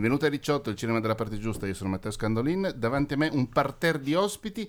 Benvenuti a Ricciotto, il cinema della parte giusta. Io sono Matteo Scandolin. Davanti a me un parterre di ospiti,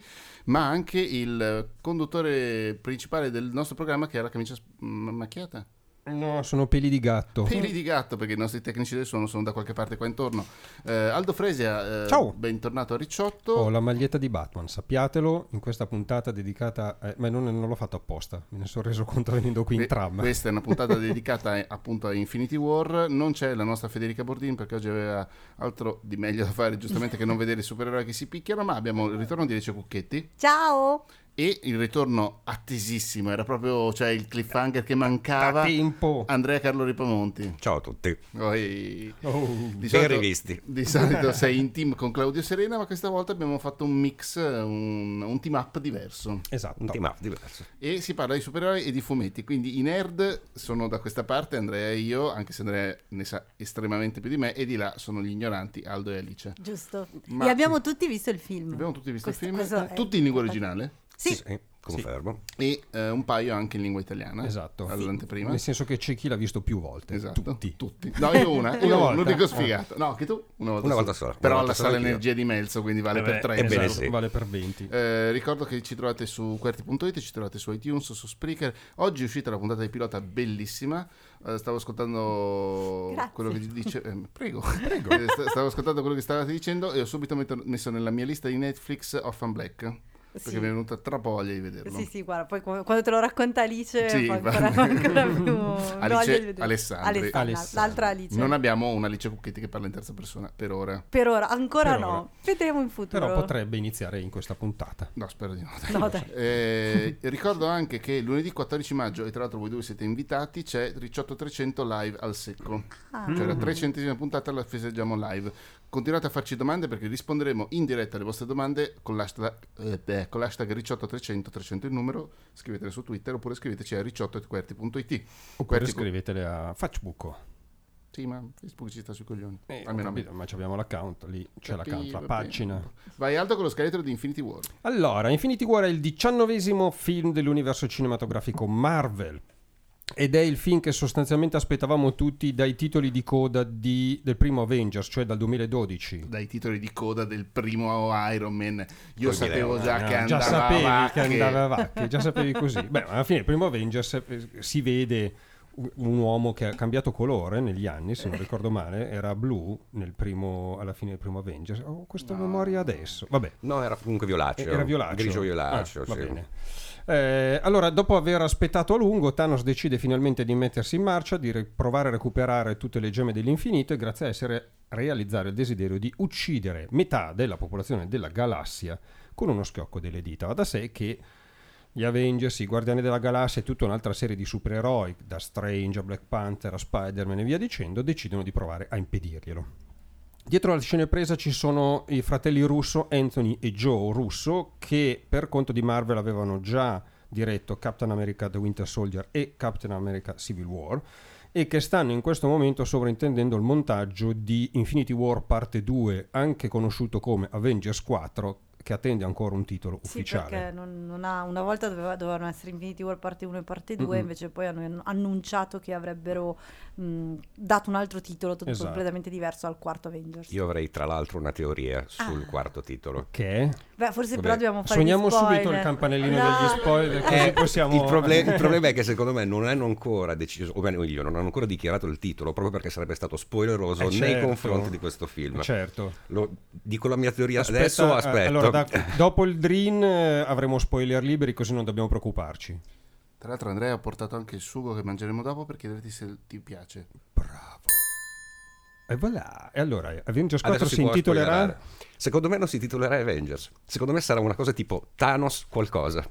ma anche il conduttore principale del nostro programma che ha la camicia macchiata. No, sono peli di gatto. Peli di gatto perché i nostri tecnici del suono sono da qualche parte qua intorno. Eh, Aldo Fresia, eh, Ciao. bentornato a Ricciotto. Ho la maglietta di Batman, sappiatelo, in questa puntata dedicata, a... ma non, non, l'ho fatto apposta, me ne sono reso conto venendo qui in tram. Questa è una puntata dedicata a, appunto a Infinity War, non c'è la nostra Federica Bordin perché oggi aveva altro di meglio da fare giustamente che non vedere i supereroi che si picchiano, ma abbiamo il ritorno di Alice Cucchetti. Ciao! E il ritorno attesissimo, era proprio cioè, il cliffhanger che mancava. Da tempo. Andrea Carlo Ripamonti. Ciao a tutti. Oi. Oh, di ben rivisti. Di solito sei in team con Claudio Serena, ma questa volta abbiamo fatto un mix, un, un team up diverso. Esatto. Un team up diverso. E si parla di supereroi e di fumetti, quindi i nerd sono da questa parte, Andrea e io, anche se Andrea ne sa estremamente più di me, e di là sono gli ignoranti, Aldo e Alice. Giusto. Ma... E abbiamo tutti visto il film. Abbiamo tutti visto questo, il film, tutti in lingua originale. Sì. sì confermo. Sì. E eh, un paio anche in lingua italiana. Esatto. All'anteprima. Nel senso che c'è chi l'ha visto più volte. Esatto. Tutti. Tutti. No, io una. io una volta. l'unico sfigato. No, che tu? Una volta, una volta sola. Però volta la sala energia di Melzo, quindi vale eh per tre. Ebbene esatto. sì. Vale per 20. Eh, ricordo che ci trovate su QWERTY.it, ci trovate su iTunes, su Spreaker. Oggi è uscita la puntata di pilota bellissima. Uh, stavo ascoltando Grazie. quello che dice eh, prego, prego. Eh, stavo ascoltando quello che stavate dicendo e ho subito messo nella mia lista di Netflix Orphan Black perché sì. mi è venuta troppo voglia di vederlo. Sì, sì, guarda, poi quando te lo racconta Alice, sì, poi ancora, ancora più Alice Alessandri. Alessandra, l'altra Alice. Non abbiamo una Alice Cucchetti che parla in terza persona per ora. Per ora, ancora per no. Ora. Vedremo in futuro. Però potrebbe iniziare in questa puntata. No, spero di no. Dai. no dai. Eh, ricordo anche che lunedì 14 maggio, e tra l'altro voi due siete invitati, c'è Ricciotto 300 live al secco. Ah. Cioè la 300 puntata la festeggiamo live. Continuate a farci domande perché risponderemo in diretta alle vostre domande con l'hashtag, eh, con l'hashtag Ricciotto 300, 300 il numero, scrivetele su Twitter oppure scriveteci a ricciotto.querti.it. Oppure Querti... scrivetele a Facebook. Sì, ma Facebook ci sta sui coglioni. Eh, capito, ma abbiamo l'account lì, c'è Capì, l'account, la pagina. Vai Aldo con lo scheletro di Infinity War. Allora, Infinity War è il diciannovesimo film dell'universo cinematografico Marvel ed è il film che sostanzialmente aspettavamo tutti dai titoli di coda di, del primo Avengers, cioè dal 2012. Dai titoli di coda del primo Iron Man. Io Poi sapevo già no, che andava già sapevi vacche. che andava vacche, già sapevi così. Beh, alla fine il primo Avengers eh, si vede un uomo che ha cambiato colore negli anni, se non ricordo male, era blu primo, alla fine del primo Avengers. Ho questa no. memoria adesso. Vabbè. No, era comunque violaceo. Era violaceo. Grigio violaceo, ah, va sì. bene. Eh, allora, dopo aver aspettato a lungo, Thanos decide finalmente di mettersi in marcia, di re- provare a recuperare tutte le gemme dell'infinito e grazie a essere realizzare il desiderio di uccidere metà della popolazione della galassia con uno schiocco delle dita. Va da sé che gli Avengers, i Guardiani della Galassia e tutta un'altra serie di supereroi, da Strange a Black Panther a Spider-Man e via dicendo, decidono di provare a impedirglielo. Dietro la scena presa ci sono i fratelli Russo, Anthony e Joe Russo, che per conto di Marvel avevano già diretto Captain America The Winter Soldier e Captain America Civil War e che stanno in questo momento sovrintendendo il montaggio di Infinity War parte 2, anche conosciuto come Avengers 4, che attende ancora un titolo ufficiale. Sì, perché non, non ha, una volta doveva, dovevano essere Infinity War parte 1 e parte 2, mm-hmm. invece poi hanno annunciato che avrebbero mh, dato un altro titolo t- Esatto. completamente diverso al quarto Avengers. Io avrei tra l'altro una teoria sul Ah. quarto titolo. Che? Beh, forse Vabbè, però dobbiamo fare Suoniamo subito il campanellino No, degli spoiler, così Eh, possiamo... il, proble- il problema è che secondo me non hanno ancora deciso, o meglio, non hanno ancora dichiarato il titolo proprio perché sarebbe stato spoileroso Eh, nei certo. confronti di questo film. Certo. Lo- dico la mia teoria Aspetta, adesso o eh, aspetto? Allora, da- dopo il Dream eh, avremo spoiler liberi così non dobbiamo preoccuparci. Tra l'altro Andrea ha portato anche il sugo che mangeremo dopo per chiederti se ti piace. Bravo. E voilà. E allora, Avengers 4 Adesso si può intitolerà... spoilerare. Secondo me non si titolerà Avengers. Secondo me sarà una cosa tipo Thanos qualcosa.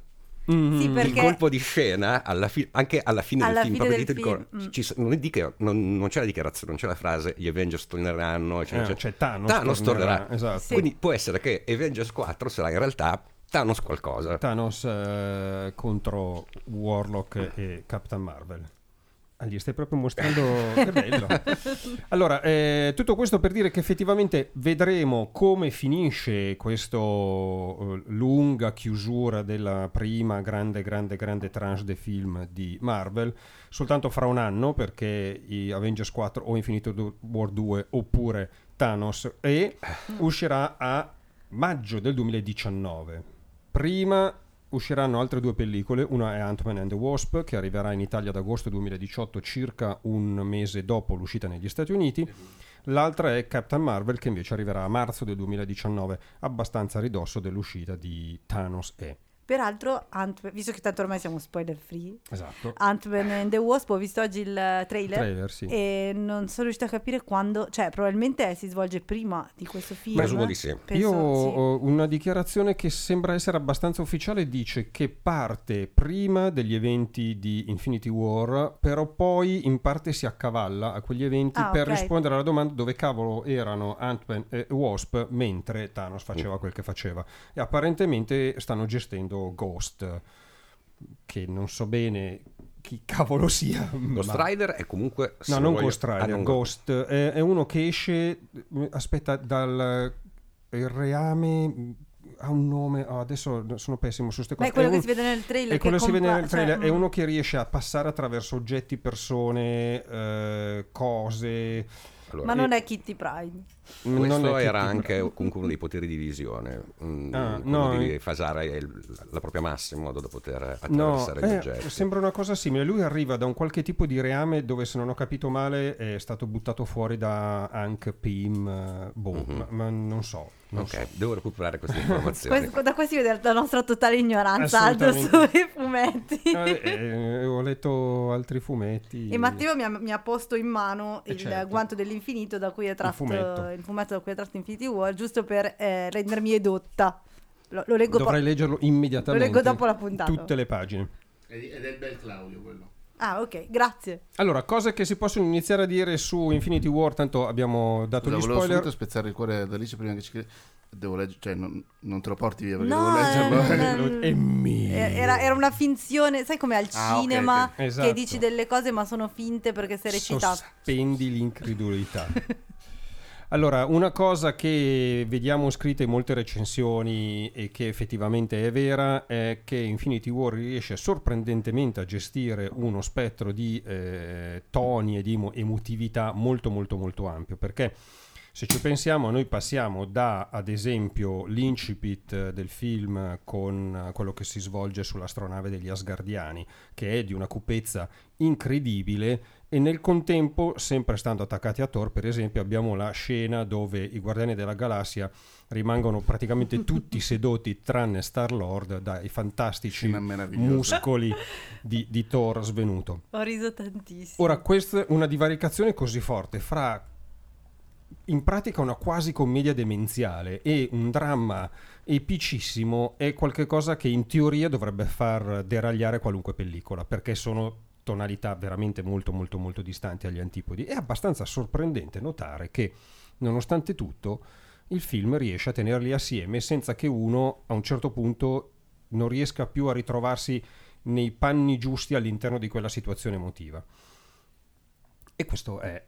Mm, Sì, Il perché colpo di scena alla fi- anche alla fine Alla del film, fine del film, mm. ci s- non, dica- non- non c'è la dichiarazione, non c'è la frase gli Avengers torneranno, eccetera, eh, eccetera. cioè Thanos, Thanos tornerà. Esatto. Sì. Quindi può essere che Avengers 4 sarà in realtà Thanos qualcosa. Thanos eh, contro Warlock e Captain Marvel. Ah, gli stai proprio mostrando che bello. Allora, eh, tutto questo per dire che effettivamente vedremo come finisce questa lunga chiusura della prima grande, grande, grande tranche dei film di Marvel soltanto fra un anno perché i Avengers 4 o Infinito War 2 oppure Thanos e uscirà a maggio del 2019. Prima usciranno altre due pellicole, una è Ant-Man and the Wasp che arriverà in Italia ad agosto 2018, circa un mese dopo l'uscita negli Stati Uniti. L'altra è Captain Marvel che invece arriverà a marzo del 2019, abbastanza a ridosso dell'uscita di Thanos e. Peraltro, Ant- visto che tanto ormai siamo spoiler free, Esatto. Ant-Man and the Wasp, ho visto oggi il trailer, Trailer, sì. e non sono riuscita a capire quando, cioè probabilmente si svolge prima di questo film. Presumo di sì. Penso- Io sì. ho una dichiarazione che sembra essere abbastanza ufficiale, dice che parte prima degli eventi di Infinity War, però poi in parte si accavalla a quegli eventi Ah, per ok. rispondere alla domanda dove cavolo erano Ant-Man e Wasp mentre Thanos faceva quel che faceva. E apparentemente stanno gestendo Ghost, che non so bene chi cavolo sia. Ghost ma- Rider è comunque... No, non voglio- Ghost Ah, Rider, non Ghost è, è uno che esce, aspetta, dal il reame ha un nome, oh, adesso sono pessimo su queste Ma cose. è quello È che un- si vede nel trailer. è quello che si vede compa- nel trailer, cioè, è mm. uno che riesce a passare attraverso oggetti, persone, eh, cose. Allora, Ma non è Kitty Pride. Non Questo era ti- anche comunque uno dei poteri di visione, mm, Ah, no, di eh. fasare il- la propria massa in modo da poter No, attraversare gli eh, oggetti. sembra una cosa simile. Lui arriva da un qualche tipo di reame dove, se non ho capito male, è stato buttato fuori da Hank Pym. eh, boh, ma, ma non so. Non Ok, so. devo recuperare queste informazioni. Questo- da qua si vede la nostra totale ignoranza sui fumetti. Eh, eh, ho letto altri fumetti. E Matteo mi ha, mi ha posto in mano Eh, il certo. guanto dell'infinito da cui è tratto fumetto. il fumetto da cui è tratto Infinity War, giusto per eh, rendermi edotta. Lo, lo leggo Dovrei poi. leggerlo immediatamente. Lo leggo dopo la puntata. Tutte le pagine. Ed ed è il bel Claudio quello. Ah, ok, grazie. Allora, cose che si possono iniziare a dire su Infinity War, tanto abbiamo dato Scusa, gli volevo spoiler. subito spezzare il cuore ad Alice prima che ci devo leggere, cioè non, non te lo porti via perché No, devo leggerlo. eh, È mio. Era, era una finzione, sai come al Ah, cinema ok. Esatto. che dici delle cose ma sono finte perché sei recitato. Sospendi l'incredulità. Allora, una cosa che vediamo scritta in molte recensioni e che effettivamente è vera è che Infinity War riesce sorprendentemente a gestire uno spettro di eh, toni e di emo- emotività molto molto molto ampio perché se ci pensiamo, noi passiamo da, ad esempio, l'incipit del film con quello che si svolge sull'astronave degli Asgardiani, che è di una cupezza incredibile, e nel contempo, sempre stando attaccati a Thor, per esempio, abbiamo la scena dove i Guardiani della Galassia rimangono praticamente tutti seduti, tranne Star-Lord, dai fantastici muscoli di, di Thor svenuto. Ho riso tantissimo. Ora, questa è una divaricazione così forte fra in pratica una quasi commedia demenziale e un dramma epicissimo è qualcosa che in teoria dovrebbe far deragliare qualunque pellicola, perché sono tonalità veramente molto molto molto distanti agli antipodi. È abbastanza sorprendente notare che nonostante tutto il film riesce a tenerli assieme senza che uno a un certo punto non riesca più a ritrovarsi nei panni giusti all'interno di quella situazione emotiva. E questo è,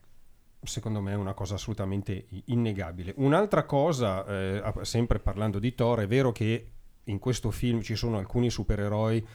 secondo me, una cosa assolutamente innegabile. Un'altra cosa, eh, sempre parlando di Thor, è vero che in questo film ci sono alcuni supereroi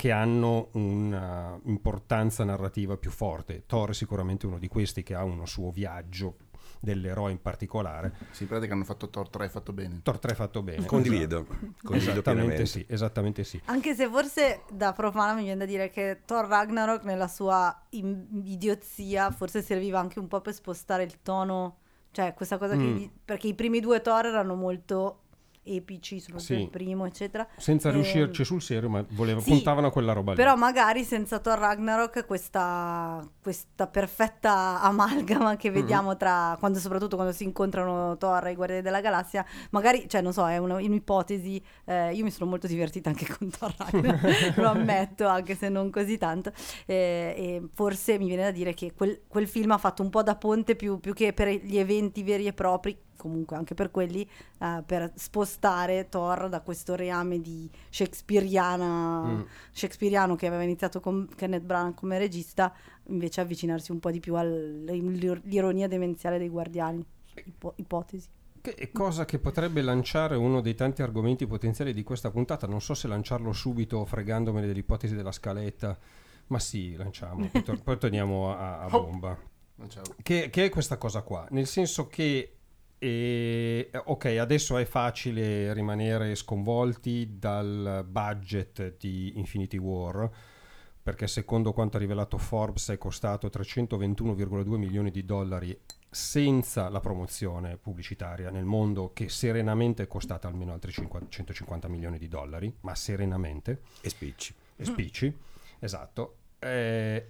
che hanno un'importanza narrativa più forte. Thor è sicuramente uno di questi che ha uno suo viaggio dell'eroe in particolare. Sì, in pratica hanno fatto Thor 3 fatto bene. Thor 3 fatto bene. Condivido, condivido Esattamente sì, esattamente sì. Anche se forse da profana mi viene da dire che Thor Ragnarok nella sua idiozia forse serviva anche un po' per spostare il tono, cioè questa cosa che... Mm. perché i primi due Thor erano molto epici, soprattutto Sì. il primo, eccetera. Senza Ehm, riuscirci sul serio, ma voleva- sì, puntavano a quella roba lì. Però magari senza Thor Ragnarok questa, questa perfetta amalgama Mm-hmm. che vediamo tra quando soprattutto quando si incontrano Thor e i Guardiani della Galassia, magari, cioè non so, è una- un'ipotesi, eh, io mi sono molto divertita anche con Thor Ragnarok, lo ammetto, anche se non così tanto, eh, e forse mi viene da dire che quel, quel film ha fatto un po' da ponte più, più che per gli eventi veri e propri, comunque anche per quelli, eh, per spostare Thor da questo reame di shakespeariana, Mm. shakespeariano che aveva iniziato con Kenneth Branagh come regista, invece avvicinarsi un po' di più all'ironia demenziale dei guardiani. Ipo- ipotesi. Che cosa che potrebbe lanciare uno dei tanti argomenti potenziali di questa puntata. Non so se lanciarlo subito fregandomene dell'ipotesi della scaletta, ma sì, lanciamo. Poi, tor- poi torniamo a, a bomba. Che, che è questa cosa qua? Nel senso che E ok, adesso è facile rimanere sconvolti dal budget di Infinity War, perché secondo quanto ha rivelato Forbes è costato 321,2 milioni di dollari senza la promozione pubblicitaria nel mondo che serenamente è costata almeno altri 50 150 milioni di dollari, ma serenamente. E spicci. E spicci, esatto. Eh,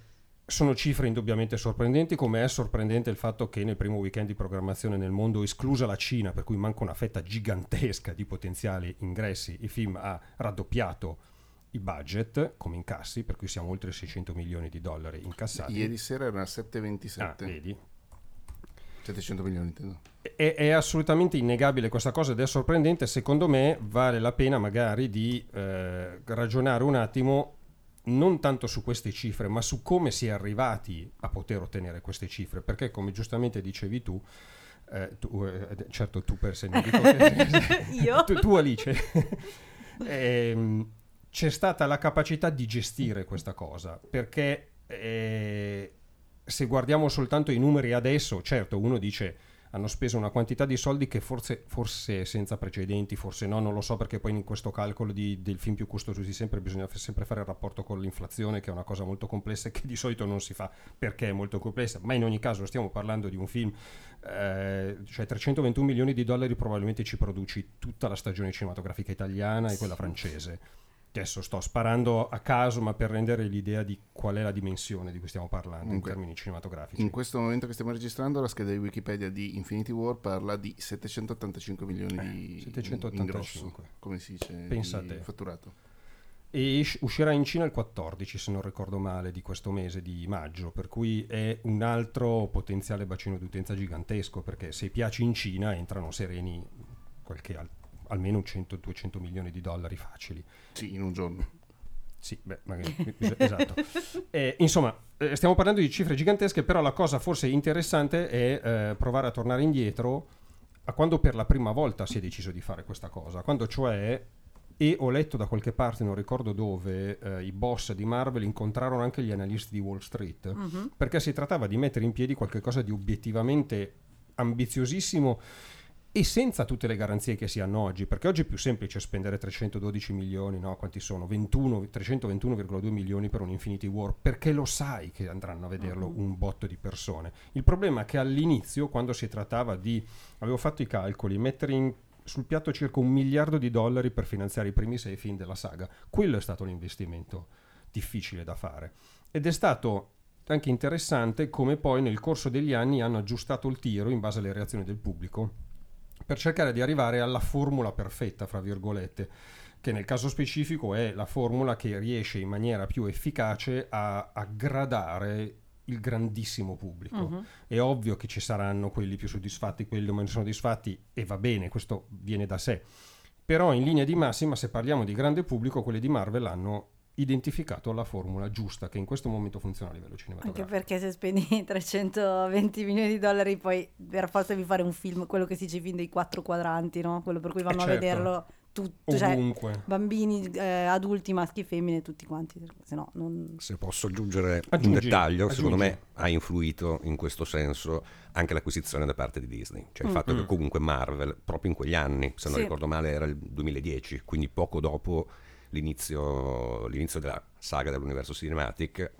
sono cifre indubbiamente sorprendenti, come è sorprendente il fatto che nel primo weekend di programmazione nel mondo, esclusa la Cina, per cui manca una fetta gigantesca di potenziali ingressi, il film ha raddoppiato i budget come incassi, per cui siamo oltre 600 milioni di dollari incassati. Ieri sera era 7,27. Ah, vedi. 700 milioni intendo. È, è assolutamente innegabile questa cosa ed è sorprendente. Secondo me vale la pena magari di eh, ragionare un attimo non tanto su queste cifre, ma su come si è arrivati a poter ottenere queste cifre, perché come giustamente dicevi tu, eh, tu eh, certo tu per se non dico Io? tu, tu Alice, ehm, c'è stata la capacità di gestire questa cosa, perché eh, se guardiamo soltanto i numeri adesso, certo uno dice hanno speso una quantità di soldi che forse, forse senza precedenti, forse no, non lo so perché poi in questo calcolo di, del film più costoso di sempre bisogna f- sempre fare il rapporto con l'inflazione che è una cosa molto complessa e che di solito non si fa. Perché è molto complessa, ma in ogni caso stiamo parlando di un film, eh, cioè 321 milioni di dollari probabilmente ci produci tutta la stagione cinematografica italiana e quella francese. Adesso sto sparando a caso, ma per rendere l'idea di qual è la dimensione di cui stiamo parlando Comunque, in termini cinematografici. In questo momento che stiamo registrando, la scheda di Wikipedia di Infinity War parla di 785 milioni di Eh, 785. in grosso, come si dice, Pensa di fatturato. E uscirà in Cina il 14, se non ricordo male, di questo mese di maggio, per cui è un altro potenziale bacino d'utenza gigantesco, perché se piace in Cina entrano sereni qualche al- almeno 100-200 milioni di dollari facili. Sì, in un giorno. Sì, beh, magari, es- esatto. Eh, insomma, eh, stiamo parlando di cifre gigantesche, però la cosa forse interessante è eh, provare a tornare indietro a quando per la prima volta si è deciso di fare questa cosa, quando cioè, e ho letto da qualche parte, non ricordo dove, eh, i boss di Marvel incontrarono anche gli analisti di Wall Street, Mhm. perché si trattava di mettere in piedi qualcosa di obiettivamente ambiziosissimo e senza tutte le garanzie che si hanno oggi, perché oggi è più semplice spendere 312 milioni, no? Quanti sono? 21, 321,2 milioni per un Infinity War, perché lo sai che andranno a vederlo Mhm. un botto di persone. Il problema è che all'inizio, quando si trattava di, avevo fatto i calcoli, mettere in- sul piatto circa un miliardo di dollari per finanziare i primi sei film della saga, quello è stato un investimento difficile da fare. Ed è stato anche interessante come poi nel corso degli anni hanno aggiustato il tiro in base alle reazioni del pubblico per cercare di arrivare alla formula perfetta, fra virgolette, che nel caso specifico è la formula che riesce in maniera più efficace a aggradare il grandissimo pubblico. Mhm. È ovvio che ci saranno quelli più soddisfatti, quelli meno soddisfatti e va bene, questo viene da sé. Però in linea di massima, se parliamo di grande pubblico, quelli di Marvel hanno identificato la formula giusta che in questo momento funziona a livello Anche cinematografico. perché se spendi 320 milioni di dollari poi per forza devi fare un film, quello che si dice film dei quattro quadranti, no? Quello per cui vanno certo. a vederlo tutti, cioè bambini, eh, adulti, maschi femmine, tutti quanti, se no non... Se posso aggiungere Aggiungi, un dettaglio, secondo aggiungi. me ha influito in questo senso anche l'acquisizione da parte di Disney. Cioè il Mm. fatto Mm. che comunque Marvel, proprio in quegli anni, se non Sì. ricordo male era il 2010, quindi poco dopo l'inizio, l'inizio della saga dell'universo cinematic,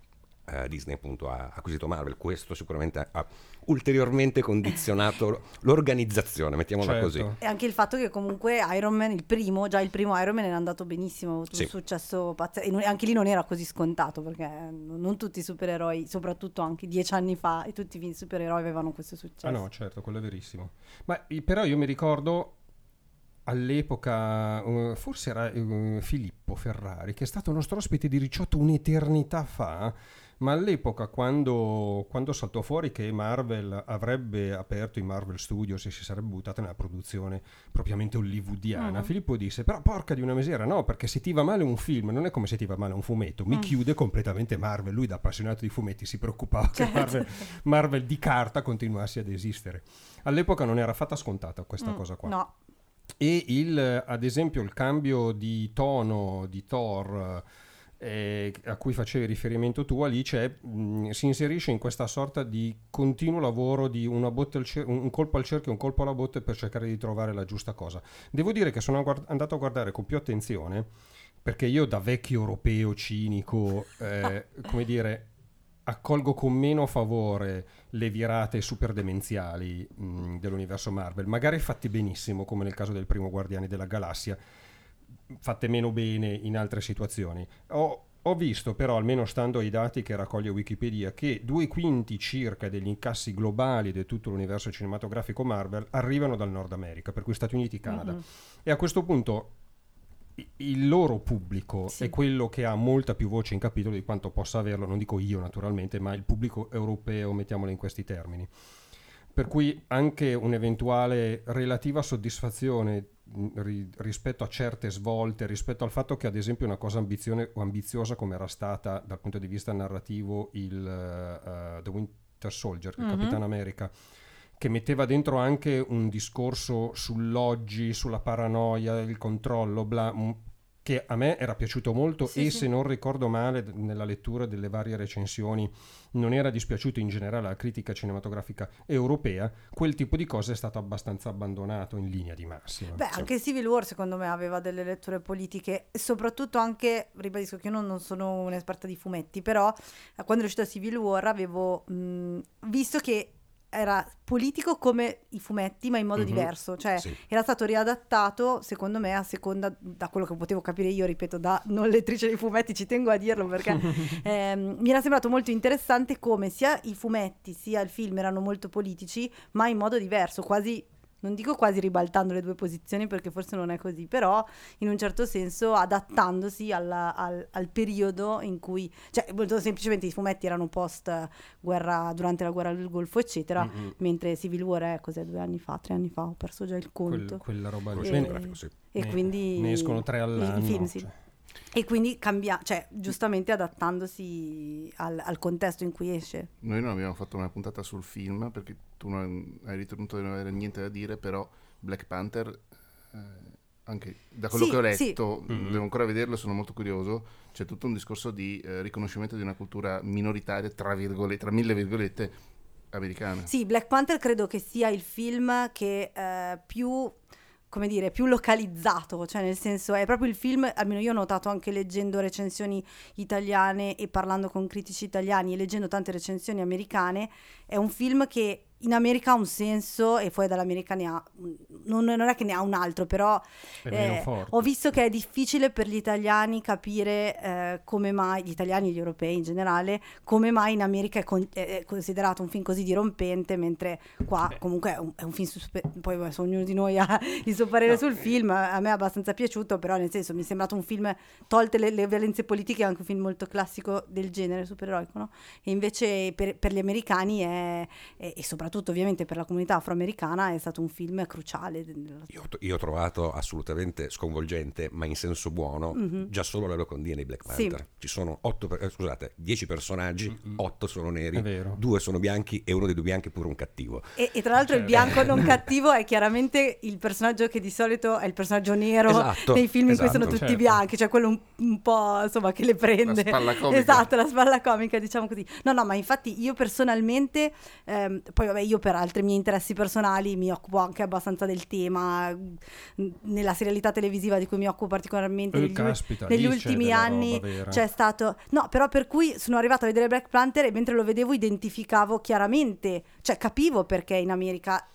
eh, Disney appunto ha acquisito Marvel. Questo sicuramente ha ulteriormente condizionato l'organizzazione, mettiamola Certo. così. E anche il fatto che comunque Iron Man, il primo, già il primo Iron Man era andato benissimo, ha avuto Sì. un successo pazzesco. E non- anche lì non era così scontato perché non tutti i supereroi, soprattutto anche dieci anni fa, e tutti i supereroi avevano questo successo. Ah no, certo, quello è verissimo. Ma però io mi ricordo all'epoca, eh, forse era eh, Filippo Ferrari, che è stato nostro ospite di Ricciotto un'eternità fa, ma all'epoca quando, quando saltò fuori che Marvel avrebbe aperto i Marvel Studios e si sarebbe buttata nella produzione propriamente hollywoodiana, Mhm. Filippo disse, però porca di una misera, no, perché se ti va male un film, non è come se ti va male un fumetto, mi Mm. chiude completamente Marvel, lui da appassionato di fumetti si preoccupava che Certo. Marvel Marvel di carta continuasse ad esistere. All'epoca non era fatta scontata questa Mm, cosa qua. No, E il, ad esempio il cambio di tono di Thor eh, a cui facevi riferimento tu Alice mh, si inserisce in questa sorta di continuo lavoro di cer- un colpo al cerchio, un colpo alla botte per cercare di trovare la giusta cosa. Devo dire che sono guard- andato a guardare con più attenzione perché io da vecchio europeo cinico, eh, come dire, accolgo con meno favore le virate super demenziali mh, dell'universo Marvel, magari fatti benissimo come nel caso del primo Guardiani della Galassia, fatte meno bene in altre situazioni. Ho, ho visto però, almeno stando ai dati che raccoglie Wikipedia, che due quinti circa degli incassi globali di tutto l'universo cinematografico Marvel arrivano dal Nord America, per cui Stati Uniti e Canada. Mm-hmm. E a questo punto il loro pubblico sì. è quello che ha molta più voce in capitolo di quanto possa averlo, non dico io naturalmente, ma il pubblico europeo, mettiamolo in questi termini. Per cui anche un'eventuale relativa soddisfazione ri, rispetto a certe svolte, rispetto al fatto che ad esempio una cosa ambiziosa come era stata dal punto di vista narrativo il uh, The Winter Soldier, il mm-hmm. Capitan America, che metteva dentro anche un discorso sull'oggi, sulla paranoia, il controllo, bla, che a me era piaciuto molto sì, e sì. se non ricordo male nella lettura delle varie recensioni non era dispiaciuto in generale alla critica cinematografica europea, quel tipo di cosa è stato abbastanza abbandonato in linea di massima. Beh, anche Civil War secondo me aveva delle letture politiche soprattutto anche, ribadisco che io non, non sono un'esperta di fumetti, però eh, quando è uscito Civil War avevo mh, visto che era politico come i fumetti, ma in modo mm-hmm. diverso. Cioè, sì. era stato riadattato, secondo me, a seconda, da quello che potevo capire io, ripeto, da non lettrice di fumetti, ci tengo a dirlo perché ehm, mi era sembrato molto interessante come sia i fumetti sia il film erano molto politici, ma in modo diverso, quasi non dico quasi ribaltando le due posizioni perché forse non è così, però in un certo senso adattandosi alla, al, al, periodo in cui, cioè molto semplicemente i fumetti erano post guerra, durante la guerra del Golfo eccetera, mm-hmm. mentre Civil War è cos'è due anni fa, tre anni fa, ho perso già il conto. Quel, quella roba lì. E, sì. e ne, quindi... Ne escono tre all'anno. I, film, sì. Cioè. E quindi cambia, cioè giustamente adattandosi al, al, contesto in cui esce. Noi non abbiamo fatto una puntata sul film perché tu non hai ritenuto di non avere niente da dire, però Black Panther, eh, anche da quello sì, che ho letto, sì. devo ancora vederlo, sono molto curioso, c'è tutto un discorso di eh, riconoscimento di una cultura minoritaria, tra, tra mille virgolette, americana. Sì, Black Panther credo che sia il film che eh, più come dire, più localizzato, cioè nel senso è proprio il film, almeno io ho notato anche leggendo recensioni italiane e parlando con critici italiani e leggendo tante recensioni americane, è un film che in America ha un senso e fuori dall'America ne ha, non, non è che ne ha un altro, però eh, ho visto che è difficile per gli italiani capire eh, come mai, gli italiani e gli europei in generale, come mai in America è, con, è considerato un film così dirompente, mentre qua Beh. comunque è un, è un film, suspe- poi adesso ognuno di noi ha il suo parere no, sul eh. film, a me è abbastanza piaciuto, però nel senso mi è sembrato un film, tolte le, le violenze politiche, anche un film molto classico del genere supereroico, no? E invece per, per gli americani è, è, e soprattutto soprattutto ovviamente per la comunità afroamericana è stato un film cruciale. Io, io ho trovato assolutamente sconvolgente, ma in senso buono, mm-hmm. già solo la locandina di Black Panther. Sì. Ci sono otto, eh, scusate, dieci personaggi, mm-hmm. otto sono neri, due sono bianchi e uno dei due bianchi è pure un cattivo. E, e tra l'altro il certo. bianco non cattivo è chiaramente il personaggio che di solito è il personaggio nero esatto, nei film esatto, in cui sono tutti certo. bianchi, cioè quello un, un, po' insomma che le prende. La spalla comica. Esatto, la spalla comica, diciamo così. No, no, ma infatti io personalmente, ehm, poi vabbè io per altri miei interessi personali mi occupo anche abbastanza del tema nella serialità televisiva di cui mi occupo particolarmente eh, negli, caspita, negli ultimi anni c'è stato no però per cui sono arrivata a vedere Black Panther e mentre lo vedevo identificavo chiaramente cioè capivo perché in America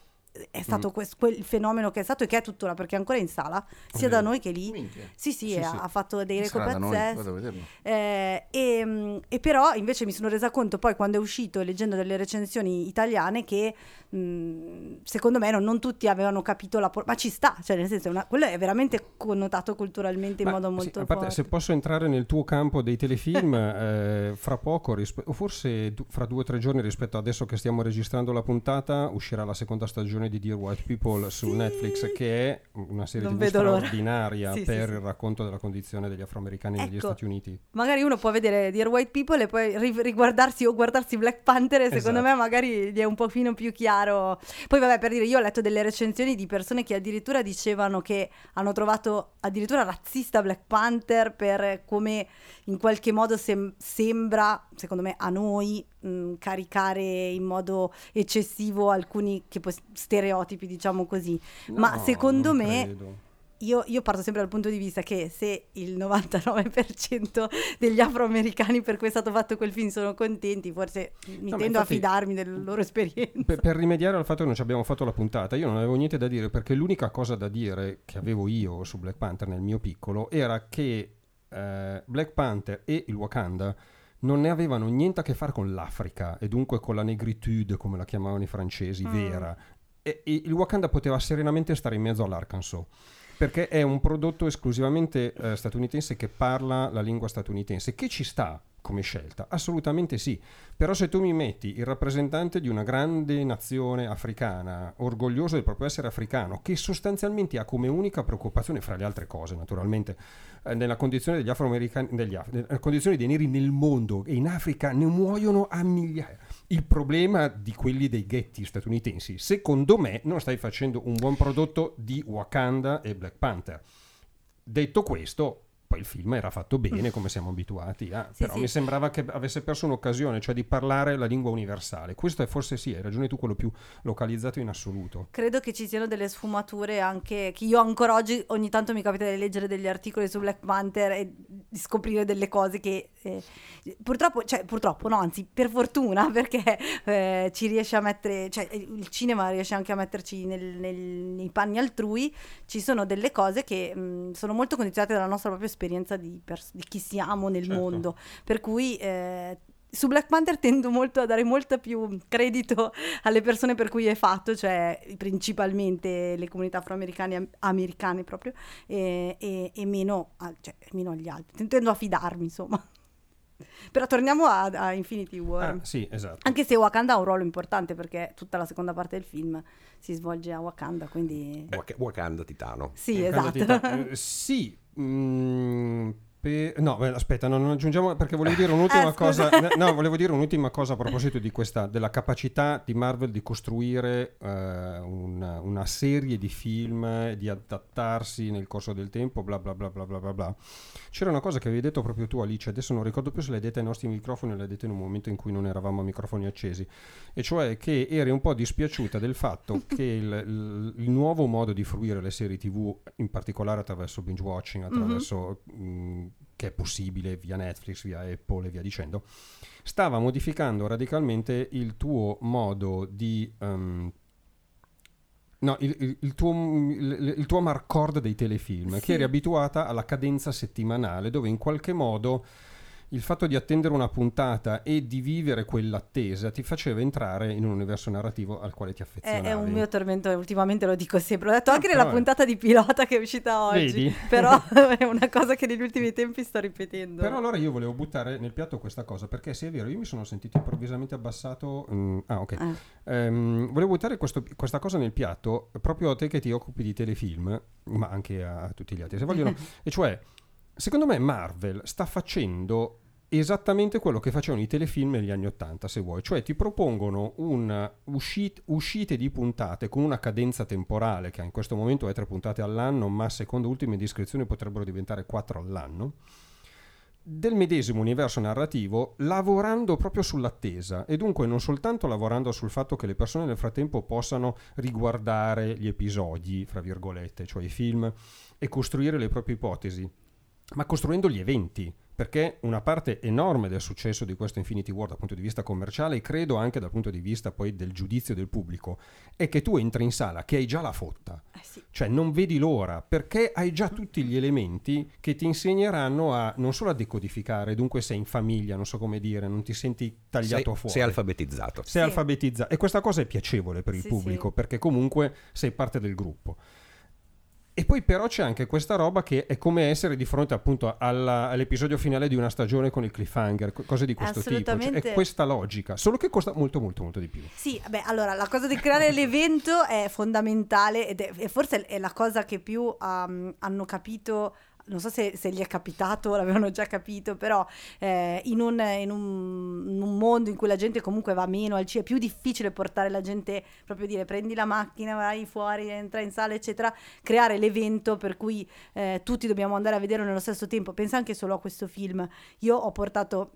è stato mm. quel, quel fenomeno che è stato e che è tuttora perché è ancora in sala sia da noi che lì Minchia. sì sì, sì, ha, sì. ha fatto dei reco pazzeschi eh, e, mm, e, però invece mi sono resa conto poi quando è uscito leggendo delle recensioni italiane che mh, mm, secondo me non, non, tutti avevano capito la por- ma ci sta cioè nel senso una, quello è veramente connotato culturalmente in ma, modo molto sì, parte, se posso entrare nel tuo campo dei telefilm eh, fra poco rispe- o forse du- fra due o tre giorni rispetto a adesso che stiamo registrando la puntata uscirà la seconda stagione stagione di Dear White People su Sì. Netflix, che è una serie Non TV straordinaria Sì, per sì. il racconto della condizione degli afroamericani negli Ecco. Stati Uniti. Magari uno può vedere Dear White People e poi ri- riguardarsi o guardarsi Black Panther e secondo Esatto. me magari gli è un pochino più chiaro. Poi vabbè, per dire, io ho letto delle recensioni di persone che addirittura dicevano che hanno trovato addirittura razzista Black Panther per come in qualche modo sem- sembra, secondo me, a noi mh, caricare in modo eccessivo alcuni pos- stereotipi, diciamo così. Ma No, secondo non me credo. io, io parto sempre dal punto di vista che se il 99% degli afroamericani per cui è stato fatto quel film sono contenti, forse mi No, ma tendo a fidarmi delle loro esperienze. Per, per rimediare al fatto che non ci abbiamo fatto la puntata, io non avevo niente da dire perché l'unica cosa da dire che avevo io su Black Panther nel mio piccolo era che eh, Black Panther e il Wakanda non ne avevano niente a che fare con l'Africa e dunque con la negritude, come la chiamavano i francesi, Mm. vera. E, e il Wakanda poteva serenamente stare in mezzo all'Arkansas. Perché è un prodotto esclusivamente eh, statunitense che parla la lingua statunitense, che ci sta come scelta, assolutamente sì. Però se tu mi metti il rappresentante di una grande nazione africana, orgoglioso del proprio essere africano, che sostanzialmente ha come unica preoccupazione, fra le altre cose naturalmente, eh, nella condizione degli afroamericani, degli af- nella condizione dei neri nel mondo e in Africa ne muoiono a migliaia. Il problema di quelli dei ghetti statunitensi, secondo me, non stai facendo un buon prodotto di Wakanda e Black Panther. Detto questo, poi il film era fatto bene come siamo abituati, a, Sì, però sì. mi sembrava che avesse perso un'occasione, cioè di parlare la lingua universale. Questo è forse sì, hai ragione tu, quello più localizzato in assoluto. Credo che ci siano delle sfumature anche che io ancora oggi ogni tanto mi capita di leggere degli articoli su Black Panther e di scoprire delle cose che eh, purtroppo, cioè purtroppo no, anzi per fortuna perché eh, ci riesce a mettere, cioè il cinema riesce anche a metterci nel- nel- nei panni altrui, ci sono delle cose che mh, sono molto condizionate dalla nostra propria esperienza di, pers- di chi siamo nel Certo. mondo, per cui... eh, su Black Panther tendo molto a dare molto più credito alle persone per cui è fatto, cioè principalmente le comunità afroamericane am- americane proprio, e, e- e meno, a- cioè, meno agli altri. Tendo a fidarmi, insomma. Però torniamo a, a Infinity War. Ah, sì, esatto. Anche se Wakanda ha un ruolo importante perché tutta la seconda parte del film si svolge a Wakanda, quindi... Wak- Wakanda Titano. Sì, Wakanda esatto. Titan- eh, sì, mm, pe- no, beh, aspetta, non, non aggiungiamo perché volevo dire un'ultima scusa. cosa. No, volevo dire un'ultima cosa a proposito di questa, della capacità di Marvel di costruire eh, una, una serie di film, di adattarsi nel corso del tempo, bla bla bla bla bla bla bla. C'era una cosa che avevi detto proprio tu, Alice, adesso non ricordo più se l'hai detta ai nostri microfoni o l'hai detta in un momento in cui non eravamo a microfoni accesi, e cioè che eri un po' dispiaciuta del fatto che il, il- nuovo modo di fruire le serie TV, in particolare attraverso binge watching, attraverso mh, che è possibile via Netflix, via Apple e via dicendo, stava modificando radicalmente il tuo modo di ehm, No, il, il- il tuo, il, il tuo marcord dei telefilm, Sì. che eri abituata alla cadenza settimanale, dove in qualche modo il fatto di attendere una puntata e di vivere quell'attesa ti faceva entrare in un universo narrativo al quale ti È, affezionavi. è un mio tormento, ultimamente lo dico sempre. L'ho detto anche nella è- puntata di pilota che è uscita oggi. Vedi? Però è una cosa che negli ultimi tempi sto ripetendo. Però allora io volevo buttare nel piatto questa cosa, perché se è vero, io mi sono sentito improvvisamente abbassato. mm, ah, ok. Eh. Ehm, volevo buttare questo- questa cosa nel piatto proprio a te che ti occupi di telefilm, ma anche a tutti gli altri, se vogliono. e cioè, secondo me Marvel sta facendo esattamente quello che facevano i telefilm negli anni 80, se vuoi, cioè ti propongono uscit- uscite di puntate con una cadenza temporale che in questo momento è tre puntate all'anno, ma secondo ultime descrizioni potrebbero diventare quattro all'anno del medesimo universo narrativo lavorando proprio sull'attesa. E dunque non soltanto lavorando sul fatto che le persone nel frattempo possano riguardare gli episodi, fra virgolette, cioè i film, e costruire le proprie ipotesi, ma costruendo gli eventi, perché una parte enorme del successo di questo Infinity War dal punto di vista commerciale e credo anche dal punto di vista poi del giudizio del pubblico è che tu entri in sala che hai già la fotta, Eh sì. cioè non vedi l'ora perché hai già tutti gli elementi che ti insegneranno a non solo a decodificare, dunque sei in famiglia, non so come dire, non ti senti tagliato sei, fuori. sei alfabetizzato. sei Sì. alfabetizzato e questa cosa è piacevole per il Sì, pubblico sì. perché comunque sei parte del gruppo. E poi però c'è anche questa roba che è come essere di fronte appunto alla- all'episodio finale di una stagione con il cliffhanger, co- cose di questo tipo. Cioè, è questa logica, solo che costa molto molto molto di più. Sì, beh, allora la cosa di creare l'evento è fondamentale ed è, forse è la cosa che più um, hanno capito. Non so se, se gli è capitato, l'avevano già capito, però eh, in, un, in un- in un mondo in cui la gente comunque va meno al cinema, è più difficile portare la gente proprio dire prendi la macchina, vai fuori, entra in sala, eccetera, creare l'evento per cui eh, tutti dobbiamo andare a vederlo nello stesso tempo. Pensa anche solo a questo film. Io ho portato.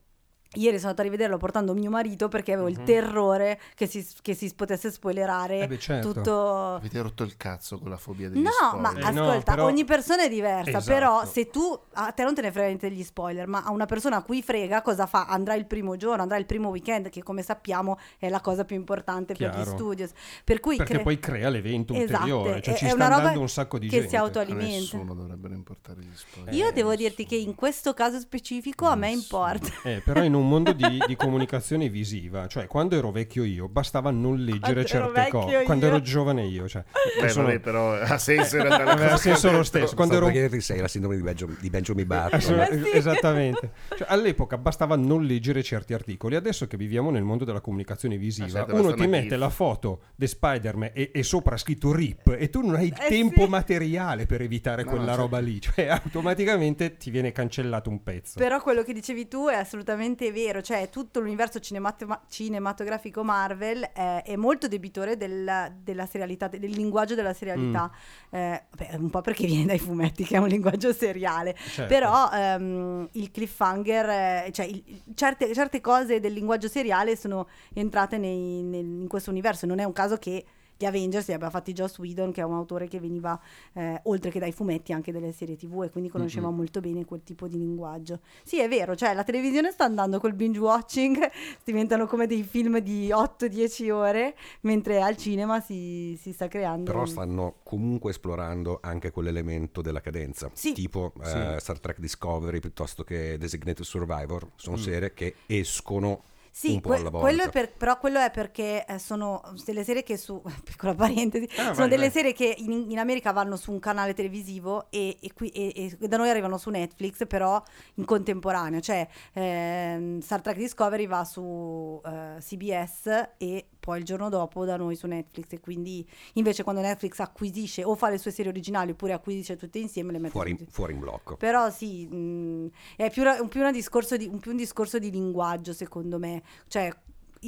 Ieri sono andata a rivederlo portando mio marito perché avevo il terrore che si, che si potesse spoilerare Mhm. Eh beh, certo. tutto. Avete rotto il cazzo con la fobia degli No, spoiler. ma Eh, no, ascolta, però- ogni persona è diversa, Esatto. però se tu a te non te ne frega niente degli spoiler, ma a una persona a cui frega cosa fa? Andrà il primo giorno, andrà il primo weekend, che come sappiamo è la cosa più importante per Chiaro. gli studios. Per cui Perché cre- poi crea l'evento Esatto, ulteriore, cioè è- ci è sta una roba andando un sacco di che gente. si A autoalimenta. nessuno dovrebbero importare gli spoiler. Io Eh, devo dirti che nessuno. in questo caso specifico a me Nessuno. importa. Eh, però in un mondo di, di comunicazione visiva, cioè quando ero vecchio io, bastava non leggere certe cose. Quando io. ero giovane io, cioè, Beh, sono- vabbè, però ha senso che senso lo stesso. Quando Stavo ero per chiederti se è la sindrome di, Benjamin- di Benjamin. Assolut- Eh sì. Esattamente. Cioè, all'epoca bastava non leggere certi articoli. Adesso che viviamo nel mondo della comunicazione visiva, Aspetta, uno ti mette gif. la foto di Spider-Man e, e sopra scritto RIP e tu non hai Eh tempo sì. materiale per evitare No, quella certo. roba lì. Cioè, automaticamente ti viene cancellato un pezzo. Però quello che dicevi tu è assolutamente vero, cioè tutto l'universo cinemat- cinematografico Marvel è, è molto debitore del- della serialità, del linguaggio della serialità, Mm. Eh, beh, un po' perché viene dai fumetti che è un linguaggio seriale, Certo. però ehm, il cliffhanger, eh, cioè il- certe, certe cose del linguaggio seriale sono entrate nei- nel- in questo universo, non è un caso che gli Avengers li abbia fatti Joss Whedon che è un autore che veniva eh, oltre che dai fumetti anche delle serie tv e quindi conosceva molto bene quel tipo di linguaggio sì è vero cioè la televisione sta andando col binge watching diventano come dei film di 8-10 ore mentre al cinema si, si sta creando Però un- stanno comunque esplorando anche quell'elemento della cadenza, Sì. tipo eh, Sì. Star Trek Discovery piuttosto che Designated Survivor, sono Mm. serie che escono Sì, que- quello per- però quello è perché eh, sono delle serie che su, piccola parentesi, Ah, sono vai, delle vai. serie che in, in America vanno su un canale televisivo e, e qui, e- e da noi arrivano su Netflix, però in contemporanea, cioè ehm, Star Trek Discovery va su eh, CBS e poi il giorno dopo da noi su Netflix e quindi invece quando Netflix acquisisce o fa le sue serie originali oppure acquisisce tutte insieme le mette fuori, tutte- fuori in blocco. però sì, mh, è più, più discorso di, un, più un discorso di linguaggio secondo me. Cioè,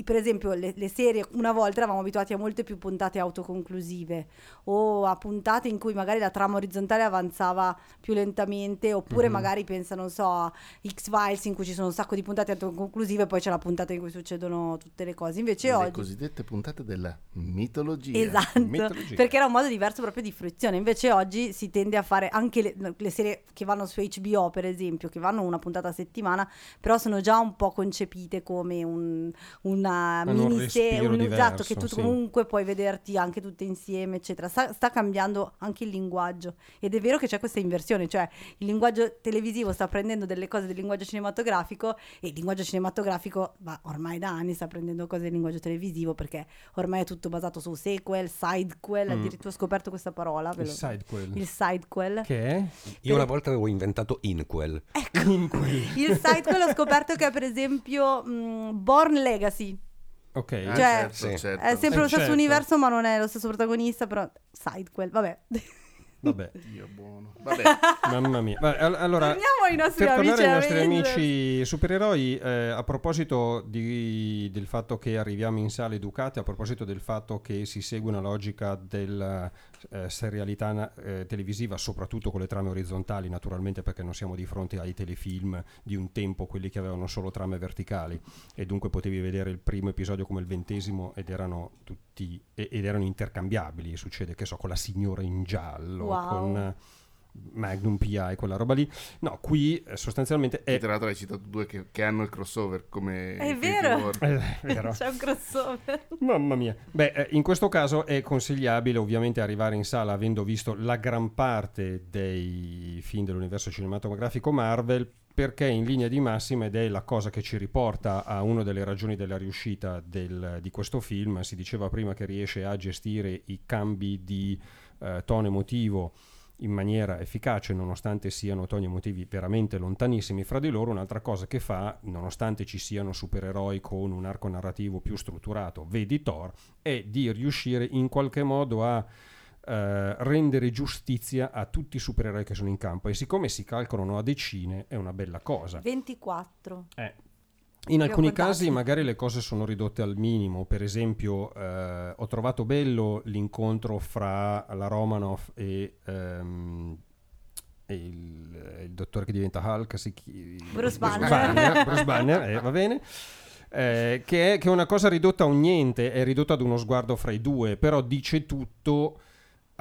per esempio, le, le serie una volta eravamo abituati a molte più puntate autoconclusive o a puntate in cui magari la trama orizzontale avanzava più lentamente oppure Mhm. magari pensa, non so, a X-Files in cui ci sono un sacco di puntate autoconclusive e poi c'è la puntata in cui succedono tutte le cose. Invece Le oggi... cosiddette puntate della mitologia. Esatto, Mitologia. perché era un modo diverso proprio di fruizione. Invece oggi si tende a fare anche le, le serie che vanno su HBO, per esempio, che vanno una puntata a settimana, però sono già un po' concepite come un, una un miniserie, respiro un esatto, che tu sì. comunque puoi vederti anche tutte insieme, eccetera. Sta, sta cambiando anche il linguaggio ed è vero che c'è questa inversione, cioè il linguaggio televisivo sta prendendo delle cose del linguaggio cinematografico e il linguaggio cinematografico, ma ormai da anni sta prendendo cose del linguaggio televisivo perché ormai è tutto basato su sequel, sidequel, Mm. addirittura ho scoperto questa parola, Il lo- sidequel. il sidequel. Che è? Io una volta avevo inventato Inquel. Inquel. Il sidequel ho scoperto che è per esempio mh, Born Legacy, Ok. Ah, Cioè, certo, sì. certo. è sempre Eh, lo stesso certo. universo ma non è lo stesso protagonista, però sidequel, vabbè. Vabbè, Dio buono. Vabbè, mamma mia. All- allora, Torniamo ai nostri per amici tornare ai nostri amici supereroi, eh, a proposito di- del fatto che arriviamo in sale educati, a proposito del fatto che si segue una logica della eh, serialità eh, televisiva, soprattutto con le trame orizzontali, naturalmente perché non siamo di fronte ai telefilm di un tempo, quelli che avevano solo trame verticali, e dunque potevi vedere il primo episodio come il ventesimo ed erano tutti ed erano intercambiabili. Succede che so, con la signora in giallo, Wow. con Magnum PI, quella roba lì. No, qui eh, sostanzialmente e è tra l'altro hai citato due che, che hanno il crossover come È vero. Eh, è vero. C'è un crossover. Mamma mia. Beh, eh, in questo caso è consigliabile ovviamente arrivare in sala avendo visto la gran parte dei film dell'universo cinematografico Marvel perché in linea di massima ed è la cosa che ci riporta a una delle ragioni della riuscita del- di questo film, si diceva prima che riesce a gestire i cambi di eh, tono emotivo in maniera efficace nonostante siano toni emotivi veramente lontanissimi fra di loro. Un'altra cosa che fa, nonostante ci siano supereroi con un arco narrativo più strutturato, vedi Thor, è di riuscire in qualche modo a eh, rendere giustizia a tutti i supereroi che sono in campo e siccome si calcolano a decine è una bella cosa. 24. Eh, in alcuni casi magari le cose sono ridotte al minimo, per esempio eh, ho trovato bello l'incontro fra la Romanoff e, ehm, e il, il dottore che diventa Hulk, si chi- Bruce Banner. Bruce Banner, eh, va bene. Eh, che, è, che è una cosa ridotta a un niente, è ridotta ad uno sguardo fra i due, però dice tutto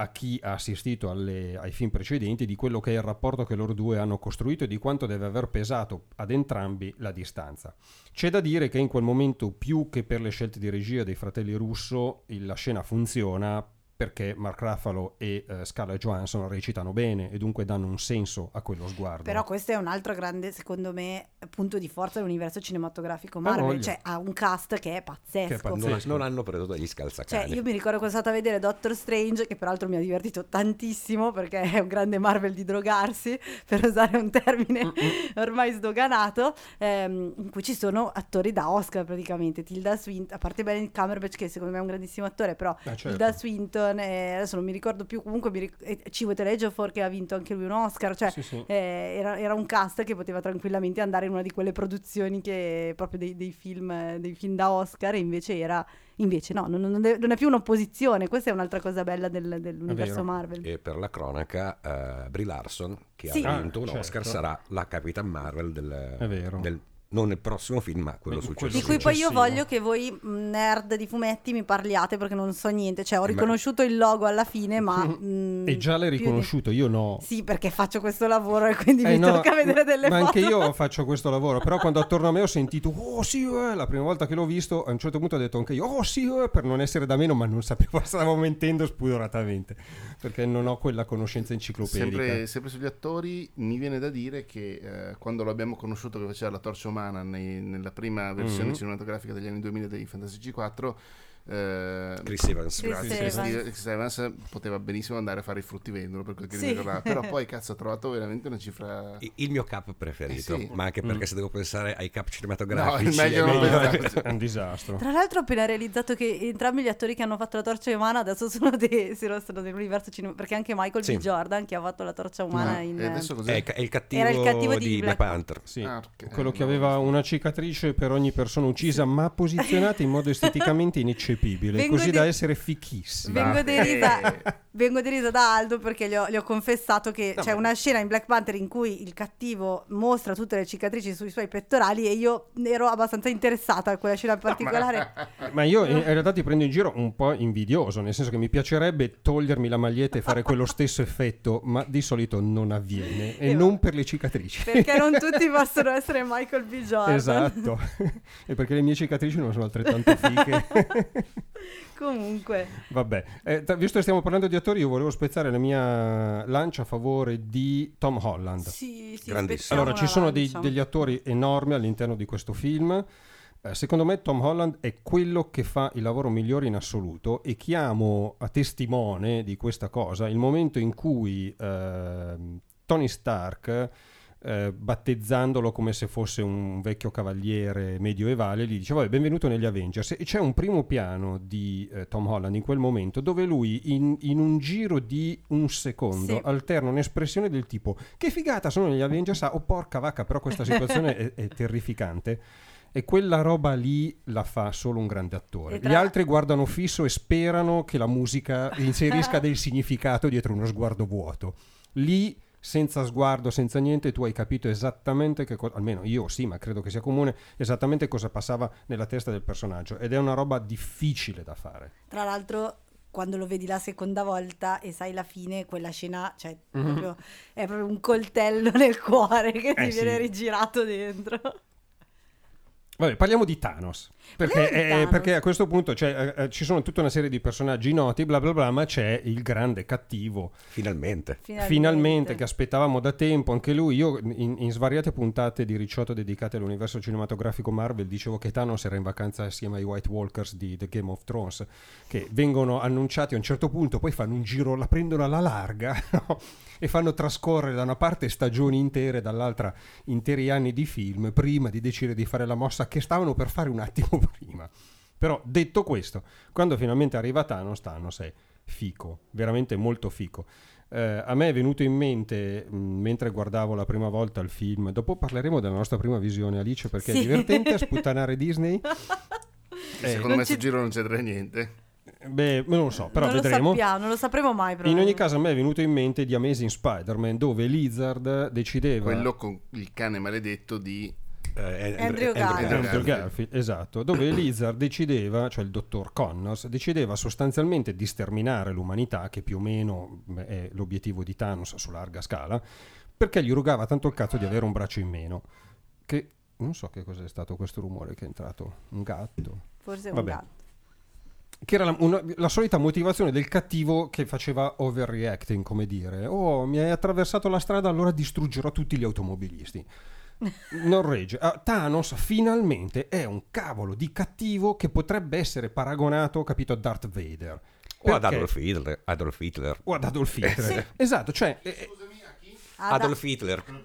a chi ha assistito alle- ai film precedenti di quello che è il rapporto che loro due hanno costruito e di quanto deve aver pesato ad entrambi la distanza. C'è da dire che in quel momento, più che per le scelte di regia dei fratelli Russo, la scena funziona perché Mark Ruffalo e eh, Scarlett Johansson recitano bene e dunque danno un senso a quello sguardo. Però questo è un altro grande, secondo me, punto di forza dell'universo cinematografico Ah, Marvel. cioè, ha un cast che è pazzesco. Che è pazzesco. Non, non hanno preso dagli Cioè, scalzacani. io mi ricordo che sono stata a vedere Doctor Strange, che peraltro mi ha divertito tantissimo perché è un grande Marvel di drogarsi, per usare un termine ormai sdoganato, ehm, in cui ci sono attori da Oscar praticamente. Tilda Swinton, a parte Benedict Cumberbatch, che secondo me è un grandissimo attore, però Ah, certo. Tilda Swinton, e adesso non mi ricordo più, comunque mi ric- e Chiwetel Ejiofor che ha vinto anche lui un Oscar, cioè Sì, sì. eh, era, era un cast che poteva tranquillamente andare in una di quelle produzioni che proprio dei, dei film, dei film da Oscar e invece era invece no, non, non è, più un'opposizione, questa è un'altra cosa bella del- dell'universo. Marvel. E per la cronaca, eh, Brie Larson, che Sì. ha vinto Ah, un certo. Oscar, sarà la Capitan Marvel del, È vero. del- non nel prossimo film, ma quello Beh, quello Di successivo. cui poi io successivo. voglio che voi mh, nerd di fumetti mi parliate perché non so niente, cioè ho Ma- riconosciuto il logo alla fine ma... mh, E già l'hai più di- riconosciuto, io no. Sì, perché faccio questo lavoro e quindi Eh, mi no, tocca vedere delle ma foto. anche io faccio questo lavoro, però quando attorno a me ho sentito oh sì, eh", la prima volta che l'ho visto, a un certo punto ho detto anche io oh sì, eh", per non essere da meno, ma non sapevo, stavo mentendo spudoratamente, perché non ho quella conoscenza enciclopedica. Sempre, sempre sugli attori, mi viene da dire che eh, quando lo abbiamo conosciuto che faceva la torcia umana nei- nella prima versione Mhm. cinematografica degli anni 2000 dei Fantasy G4, eh, Chris Evans. Chris Grazie, Evans. Chris Evans poteva benissimo andare a fare i fruttivendolo per quel che Sì. però poi cazzo ha trovato veramente una cifra Il mio cap preferito, Eh sì. ma anche Mm. perché se devo pensare ai cap No, cinematografici, il meglio è meglio- pensarci. È un disastro. Tra l'altro ho appena realizzato che entrambi gli attori che hanno fatto la torcia umana adesso sono, dei, sono sono nell'universo cinema perché anche Michael Sì. B. Jordan che ha fatto la torcia umana No, in... e adesso cos'è? è, il è il cattivo, Era il cattivo di di, Black Black Panther. Sì, Ah, quello Eh, che no, aveva una cicatrice per ogni persona uccisa, ma posizionata in modo esteticamente ineccepibile, Vengo così de- da essere fichissima. Vengo derisa, Eh. vengo derisa da Aldo perché gli ho, gli ho confessato che No, c'è ma- una scena in Black Panther in cui il cattivo mostra tutte le cicatrici sui suoi pettorali e io ero abbastanza interessata a quella scena in particolare. Ma io in in realtà ti prendo in giro un po' invidioso, nel senso che mi piacerebbe togliermi la maglietta e fare quello stesso effetto, ma di solito non avviene e Eh, non va. per le cicatrici. perché non tutti possono essere Michael B. Jordan. Esatto, e perché le mie cicatrici non sono altrettanto fiche. Comunque, Vabbè, eh, t- visto che stiamo parlando di attori, io volevo spezzare la mia lancia a favore di Tom Holland. sì, sì, Grandissimo. Allora, ci sono dei- degli attori enormi all'interno di questo film. Eh, secondo me Tom Holland è quello che fa il lavoro migliore in assoluto e chiamo a testimone di questa cosa il momento in cui ehm, Tony Stark, eh, battezzandolo come se fosse un vecchio cavaliere medioevale, gli dice: Vabbè, benvenuto negli Avengers. E c'è un primo piano di eh, Tom Holland in quel momento dove lui, in, in un giro di un secondo, Sì. alterna un'espressione del tipo: Che figata sono gli Avengers! Ah, oh porca vacca, però questa situazione è, è terrificante. E quella roba lì la fa solo un grande attore. Tra- Gli altri guardano fisso e sperano che la musica inserisca del significato dietro uno sguardo vuoto. Lì, senza sguardo, senza niente, tu hai capito esattamente che cosa, almeno io sì, ma credo che sia comune, esattamente cosa passava nella testa del personaggio. Ed è una roba difficile da fare. Tra l'altro, quando lo vedi la seconda volta e sai la fine, quella scena, cioè, proprio- è proprio un coltello nel cuore che ti. Eh, sì. viene rigirato dentro. Vabbè, parliamo di Thanos. Perché, eh, perché a questo punto cioè, eh, eh, ci sono tutta una serie di personaggi noti, bla bla bla, ma c'è il grande cattivo. Finalmente. Finalmente, che aspettavamo da tempo, anche lui. Io in, in svariate puntate di Ricciotto dedicate all'universo cinematografico Marvel dicevo che Thanos era in vacanza assieme ai White Walkers di The Game of Thrones, che vengono annunciati a un certo punto, poi fanno un giro, la prendono alla larga no? e fanno trascorrere da una parte stagioni intere, dall'altra interi anni di film, prima di decidere di fare la mossa che stavano per fare un attimo prima. Però detto questo, quando finalmente arriva Thanos, Thanos è fico, veramente molto fico. Eh, a me è venuto in mente mh, mentre guardavo la prima volta il film, dopo parleremo della nostra prima visione Alice perché è Sì. divertente sputtanare Disney. Eh, Secondo me ci- sul giro non c'entra niente. Beh, non lo so, però non vedremo. lo sappiamo, non lo sapremo mai. Però. In ogni caso a me è venuto in mente di Amazing Spider-Man dove Lizard decideva... Quello con il cane maledetto di... Eh, Andrew Garfield. Andrew Garfield. Garfield, esatto, dove Lizard decideva, cioè il dottor Connors, decideva sostanzialmente di sterminare l'umanità, che più o meno è l'obiettivo di Thanos su larga scala, perché gli rugava tanto il cazzo di avere un braccio in meno. Che non so che cos'è stato questo rumore che è entrato, un gatto. Forse è un Vabbè. gatto. Che era la, una- la solita motivazione del cattivo che faceva overreacting, come dire, oh mi hai attraversato la strada, allora distruggerò tutti gli automobilisti. Non regge. Ah, Thanos finalmente è un cavolo di cattivo che potrebbe essere paragonato, capito, a Darth Vader. O ad Perché- Adolf Hitler. Adolf Hitler. o ad Adolf Hitler. Esatto, cioè eh, eh, Ah, da- Adolf Hitler. Darth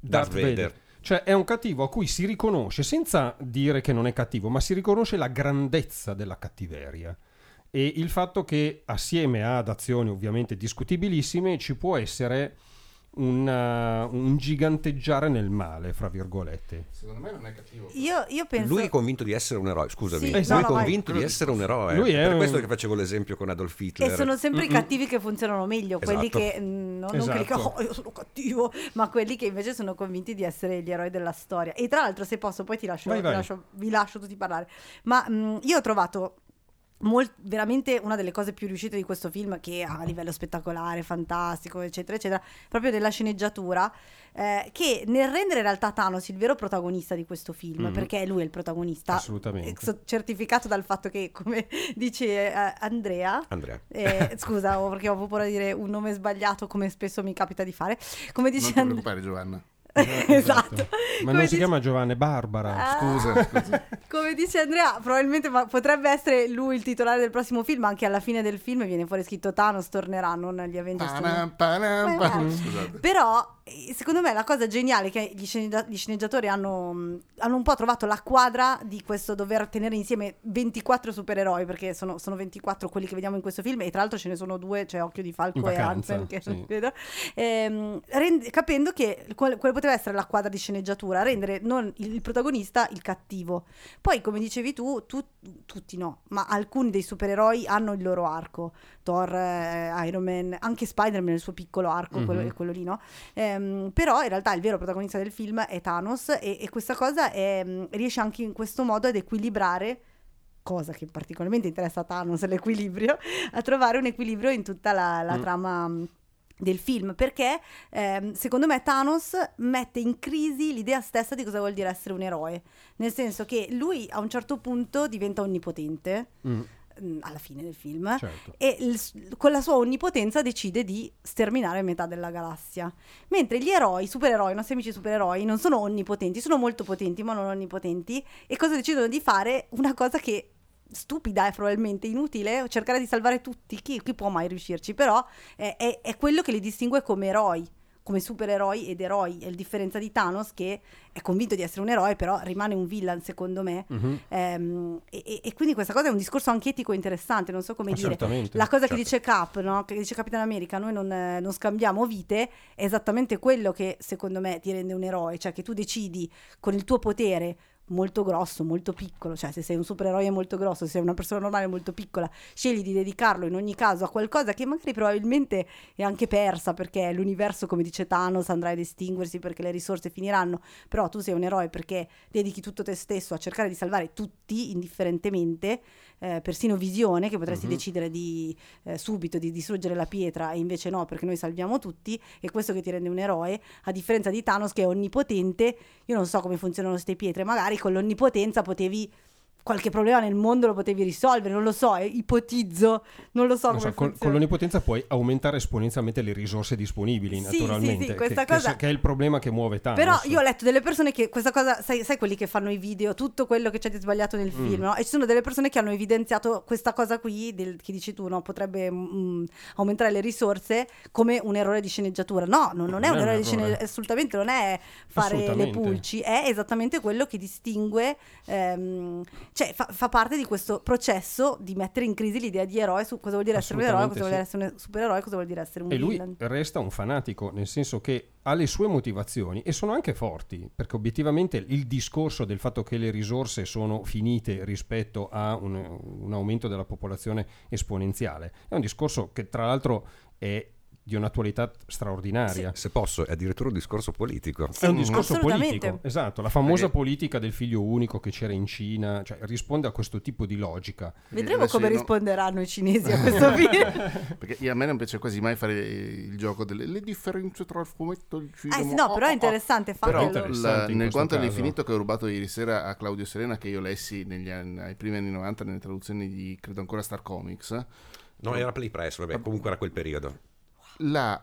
Darth Vader. Vader. Cioè è un cattivo a cui si riconosce, senza dire che non è cattivo, ma si riconosce la grandezza della cattiveria. E il fatto che assieme ad azioni ovviamente discutibilissime ci può essere una- un giganteggiare nel male, fra virgolette. Secondo me non è cattivo. Io, io penso... Lui è convinto di essere un eroe, scusami. Sì, lui no, è no, convinto vai. di essere un eroe. Lui è per un- questo che facevo l'esempio con Adolf Hitler. E sono sempre i cattivi che funzionano meglio, quelli Esatto. che mm, no, non quelli che Esatto. oh, io sono cattivo, ma quelli che invece sono convinti di essere gli eroi della storia. E tra l'altro, se posso, poi ti lascio, Vai, ti vai. lascio- vi lascio tutti parlare. Ma mm, io ho trovato mol- veramente una delle cose più riuscite di questo film, che a livello spettacolare, fantastico, eccetera, eccetera, proprio della sceneggiatura, eh, che nel rendere in realtà Thanos il vero protagonista di questo film, Mhm. perché lui è il protagonista, Assolutamente. so- certificato dal fatto che, come dice eh, Andrea, Andrea. eh, scusa, perché ho paura di dire un nome sbagliato, come spesso mi capita di fare. Come Non dice ti And- preoccupare Giovanna. Esatto. Ma Come non si dice- chiama Giovanni, Barbara. Ah, Scusa, scusa. Come dice Andrea, probabilmente ma potrebbe essere lui il titolare del prossimo film, anche alla fine del film viene fuori scritto Thanos tornerà, non gli Avengers. Panam, panam, panam. Eh, Scusate. Però, eh, secondo me, la cosa geniale è che gli, sceneggia- gli sceneggiatori hanno, mh, hanno un po' trovato la quadra di questo dover tenere insieme 24 supereroi, perché sono, sono 24 quelli che vediamo in questo film, e tra l'altro ce ne sono due, c'è Occhio di Falco In e vacanza, Ant-Man, che sì. non vedo. Ehm, rend- capendo che quale, quale poteva essere la quadra di sceneggiatura, rendere non il, il protagonista il cattivo. Poi, come dicevi tu, tu- tutti no, ma alcuni dei supereroi hanno il loro arco. Thor, eh, Iron Man, anche Spider-Man nel suo piccolo arco, quello, Mhm. è quello lì, no? Ehm, però in realtà il vero protagonista del film è Thanos e, e questa cosa è, mh, riesce anche in questo modo ad equilibrare cosa che particolarmente interessa a Thanos, l'equilibrio, a trovare un equilibrio in tutta la, la Mm. trama mh, del film, perché ehm, secondo me Thanos mette in crisi l'idea stessa di cosa vuol dire essere un eroe, nel senso che lui a un certo punto diventa onnipotente, Mm, mh, alla fine del film, certo. e il- con la sua onnipotenza decide di sterminare metà della galassia. Mentre gli eroi, i supereroi, i nostri amici supereroi, non sono onnipotenti, sono molto potenti, ma non onnipotenti. E cosa decidono di fare? Una cosa che stupida e probabilmente inutile, cercare di salvare tutti. Chi, chi può mai riuscirci? Però è, è- è quello che li distingue come eroi. Come supereroi ed eroi, è la differenza di Thanos che è convinto di essere un eroe, però rimane un villain secondo me. Mhm. Ehm, e, e- quindi questa cosa è un discorso anche etico interessante, non so come dire. La cosa che certo. dice Cap, no? che dice Capitan America, noi non, eh, non scambiamo vite, è esattamente quello che secondo me ti rende un eroe, cioè che tu decidi con il tuo potere molto grosso, molto piccolo, cioè se sei un supereroe molto grosso, se sei una persona normale molto piccola, scegli di dedicarlo in ogni caso a qualcosa che magari probabilmente è anche persa perché l'universo, come dice Thanos, andrà ad estinguersi perché le risorse finiranno, però tu sei un eroe perché dedichi tutto te stesso a cercare di salvare tutti indifferentemente, eh, persino Visione che potresti Mhm. decidere di eh, subito di distruggere la pietra e invece no perché noi salviamo tutti e questo che ti rende un eroe a differenza di Thanos che è onnipotente io non so come funzionano queste pietre magari con l'onnipotenza potevi qualche problema nel mondo lo potevi risolvere, non lo so, eh, ipotizzo, non lo so Non come so, con, con l'onnipotenza puoi aumentare esponenzialmente le risorse disponibili, Sì, sì, naturalmente. sì, questa che, cosa- sa- che è il problema che muove tanto. Però io ho letto delle persone che questa cosa, sai, sai quelli che fanno i video, tutto quello che c'è di sbagliato nel Mm. film, no? E ci sono delle persone che hanno evidenziato questa cosa qui, del, che dici tu, no? Potrebbe mm, aumentare le risorse come un errore di sceneggiatura. No, no, non è un errore di sceneggiatura, assolutamente non è fare le pulci, è esattamente quello che distingue, ehm, cioè fa, fa parte di questo processo di mettere in crisi l'idea di eroe su cosa vuol dire essere un eroe, cosa vuol dire essere un supereroe, cosa vuol dire essere un E lui villain. resta un fanatico, nel senso che ha le sue motivazioni e sono anche forti, perché obiettivamente il discorso del fatto che le risorse sono finite rispetto a un, un aumento della popolazione esponenziale è un discorso che tra l'altro è di un'attualità straordinaria. Se posso, è addirittura un discorso politico. È un discorso politico, esatto, la famosa Perché- politica del figlio unico che c'era in Cina, cioè risponde a questo tipo di logica. Vedremo come io no- risponderanno i cinesi a questo film. Perché io- a me non piace quasi mai fare il gioco delle le differenze tra il fumetto e il cinema. Eh sì, no, però è Oh, oh, oh. interessante Però farlo. interessante la- nel questo guanto caso. all'infinito che ho rubato ieri sera a Claudio Serena, che io lessi negli anni, ai primi anni 90 nelle traduzioni di, credo ancora, Star Comics, No, era Play Press, vabbè, comunque era quel periodo. La...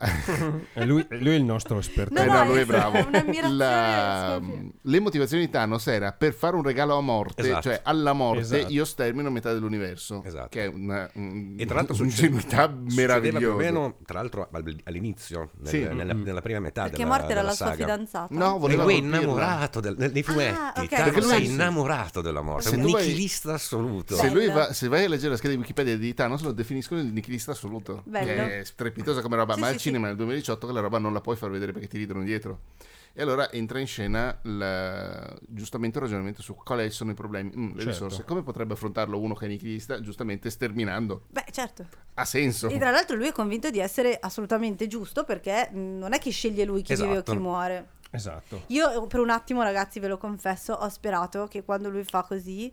E lui, lui è il nostro esperto. No, Eh, no, lui è bravo. La- scoppia. le motivazioni di Thanos era per fare un regalo a morte, Esatto. cioè alla morte Esatto. io stermino metà dell'universo, Esatto. che è una, un, E tra l'altro un'ingenuità succedeva più o meravigliosa. meno, tra l'altro, al- all'inizio, nel- Sì. nella, nella prima metà Perché della, morte era della la sua fidanzata. No, E voleva lui è innamorato del- nei fumetti. Ah, ok. Thanos Perché lui- è innamorato della morte, Se è un vai- nichilista assoluto. Se, lui Bello. va- se vai a leggere la scheda di Wikipedia di Thanos lo definiscono il nichilista assoluto. Bello. Che è strepitosa come roba, Sì, ma sì, al sì. cinema nel 2018 quella roba non la puoi far vedere perché ti ridono dietro. E allora entra in scena la- giustamente un ragionamento su quali sono i problemi, Mm, le Certo. risorse. Come potrebbe affrontarlo uno che è nichilista? Giustamente sterminando. Beh, certo. Ha senso. E tra l'altro lui è convinto di essere assolutamente giusto perché mh, non è che sceglie lui chi vive o Esatto. chi muore. Esatto. Io per un attimo, ragazzi, ve lo confesso, ho sperato che quando lui fa così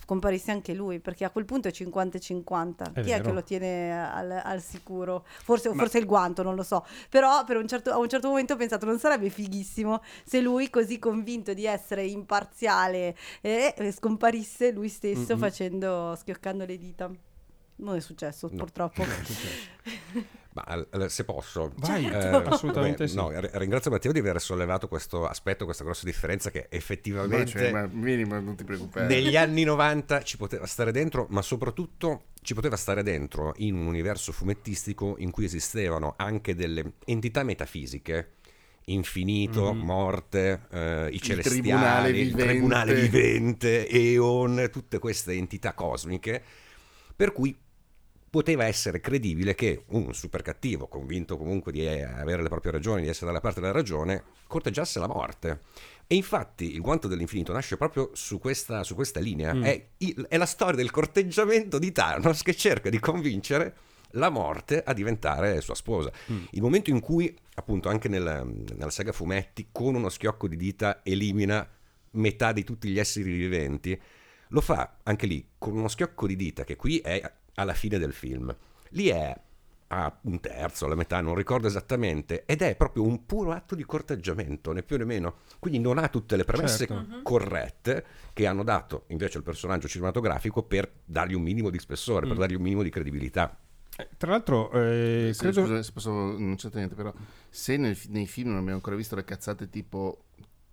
scomparisse anche lui, perché a quel punto è 50 e 50. È Chi è vero. che lo tiene al, al sicuro? Forse, forse il guanto, non lo so. Però per un certo- a un certo momento ho pensato non sarebbe fighissimo se lui, così convinto di essere imparziale, eh, eh, scomparisse lui stesso facendo, schioccando le dita. Non è successo, No. purtroppo. Ma al- al- se posso, Vai, Certo. assolutamente beh, sì. no, r- ringrazio Matteo di aver sollevato questo aspetto, questa grossa differenza che Ma, effettivamente cioè, ma minimo, non ti preoccupare. negli anni 90 ci poteva stare dentro, ma soprattutto ci poteva stare dentro in un universo fumettistico in cui esistevano anche delle entità metafisiche. Infinito, morte, eh, i celestiali, tribunale il tribunale vivente, Eon, tutte queste entità cosmiche, per cui poteva essere credibile che un super cattivo, convinto comunque di eh, avere le proprie ragioni, di essere dalla parte della ragione, corteggiasse la morte. E infatti il guanto dell'infinito nasce proprio su questa, su questa linea. È, il- è la storia del corteggiamento di Thanos che cerca di convincere la morte a diventare sua sposa. Il momento in cui, appunto, anche nella, nella saga fumetti, con uno schiocco di dita elimina metà di tutti gli esseri viventi, lo fa anche lì con uno schiocco di dita che qui è alla fine del film. Lì è a un terzo, alla metà, non ricordo esattamente, ed è proprio un puro atto di corteggiamento, né più né meno. Quindi non ha tutte le premesse Certo. corrette che hanno dato invece al personaggio cinematografico per dargli un minimo di spessore, per dargli un minimo di credibilità. Eh, Tra l'altro, eh, Se- credo... Scusa, se posso, non c'è niente, però se nel- nei film non abbiamo ancora visto le cazzate tipo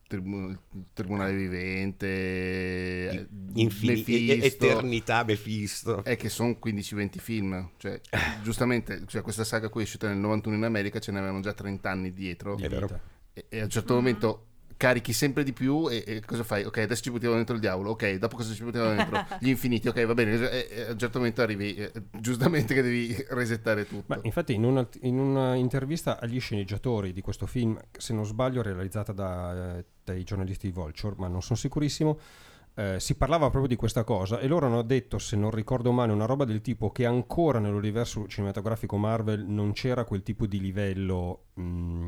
tribu- Tribunale Vivente, eh, Infini- e- Mephisto, eternità, Mephisto. è che sono 15-20 film. Cioè, giustamente, cioè, questa saga qui è uscita nel 91 in America, ce ne avevano già 30 anni dietro. di È vero. E, e a un certo momento carichi sempre di più e, e cosa fai? Ok, adesso ci buttiamo dentro il diavolo, ok, dopo cosa ci buttiamo dentro? Gli infiniti, ok, va bene, e, e a un certo momento arrivi, eh, giustamente che devi resettare tutto. Ma infatti in una, in una intervista agli sceneggiatori di questo film, se non sbaglio realizzata da, eh, dai giornalisti di Vulture, ma non sono sicurissimo, eh, si parlava proprio di questa cosa e loro hanno detto, se non ricordo male, una roba del tipo che ancora nell'universo cinematografico Marvel non c'era quel tipo di livello mh,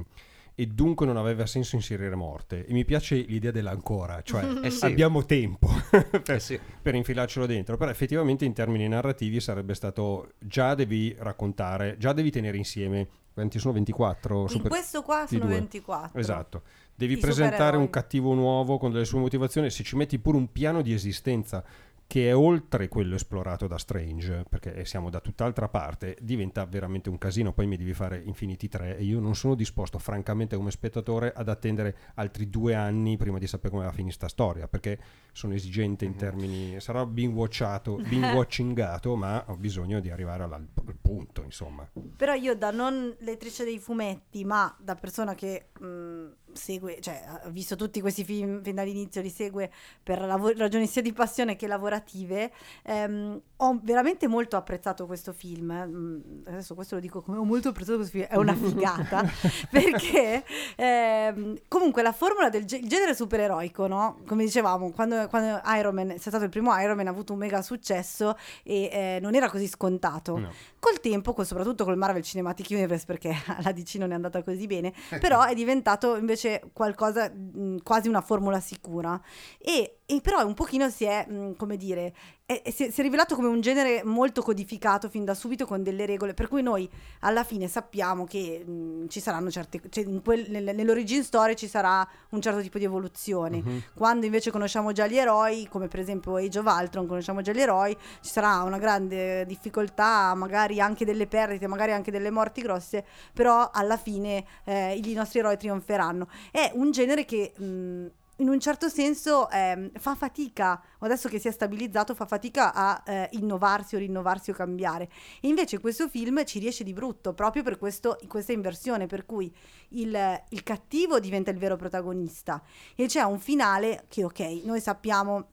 e dunque non aveva senso inserire morte. E mi piace l'idea dell'ancora, cioè Eh sì. abbiamo tempo per, Eh sì. per infilarcelo dentro, però effettivamente in termini narrativi sarebbe stato già devi raccontare, già devi tenere insieme, quanti sono 24? In Super- questo qua sono 22. 24. Esatto, devi I presentare supereroi. un cattivo nuovo con delle sue motivazioni, se ci metti pure un piano di esistenza che è oltre quello esplorato da Strange, perché siamo da tutt'altra parte, diventa veramente un casino. Poi mi devi fare Infinity 3 e io non sono disposto, francamente, come spettatore, ad attendere altri due anni prima di sapere come va a finire sta storia, perché sono esigente in termini. sarò binge watchato, binge watchingato, ma ho bisogno di arrivare al punto, insomma. Però io da non lettrice dei fumetti, ma da persona che mh, segue, cioè ha visto tutti questi film fin dall'inizio, li segue per lavo- ragioni sia di passione che lavorative, ehm, ho veramente molto apprezzato questo film. Mm, Adesso questo lo dico come ho molto apprezzato questo film, è una figata, perché ehm, comunque la formula del ge- genere supereroico, no? Come dicevamo, quando, quando Iron Man è stato il primo Iron Man ha avuto un mega successo e eh, non era così scontato. No. Col tempo, con- soprattutto col Marvel Cinematic Universe, perché alla DC non è andata così bene, però è diventato invece qualcosa, mh, quasi una formula sicura. E, e però un pochino si è, mh, come dire, è- è- si, è, rivelato come un genere molto codificato fin da subito con delle regole, per cui noi alla fine sappiamo che mh, ci saranno certe, cioè quel- nel- nell'origin story ci sarà un certo tipo di evoluzione. Mhm. Quando invece conosciamo già gli eroi, come per esempio Age of Ultron, conosciamo già gli eroi, ci sarà una grande difficoltà, magari anche delle perdite, magari anche delle morti grosse, però alla fine eh, i nostri eroi trionferanno. È un genere che mh, in un certo senso ehm, fa fatica, adesso che si è stabilizzato, fa fatica a eh, innovarsi o rinnovarsi o cambiare. E invece questo film ci riesce di brutto, proprio per questo- questa inversione, per cui il, il cattivo diventa il vero protagonista e c'è un finale che ok, noi sappiamo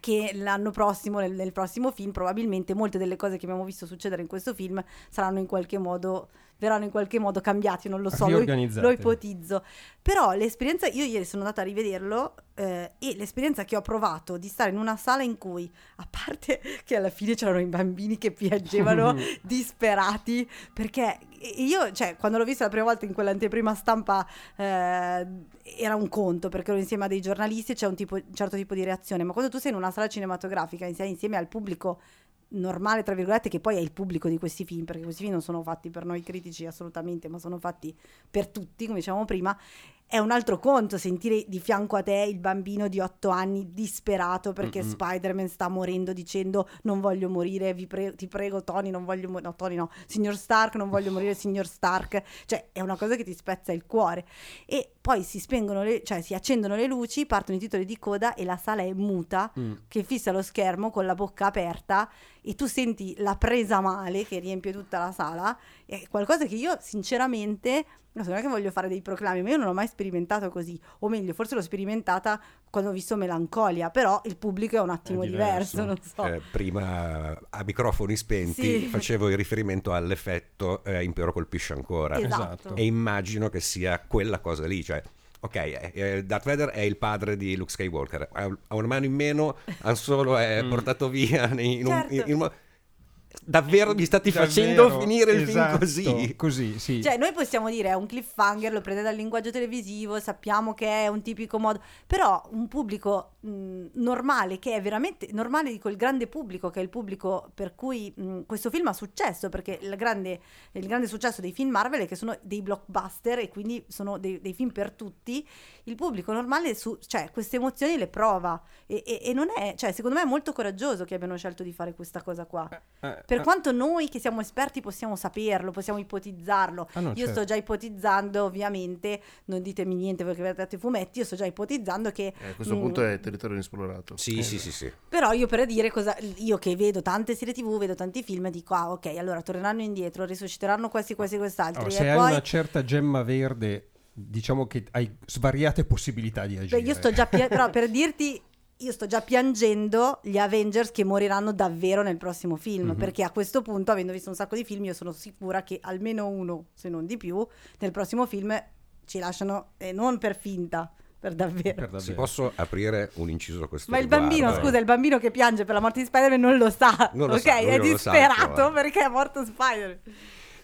che l'anno prossimo, nel, nel prossimo film, probabilmente molte delle cose che abbiamo visto succedere in questo film saranno in qualche modo, verranno in qualche modo cambiati, non lo so, lo, lo ipotizzo. Però l'esperienza, io ieri sono andata a rivederlo eh, e l'esperienza che ho provato di stare in una sala in cui, a parte che alla fine c'erano i bambini che piangevano disperati, perché io, cioè, quando l'ho visto la prima volta in quell'anteprima stampa eh, era un conto, perché ero insieme a dei giornalisti e c'è un, tipo- un certo tipo di reazione, ma quando tu sei in una sala cinematografica, insieme al pubblico normale, tra virgolette, che poi è il pubblico di questi film, perché questi film non sono fatti per noi critici assolutamente, ma sono fatti per tutti, come dicevamo prima, è un altro conto sentire di fianco a te il bambino di otto anni disperato perché Mm-mm. Spider-Man sta morendo dicendo non voglio morire, pre- ti prego Tony, non voglio morire, no Tony no, signor Stark, non voglio morire, signor Stark, cioè è una cosa che ti spezza il cuore e poi si spengono le, cioè si accendono le luci, partono i titoli di coda e la sala è muta Mm. che fissa lo schermo con la bocca aperta e tu senti la presa male che riempie tutta la sala, è qualcosa che io sinceramente, non so, non è che voglio fare dei proclami, ma io non l'ho mai sperimentato così, o meglio, forse l'ho sperimentata quando ho visto Melancolia, però il pubblico è un attimo È diverso. diverso. non so. Eh, prima a microfoni spenti Sì. facevo il riferimento all'effetto eh, Impero colpisce ancora esatto. esatto. e immagino che sia quella cosa lì, cioè ok, eh, eh, Darth Vader è il padre di Luke Skywalker, ha, una mano in meno, Han Solo è Mm. portato via in, un, Certo. in- in un mo- Davvero mi state Davvero, facendo finire il esatto, film così? Così, sì. Cioè, noi possiamo dire è un cliffhanger, lo prende dal linguaggio televisivo, sappiamo che è un tipico modo, però un pubblico mh, normale, che è veramente normale, dico il grande pubblico, che è il pubblico per cui mh, questo film ha successo, perché il grande, il grande successo dei film Marvel è che sono dei blockbuster e quindi sono dei, dei film per tutti, il pubblico normale su, cioè, queste emozioni le prova e, e- e non è, cioè, secondo me è molto coraggioso che abbiano scelto di fare questa cosa qua. Eh, Per eh, quanto noi che siamo esperti possiamo saperlo, possiamo ipotizzarlo, ah, no, io certo. sto già ipotizzando, ovviamente, non ditemi niente perché avete detto i fumetti, io sto già ipotizzando che... Eh, a questo mm, punto è territorio inesplorato. Sì, sì, sì, sì. Però io per dire cosa... Io che vedo tante serie tv, vedo tanti film, dico, ah ok, allora torneranno indietro, risusciteranno questi, questi, quest'altri. Allora, e se hai poi... una certa gemma verde, diciamo che hai svariate possibilità di Beh, agire. io sto già... pia- però per dirti... Io sto già piangendo gli Avengers che moriranno davvero nel prossimo film, Mhm. perché a questo punto, avendo visto un sacco di film, io sono sicura che almeno uno, se non di più, nel prossimo film ci lasciano, e non per finta, per davvero. Per davvero. Se posso aprire un inciso a questo Ma il riguardo? bambino, scusa, il bambino che piange per la morte di Spider-Man non lo sa, Non lo ok? sa, è sa disperato ancora. perché è morto Spider-Man.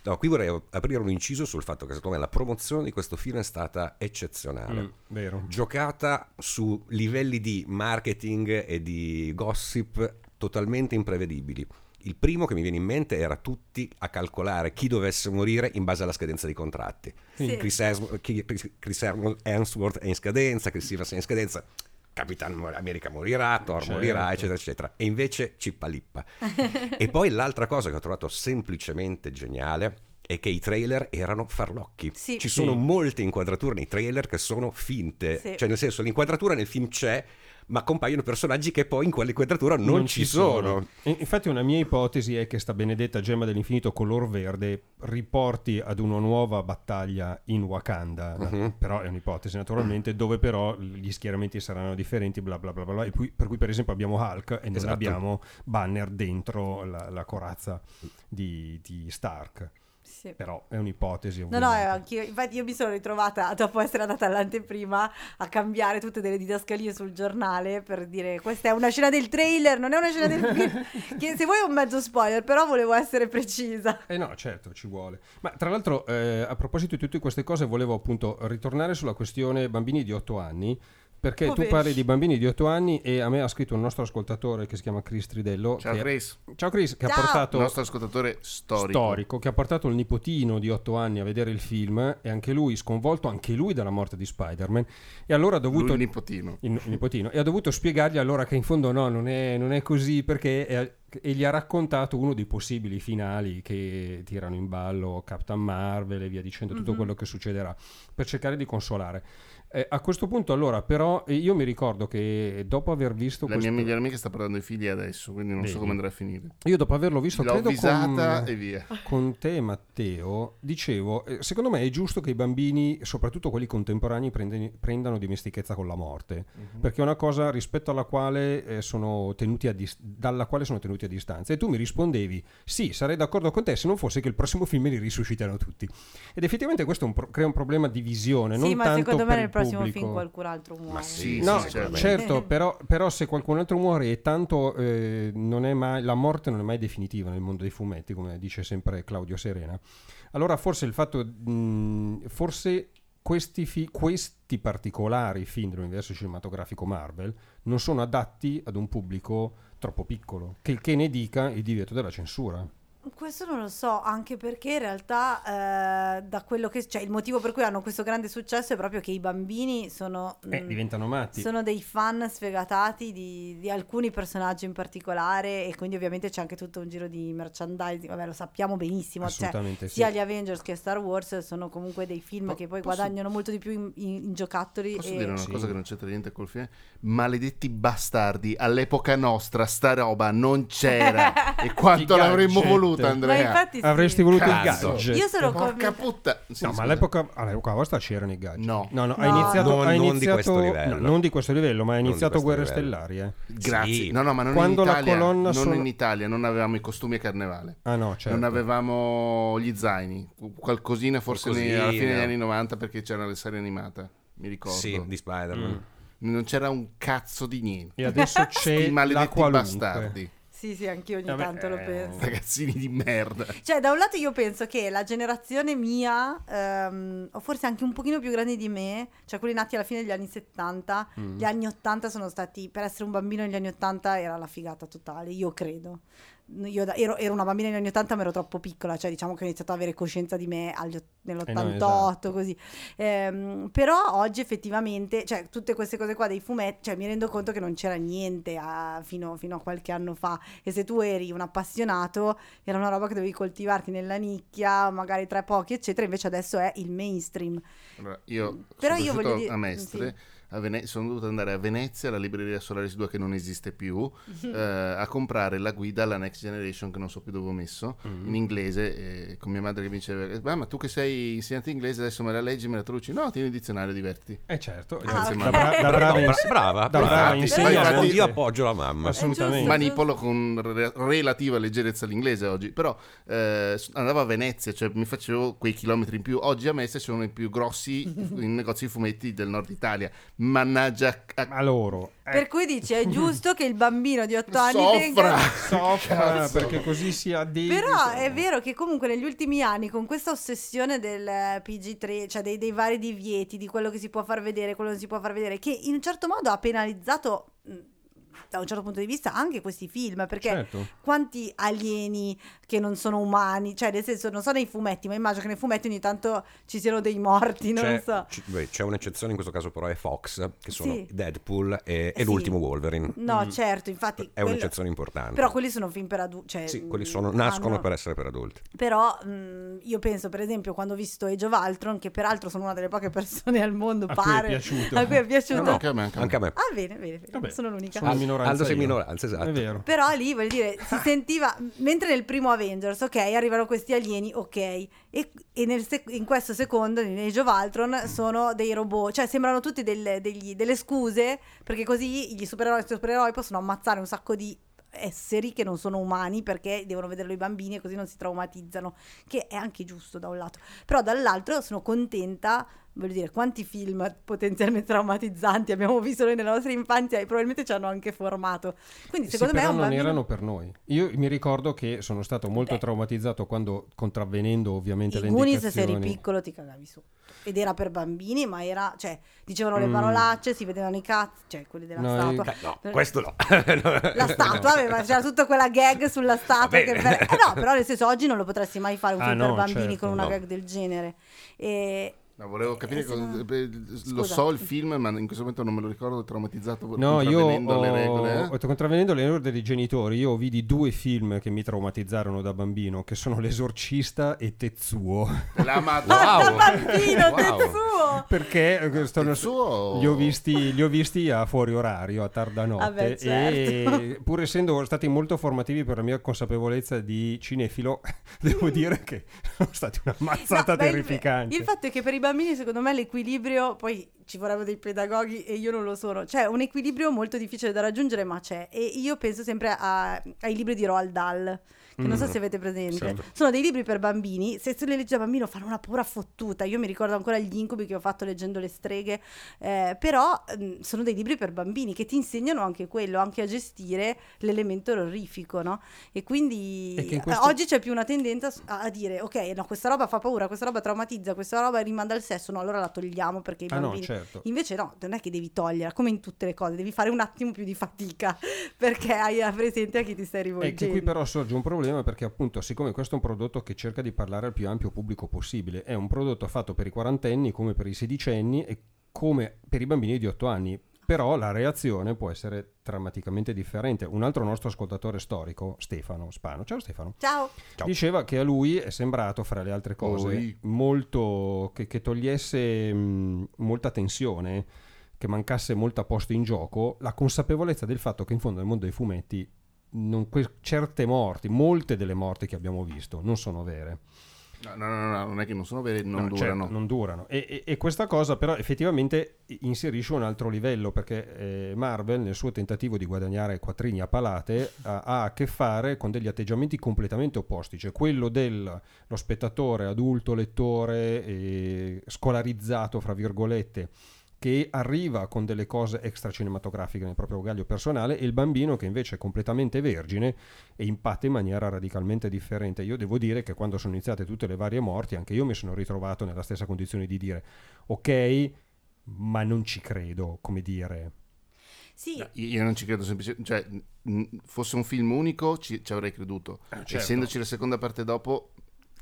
No, qui vorrei aprire un inciso sul fatto che secondo me la promozione di questo film è stata eccezionale. Mm, vero. Giocata su livelli di marketing e di gossip totalmente imprevedibili. Il primo che mi viene in mente era tutti a calcolare chi dovesse morire in base alla scadenza dei contratti. Sì. Chris, Hemsworth, chi- Chris Hemsworth è in scadenza, Chris Evans è in scadenza, Capitan America morirà, Thor Certo. morirà, eccetera, eccetera. E invece cippalippa. e poi l'altra cosa che ho trovato semplicemente geniale è che i trailer erano farlocchi. Sì. Ci sono Sì. molte inquadrature nei trailer che sono finte. Sì. Cioè, nel senso, l'inquadratura nel film c'è, ma compaiono personaggi che poi in quell'inquadratura non, ci sono. E- Infatti una mia ipotesi è che sta benedetta gemma dell'infinito color verde riporti ad una nuova battaglia in Wakanda, Mhm. però è un'ipotesi naturalmente, dove però gli schieramenti saranno differenti, bla bla bla bla, e poi- per cui per esempio abbiamo Hulk e non Esatto. abbiamo Banner dentro la, la corazza di, di Stark. Sì. Però è un'ipotesi. No, no, ovviamente. anch'io. Infatti, io mi sono ritrovata dopo essere andata all'anteprima a cambiare tutte delle didascalie sul giornale per dire questa è una scena del trailer, non è una scena del film. che se vuoi è un mezzo spoiler, però volevo essere precisa. Eh no, certo, ci vuole. Ma tra l'altro, eh, a proposito di tutte queste cose, volevo appunto ritornare sulla questione bambini di 8 anni. Perché tu Poveri. parli di bambini di 8 anni e a me ha scritto un nostro ascoltatore che si chiama Chris Tridello. Ciao che- Chris, Ciao Chris, che ha Ciao. portato il nostro ascoltatore storico. storico, che ha portato il nipotino di 8 anni a vedere il film e anche lui sconvolto, anche lui dalla morte di Spider-Man. E allora ha Lui dovuto il nipotino. il, il nipotino, e ha dovuto spiegargli allora che in fondo no, non è, non è così perché è- e gli ha raccontato uno dei possibili finali che tirano in ballo Captain Marvel e via dicendo tutto Mhm. quello che succederà per cercare di consolare. Eh, a questo punto allora però eh, io mi ricordo che dopo aver visto La questo mia migliore amica sta parlando ai figli adesso, quindi non Vedi. so come andrà a finire. io dopo averlo visto L'ho credo avvisata con, e via. con te Matteo dicevo eh, secondo me è giusto che i bambini soprattutto quelli contemporanei prendeni- prendano dimestichezza con la morte Mhm. perché è una cosa rispetto alla quale eh, sono tenuti a dis- dalla quale sono tenuti a distanza e tu mi rispondevi sì sarei d'accordo con te se non fosse che il prossimo film li risuscitano tutti ed effettivamente questo un pro- crea un problema di visione non sì, ma tanto secondo me per nel il prossimo pubblico. film qualcun altro muore. Ma sì, No, sì, certo, però, però se qualcun altro muore e tanto eh, non è mai, la morte non è mai definitiva nel mondo dei fumetti, come dice sempre Claudio Serena, allora forse il fatto, mh, forse questi, fi- questi particolari film dell'universo cinematografico Marvel non sono adatti ad un pubblico troppo piccolo, che, che ne dica il divieto della censura. Questo non lo so, anche perché in realtà eh, da quello che cioè il motivo per cui hanno questo grande successo è proprio che i bambini sono Eh, mh, diventano matti. sono dei fan sfegatati di, di alcuni personaggi in particolare e quindi ovviamente c'è anche tutto un giro di merchandising, vabbè lo sappiamo benissimo, cioè, Assolutamente sì. sia gli Avengers che Star Wars sono comunque dei film Po- che poi posso- guadagnano molto di più in, in- in giocattoli Posso e dire una Sì. cosa che non c'entra niente col film? Maledetti bastardi, all'epoca nostra sta roba non c'era. e quanto l'avremmo gadget. Voluta, Ma Andrea? infatti sì. Avresti voluto Cazzo. il gadget. Io sono Porca convinta puttana. Sì, No, ma all'epoca, all'epoca vostra c'erano i gadget. No. no, no, ha No. iniziato, Non- ha non di iniziato- questo livello. no, non di questo livello, ma ha iniziato Guerre livello. Stellari. eh. Grazie. Sì. No, no, ma non Quando in la Italia. colonna non sonora- in Italia, non avevamo i costumi a carnevale. Ah no, certo. Non avevamo gli zaini, qualcosina forse nei- alla fine degli anni 90 perché c'era la serie animata, mi ricordo. Sì, di Spider-Man. Non c'era un cazzo di niente. E adesso c'è I maledetti bastardi, Sì, sì, anch'io ogni Vabbè, tanto lo eh, penso. ragazzini di merda. Cioè, da un lato io penso che la generazione mia, ehm, o forse anche un pochino più grandi di me, cioè quelli nati alla fine degli anni 70, Mm. gli anni 80 sono stati, per essere un bambino negli anni 80 era la figata totale, io credo. Io da- ero, ero una bambina negli anni 80 ma ero troppo piccola, cioè diciamo che ho iniziato ad avere coscienza di me agli ott- nell'88, esatto. così. Ehm, però oggi effettivamente, cioè tutte queste cose qua dei fumetti, cioè mi rendo conto che non c'era niente a- fino, fino a qualche anno fa e se tu eri un appassionato era una roba che dovevi coltivarti nella nicchia, magari tra pochi eccetera, invece adesso è il mainstream. Allora, io Però sono io voglio dire- a Mestre, a Vene- sono dovuto andare a Venezia, alla libreria Solaris 2 che non esiste più, eh, a comprare la guida alla Next Generation che non so più dove ho messo, Mm. in inglese, e con mia madre che mi diceva, "Ah, ma tu che sei insegnante inglese adesso me la leggi, me la traduci? No, tieni il dizionario, divertiti. Eh certo, Ah, da, ok. bra- da Bra- brava, no, bra- brava, da brava. insegnante. infatti- Io appoggio la mamma. Assolutamente. giusto. Manipolo con re- relativa leggerezza l'inglese oggi, però eh, andavo a Venezia, cioè mi facevo quei chilometri in più. Oggi a Mestre sono i più grossi negozi di fumetti del nord Italia. Mannaggia, a- Ma loro eh, Per cui dici è giusto che il bambino di 8 anni soffra! venga... soffra perché così si addebita. Però è vero che comunque negli ultimi anni con questa ossessione del eh, PG3, cioè dei, dei vari divieti, di quello che si può far vedere, quello che non si può far vedere, che in un certo modo ha penalizzato da un certo punto di vista anche questi film, perché Certo. quanti alieni che non sono umani, cioè nel senso non so nei fumetti, ma immagino che nei fumetti ogni tanto ci siano dei morti, non c'è, so. c- beh, c'è un'eccezione in questo caso però è Fox, che sono Sì. Deadpool e, e Sì. l'ultimo Wolverine. No, certo, infatti... È quello- un'eccezione importante. Però quelli sono film per adulti. Cioè, Sì, quelli mh, sono- nascono hanno- per essere per adulti. Però mh, io penso, per esempio, quando ho visto Age of Ultron, che peraltro sono una delle poche persone al mondo, A cui è pare, piaciuto. a cui è piaciuto. No, no, anche a me, anche a me. Ah, bene, bene, bene. Vabbè, sono l'unica. sono minoranza Aldo sei io. minoranza, esatto. È vero. Però lì, voglio dire, si sentiva, mentre nel primo Avengers, ok, arrivano questi alieni, ok, e, e nel sec- in questo secondo, in Age of Ultron, sono dei robot, cioè sembrano tutti del- degli- delle scuse, perché così gli supereroi e i supereroi possono ammazzare un sacco di esseri che non sono umani perché devono vederlo i bambini e così non si traumatizzano, che è anche giusto da un lato. Però dall'altro sono contenta, voglio dire, quanti film potenzialmente traumatizzanti abbiamo visto noi nella nostra infanzia e probabilmente ci hanno anche formato. Quindi Sì, secondo me è però non bambino... erano per noi. Io mi ricordo che sono stato molto Beh. traumatizzato quando, contravvenendo ovviamente le I Goonies se eri indicazioni... piccolo ti cagavi su. Ed era per bambini, ma era, cioè, dicevano le Mm. parolacce, si vedevano i cazzi, cioè quelli della No, statua. Eh, No, questo no. La statua aveva, c'era tutta quella gag sulla statua. Per- eh no, però nel senso oggi non lo potresti mai fare un Ah, film no, per bambini certo, con una no. gag del genere. E, No, volevo capire, Eh, cosa- no- beh, lo so il film, ma in questo momento non me lo ricordo, traumatizzato No, io contravvenendo ho, le regole. eh. contravvenendo le regole dei genitori, io vidi due film che mi traumatizzarono da bambino, che sono L'Esorcista e Tetsuo. La Ah, Madonna. da bambino, Wow. Tetsuo! Perché eh, sto- Tetsuo? li, ho visti, li ho visti a fuori orario, a tarda notte, Vabbè, certo. e pur essendo stati molto formativi per la mia consapevolezza di cinefilo, devo dire che sono stati una mazzata No, beh, il- terrificante. Il, fatto è che per i bambini, secondo me, l'equilibrio, poi ci vorrebbero dei pedagoghi e io non lo sono. C'è un equilibrio molto difficile da raggiungere, ma c'è. E io penso sempre a- ai libri di Roald Dahl. Che non so Mm. se avete presente, Certo. sono dei libri per bambini. Se tu li leggi da bambino, fanno una paura fottuta. Io mi ricordo ancora gli incubi che ho fatto leggendo le streghe. eh, però mm, sono dei libri per bambini che ti insegnano anche quello, anche a gestire l'elemento orrorifico, no? E quindi E questo- oggi c'è più una tendenza a, a dire: ok, no, questa roba fa paura, questa roba traumatizza, questa roba rimanda al sesso, no, allora la togliamo perché i Ah no, certo. Invece no, non è che devi toglierla, come in tutte le cose, devi fare un attimo più di fatica perché hai presente a chi ti stai E rivolgendo. che qui però sorge un problema perché appunto siccome questo è un prodotto che cerca di parlare al più ampio pubblico possibile, è un prodotto fatto per i quarantenni come per i sedicenni e come per i bambini di 8 anni, però la reazione può essere drammaticamente differente. Un altro nostro ascoltatore storico, Stefano Spano, ciao Stefano, Ciao. Ciao. diceva che a lui è sembrato, fra le altre cose, Oi. molto che, che togliesse mh, molta tensione, che mancasse molta posta in gioco, la consapevolezza del fatto che in fondo nel mondo dei fumetti non que- certe morti, molte delle morti che abbiamo visto non sono vere. No, no, no, no, non è che non sono veri, non No, durano. certo, non durano. E, e- e questa cosa però effettivamente inserisce un altro livello perché eh, Marvel nel suo tentativo di guadagnare quattrini a palate ha, ha a che fare con degli atteggiamenti completamente opposti, cioè quello dello spettatore adulto, lettore, eh, scolarizzato, fra virgolette, che arriva con delle cose extra cinematografiche nel proprio bagaglio personale e il bambino che invece è completamente vergine e impatta in maniera radicalmente differente. Io devo dire che quando sono iniziate tutte le varie morti, anche io mi sono ritrovato nella stessa condizione di dire ok, ma non ci credo, come dire. Sì, No, io non ci credo semplicemente, cioè, fosse un film unico ci, ci avrei creduto. certo. Essendoci la seconda parte dopo,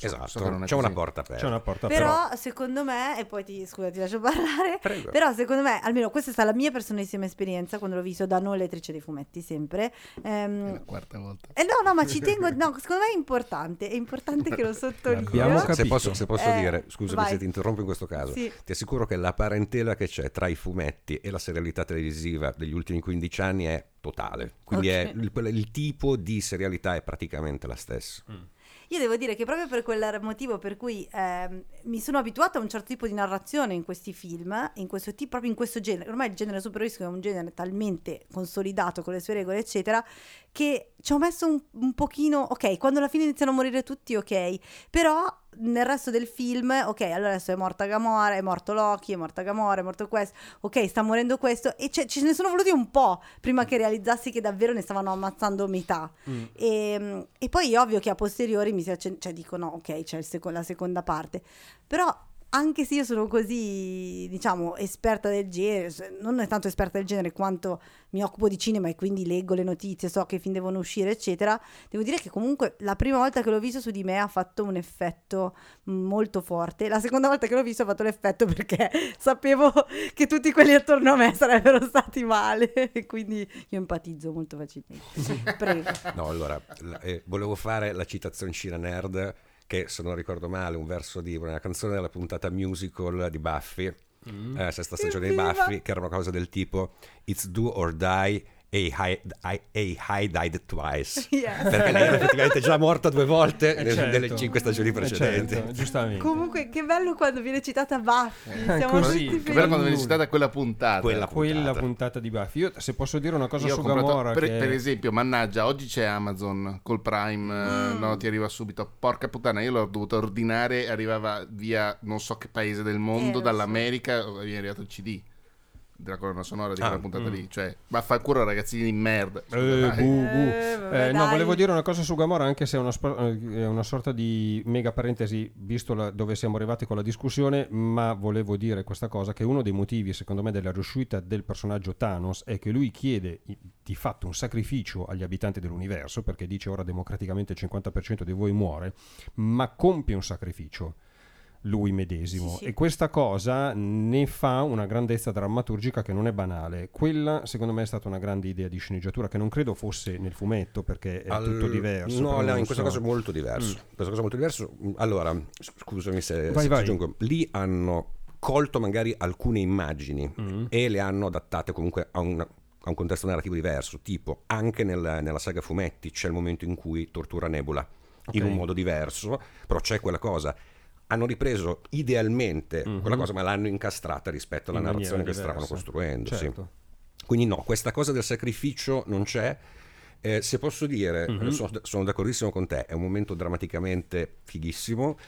so- so Esatto, è c'è una porta aperta. C'è una porta però secondo me, e poi ti, scusa, ti lascio parlare, Prego. però secondo me, almeno questa è stata la mia personalissima esperienza quando l'ho visto da non lettrice dei fumetti sempre. ehm, È la quarta volta. Eh no, no, ma ci tengo. No, secondo me è importante. È importante che lo sottolineo. Abbiamo Se posso, se posso Eh, dire, scusami vai. se ti interrompo in questo caso, Sì. ti assicuro che la parentela che c'è tra i fumetti e la serialità televisiva degli ultimi 15 anni è totale. Quindi Ok. è il, il tipo di serialità è praticamente la stessa. Io devo dire che proprio per quel motivo per cui ehm, mi sono abituata a un certo tipo di narrazione in questi film, in questo tipo, proprio in questo genere. Ormai il genere supereroistico è un genere talmente consolidato con le sue regole, eccetera, che ci ho messo un, un pochino. Ok, quando alla fine iniziano a morire tutti, ok, però nel resto del film, ok, allora adesso è morta Gamora, è morto Loki, è morta Gamora, è morto questo, ok, sta morendo questo, e ce, ce ne sono voluti un po' prima che realizzassi che davvero ne stavano ammazzando metà. Mm. E, e poi è ovvio che a posteriori mi si accen- cioè dico no, ok, c'è il seco- la seconda parte. Però anche se io sono così, diciamo, esperta del genere, non è tanto esperta del genere quanto mi occupo di cinema e quindi leggo le notizie, so che film devono uscire, eccetera, devo dire che comunque la prima volta che l'ho visto su di me ha fatto un effetto molto forte. La seconda volta che l'ho visto ha fatto l'effetto perché sapevo che tutti quelli attorno a me sarebbero stati male e quindi io empatizzo molto facilmente. Prego. No, allora, eh, volevo fare la citazione Cina Nerd, che se non ricordo male, un verso di una canzone della puntata musical di Buffy, eh, sesta stagione di! Buffy, che era una cosa del tipo It's do or die, a high, I, high died twice. Yes. Perché lei era effettivamente già morta due volte Eh, certo. nelle cinque stagioni Eh, precedenti. certo, giustamente. Comunque, che bello quando viene citata Buffy. Siamo così, tutti Che bello quando viene citata quella puntata. Quella Quella puntata. puntata di Buffy. Io se posso dire una cosa Io su Gamora per, che... per esempio, mannaggia, oggi c'è Amazon col Prime, eh, Mm. no, ti arriva subito. Porca puttana, io l'ho dovuto ordinare, arrivava via non so che paese del mondo, Eh, lo so. dall'America, mi è arrivato il CD della colonna sonora di quella Ah, puntata lì. Cioè, vaffanculo ragazzini di merda. Eh, bu, bu. Eh, vabbè, Eh, no, volevo dire una cosa su Gamora, anche se è una, eh, è una sorta di mega parentesi, visto la- dove siamo arrivati con la discussione, ma volevo dire questa cosa, che uno dei motivi, secondo me, della riuscita del personaggio Thanos è che lui chiede di fatto un sacrificio agli abitanti dell'universo, perché dice ora democraticamente il 50% di voi muore, ma compie un sacrificio lui medesimo Sì, sì. e questa cosa ne fa una grandezza drammaturgica che non è banale quella secondo me è stata una grande idea di sceneggiatura che non credo fosse nel fumetto perché è Al- tutto diverso No, no, in questo so. caso è molto diverso. In questo caso è molto diverso. Allora, scusami se, Vai, se vai. aggiungo. Lì hanno colto magari alcune immagini Mm. e le hanno adattate comunque a un, a un contesto narrativo diverso. Tipo, anche nel- nella saga fumetti c'è il momento in cui tortura Nebula in Ok. un modo diverso, però c'è quella cosa. Hanno ripreso idealmente Mhm. quella cosa, ma l'hanno incastrata rispetto alla In narrazione che stavano costruendo. sì. certo. Quindi no, questa cosa del sacrificio non c'è. Eh, se posso dire, Mhm. eh, sono, sono d'accordissimo con te, è un momento drammaticamente fighissimo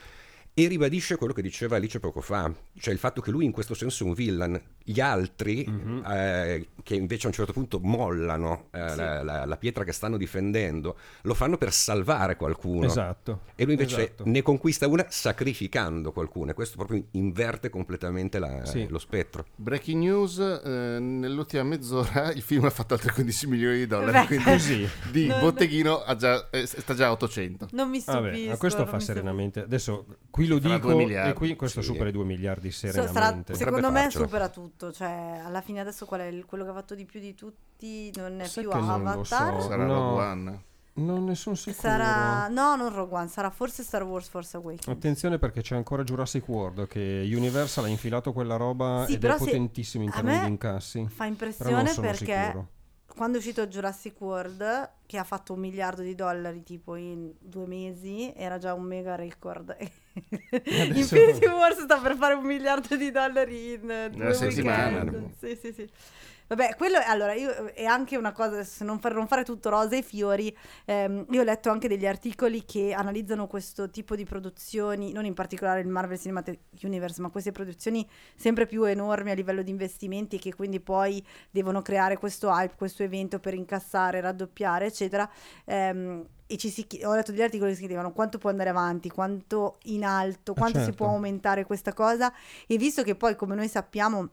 e ribadisce quello che diceva Alice poco fa, cioè il fatto che lui in questo senso è un villain, gli altri Mhm. eh, che invece a un certo punto mollano eh, Sì. la, la- la pietra che stanno difendendo, lo fanno per salvare qualcuno. esatto E lui invece Esatto. ne conquista una sacrificando qualcuno e questo proprio inverte completamente la- Sì. lo spettro. Breaking news, eh, nell'ultima mezz'ora il film ha fatto altri 15 milioni di dollari, Beh. quindi così di No, no. botteghino ha già, eh, sta già a 800. Non mi stupisco. Vabbè, ma questo non fa serenamente adesso qui lo Farà dico e qui questo sì. supera i 2 miliardi So- serenamente sarà- Potrebbe secondo me farcela. supera tutto. Cioè, alla fine adesso qual è il- quello che ha fatto di più di tutti? Non è Sai più lo Avatar. so. Sarà no. Rogue One. non ne sono sicuro Sarà no, non Rogue One, sarà forse Star Wars Force Awakens. Attenzione perché c'è ancora Jurassic World che Universal ha infilato quella roba Sì, ed è potentissimo in termini di incassi. Fa impressione perché sicuro. Quando è uscito Jurassic World, che ha fatto un miliardo di dollari tipo in due mesi, era già un mega record. Infinity Wars sta per fare un miliardo di dollari in due Una settimana. weekend. Sì, sì, sì. Vabbè, quello è, allora, io, è anche una cosa, se non fare, non fare tutto rose e fiori, ehm, io ho letto anche degli articoli che analizzano questo tipo di produzioni, non in particolare il Marvel Cinematic Universe, ma queste produzioni sempre più enormi a livello di investimenti che quindi poi devono creare questo hype, questo evento per incassare, raddoppiare, eccetera. Ehm, e ci si, ho letto degli articoli che si chiedevano quanto può andare avanti, quanto in alto, quanto si certo. può aumentare questa cosa. E visto che poi, come noi sappiamo,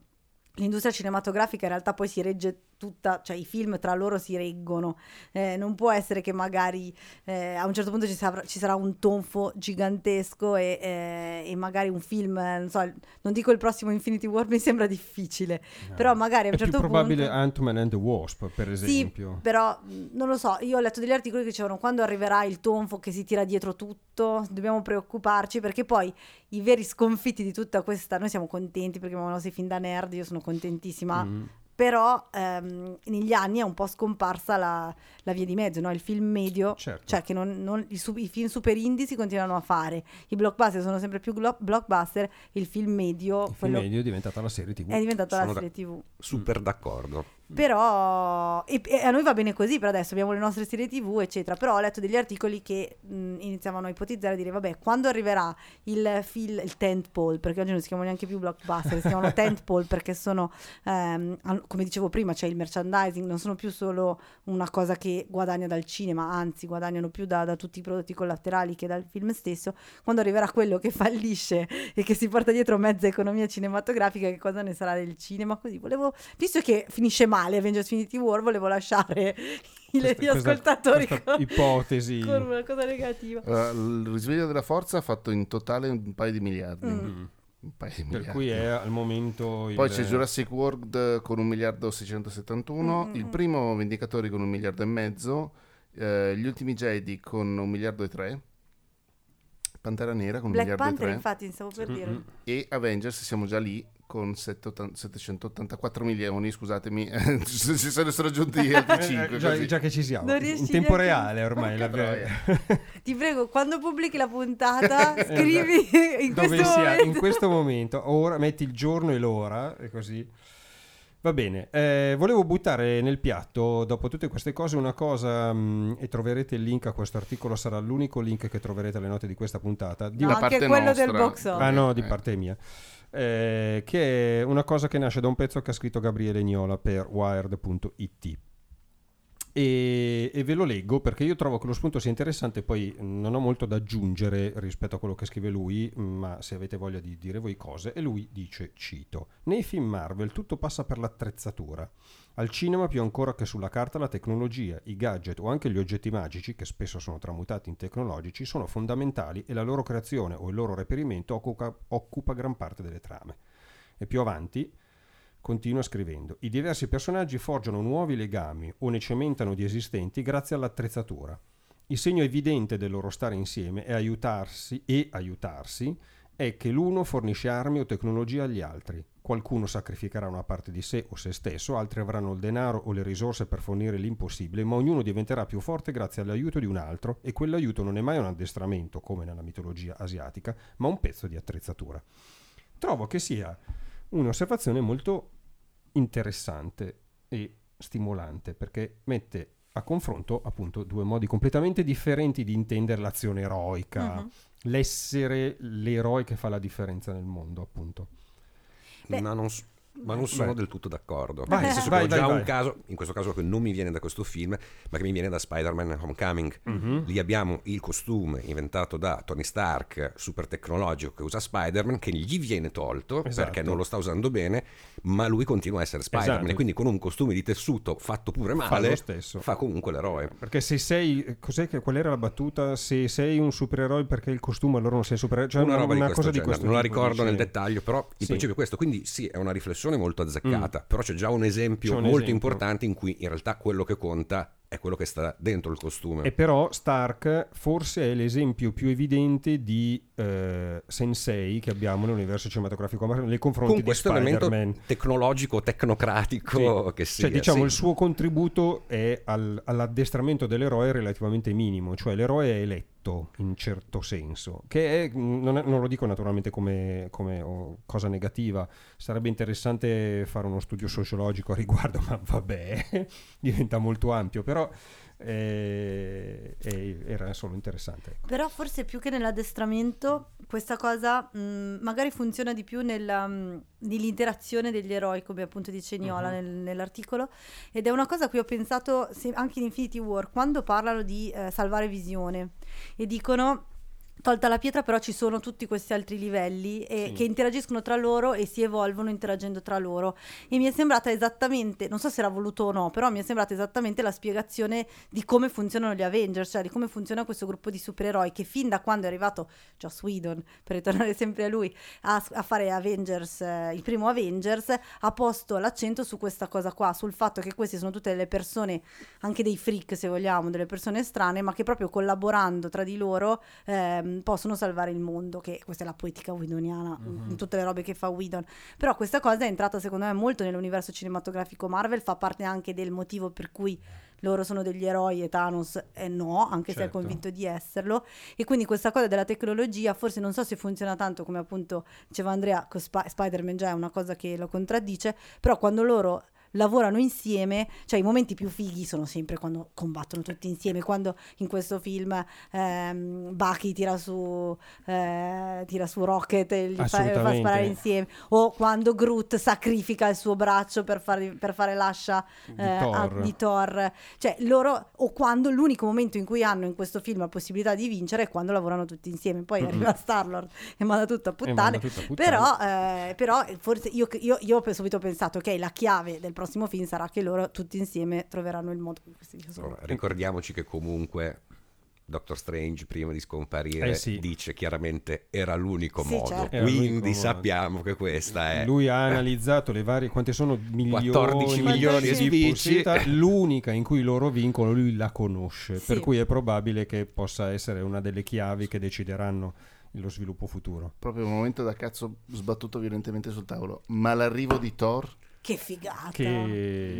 l'industria cinematografica in realtà poi si regge tutta, cioè i film tra loro si reggono. Eh, non può essere che magari eh, a un certo punto ci sarà, ci sarà un tonfo gigantesco e, eh, e magari un film, non so, non dico il prossimo Infinity War, mi sembra difficile, però magari a un è certo più probabile punto... Ant-Man and the Wasp per Sì, esempio. però mh, non lo so, io ho letto degli articoli che dicevano quando arriverà il tonfo che si tira dietro tutto, dobbiamo preoccuparci perché poi i veri sconfitti di tutta questa, noi siamo contenti perché abbiamo sei fin da nerd, io sono contentissima, Mm. Però ehm, negli anni è un po' scomparsa la, la via di mezzo, no? il film medio, Certo. cioè che non, non- i, su- i film super indie si continuano a fare, i blockbuster sono sempre più glo- blockbuster, il film medio, Il film medio è diventata la serie TV. è diventato la Sono da- serie tv. Super d'accordo. Però e, e a noi va bene così per adesso, abbiamo le nostre serie TV, eccetera. Però ho letto degli articoli che mh, iniziavano a ipotizzare a dire vabbè, quando arriverà il fil il tent pole, perché oggi non si chiamano neanche più blockbuster, si chiamano tent pole perché sono ehm, come dicevo prima, c'è il merchandising, non sono più solo una cosa che guadagna dal cinema, anzi guadagnano più da, da tutti i prodotti collaterali che dal film stesso. Quando arriverà quello che fallisce e che si porta dietro mezza economia cinematografica, che cosa ne sarà del cinema? Così volevo, visto che finisce male Avengers Infinity War, volevo lasciare gli questa- ascoltatori questa con, ipotesi. con una cosa negativa. Allora, il risveglio della forza ha fatto in totale un paio di miliardi. Mm. Un paio di Per miliardi. cui è al momento il... Poi c'è Jurassic World eh, con un miliardo 671, Mm, mm, il mm. primo Vendicatori con un miliardo e mezzo, eh, gli ultimi Jedi con un miliardo e tre, Pantera Nera con Black Panther, e tre infatti, stavo per Mm, dire. e Avengers siamo già lì con 780 784 milioni, scusatemi, se si sono raggiunti altri Eh, 5 eh, già, già che ci siamo, in tempo reale ormai. La- Ti prego, quando pubblichi la puntata, scrivi in Dove questo sia, momento. in questo momento, ora metti il giorno e l'ora e così. Va bene, eh, volevo buttare nel piatto, dopo tutte queste cose, una cosa, mh, e troverete il link a questo articolo, sarà l'unico link che troverete alle note di questa puntata, di No, anche parte quello del nostra. box office. Ah no, di Eh. parte mia. Eh, che è una cosa che nasce da un pezzo che ha scritto Gabriele Niola per wired.it. E, e ve lo leggo perché io trovo che lo spunto sia interessante, poi non ho molto da aggiungere rispetto a quello che scrive lui, ma se avete voglia di dire voi cose, e lui dice, cito, nei film Marvel tutto passa per l'attrezzatura. Al cinema più ancora che sulla carta la tecnologia, i gadget o anche gli oggetti magici, che spesso sono tramutati in tecnologici, sono fondamentali e la loro creazione o il loro reperimento occupa, occupa gran parte delle trame. E più avanti continua scrivendo, i diversi personaggi forgiano nuovi legami o ne cementano di esistenti grazie all'attrezzatura. Il segno evidente del loro stare insieme è aiutarsi e aiutarsi è che l'uno fornisce armi o tecnologia agli altri. Qualcuno sacrificherà una parte di sé o se stesso, altri avranno il denaro o le risorse per fornire l'impossibile, ma ognuno diventerà più forte grazie all'aiuto di un altro e quell'aiuto non è mai un addestramento, come nella mitologia asiatica, ma un pezzo di attrezzatura. Trovo che sia un'osservazione molto interessante e stimolante perché mette a confronto appunto due modi completamente differenti di intendere l'azione eroica, Mhm. l'essere l'eroe che fa la differenza nel mondo, appunto. Beh. ma non, ma non sono Vai. del tutto d'accordo. Vai, Nel senso vai, che ho vai, già vai. un caso, in questo caso che non mi viene da questo film, ma che mi viene da Spider-Man Homecoming. Mhm. Lì abbiamo il costume inventato da Tony Stark, super tecnologico, che usa Spider-Man, che gli viene tolto Esatto. perché non lo sta usando bene, ma lui continua a essere Spider-Man. Esatto. E quindi con un costume di tessuto fatto pure Fa male, lo stesso. fa comunque l'eroe. Perché se sei, cos'è che, qual era la battuta? Se sei un supereroe perché il costume allora non sei supereroe, cioè una roba di questo cosa genere. di questo non la ricordo nel dettaglio, però il Sì. principio è questo. Quindi sì, è una riflessione molto azzeccata, però c'è già un esempio C'è un molto esempio. importante in cui in realtà quello che conta è quello che sta dentro il costume. E però Stark forse è l'esempio più evidente di eh, sensei che abbiamo nell'universo cinematografico nei confronti con di questo elemento tecnologico, tecnocratico Sì. che sia. Cioè, diciamo, sì. il suo contributo è al- all'addestramento dell'eroe relativamente minimo, cioè l'eroe è eletto in certo senso, che è- non, è- non lo dico naturalmente come, come, oh, cosa negativa, sarebbe interessante fare uno studio sociologico a riguardo, ma vabbè, diventa molto ampio, però eh, eh, era solo interessante. ecco. Però forse più che nell'addestramento, questa cosa mh, magari funziona di più nella, mh, nell'interazione degli eroi, come appunto dice Niola Mhm. nel- nell'articolo. Ed è una cosa a cui ho pensato se- anche in Infinity War, quando parlano di eh, salvare visione e dicono... Tolta la pietra, però ci sono tutti questi altri livelli e- Sì. che interagiscono tra loro e si evolvono interagendo tra loro. E mi è sembrata esattamente, non so se era voluto o no, però mi è sembrata esattamente la spiegazione di come funzionano gli Avengers, cioè di come funziona questo gruppo di supereroi che fin da quando è arrivato Joss Whedon, per ritornare sempre a lui, a, a fare Avengers, eh, il primo Avengers, ha posto l'accento su questa cosa qua, sul fatto che queste sono tutte delle persone, anche dei freak se vogliamo, delle persone strane, ma che proprio collaborando tra di loro ehm, possono salvare il mondo, che questa è la poetica whedoniana, Mhm. in tutte le robe che fa Whedon. Però questa cosa è entrata secondo me molto nell'universo cinematografico Marvel, fa parte anche del motivo per cui loro sono degli eroi e Thanos è no, anche se è Certo. convinto di esserlo. E quindi questa cosa della tecnologia, forse non so se funziona tanto come appunto diceva Andrea, con Sp- Spider-Man già è una cosa che lo contraddice, però quando loro lavorano insieme, cioè i momenti più fighi sono sempre quando combattono tutti insieme, quando in questo film ehm, Bucky tira su, eh, tira su Rocket e gli fa, fa sparare insieme, o quando Groot sacrifica il suo braccio per, fare- per fare l'ascia Di eh, a- Thor. di Thor, cioè loro, o quando l'unico momento in cui hanno in questo film la possibilità di vincere è quando lavorano tutti insieme, poi arriva Star-Lord e manda tutto a puttane, tutto a puttane. però, eh, però forse io, io, io ho subito pensato che la chiave del prossimo film sarà che loro tutti insieme troveranno il modo. Allora, ricordiamoci che comunque Doctor Strange prima di scomparire Eh sì. dice chiaramente era l'unico Sì, modo, certo. Era l'unico quindi modo. sappiamo che questa è Lui ha analizzato le varie, quante sono milioni, 14 milioni di possibilità. L'unica in cui loro vincono, lui la conosce, Sì. per cui è probabile che possa essere una delle chiavi che decideranno lo sviluppo futuro. Proprio un momento da cazzo sbattuto violentemente sul tavolo. Ma l'arrivo di Thor Che figata! Che...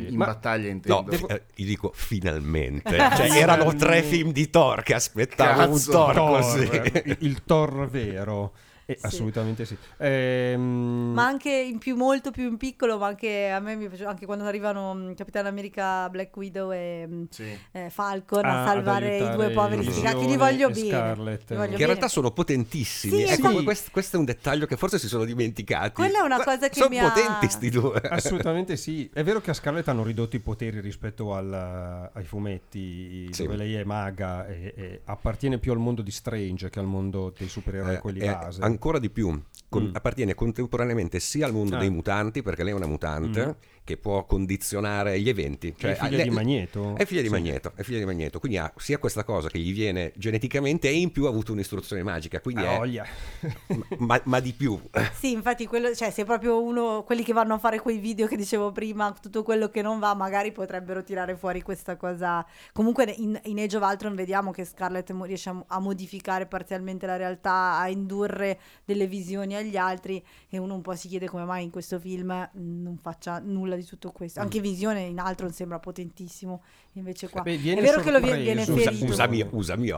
in Ma- battaglia No, intendo. devo- eh, gli dico finalmente. Cioè, erano tre film di Thor che aspettavo un Cazzo, Thor, Thor, così. il Thor vero. Eh, Sì. Assolutamente sì. Ehm, Ma anche in più, molto più in piccolo, ma anche a me mi piace, anche quando arrivano mh, Capitano America, Black Widow e mh, Sì. eh, Falcon Ah, a salvare i due poveri sfigati, li voglio bene. Scarlett. li voglio Che in bene. realtà sono potentissimi. Sì, ecco, sì. questo, questo è un dettaglio che forse si sono dimenticati. Quella è una Ma cosa che sono mi ha- potenti sti due. Assolutamente sì. È vero che a Scarlett hanno ridotto i poteri rispetto al- ai fumetti, Sì. dove lei è maga e, e appartiene più al mondo di Strange che al mondo dei supereroi, Eh, quelli e base. Ancora di più, con- Mm. appartiene contemporaneamente sia al mondo Ah. dei mutanti, perché lei è una mutante, Mm. Che può condizionare gli eventi. Cioè, è Cioè, figlia di Magneto? È figlia di Sì. Magneto, è figlia di Magneto, quindi ha sia questa cosa che gli viene geneticamente e in più ha avuto un'istruzione magica, quindi Ah, è, voglia. ma, ma di più. Sì, infatti, quello, cioè, se proprio uno, quelli che vanno a fare quei video che dicevo prima, tutto quello che non va, magari potrebbero tirare fuori questa cosa. Comunque, in, in Age of Ultron vediamo che Scarlett riesce a, a modificare parzialmente la realtà, a indurre delle visioni agli altri, e uno un po' si chiede come mai in questo film non faccia nulla di tutto questo. Anche Visione in Ultron sembra potentissimo, invece qua. Beh, È viene vero che lo viene, viene ferito. Usa, usami, usami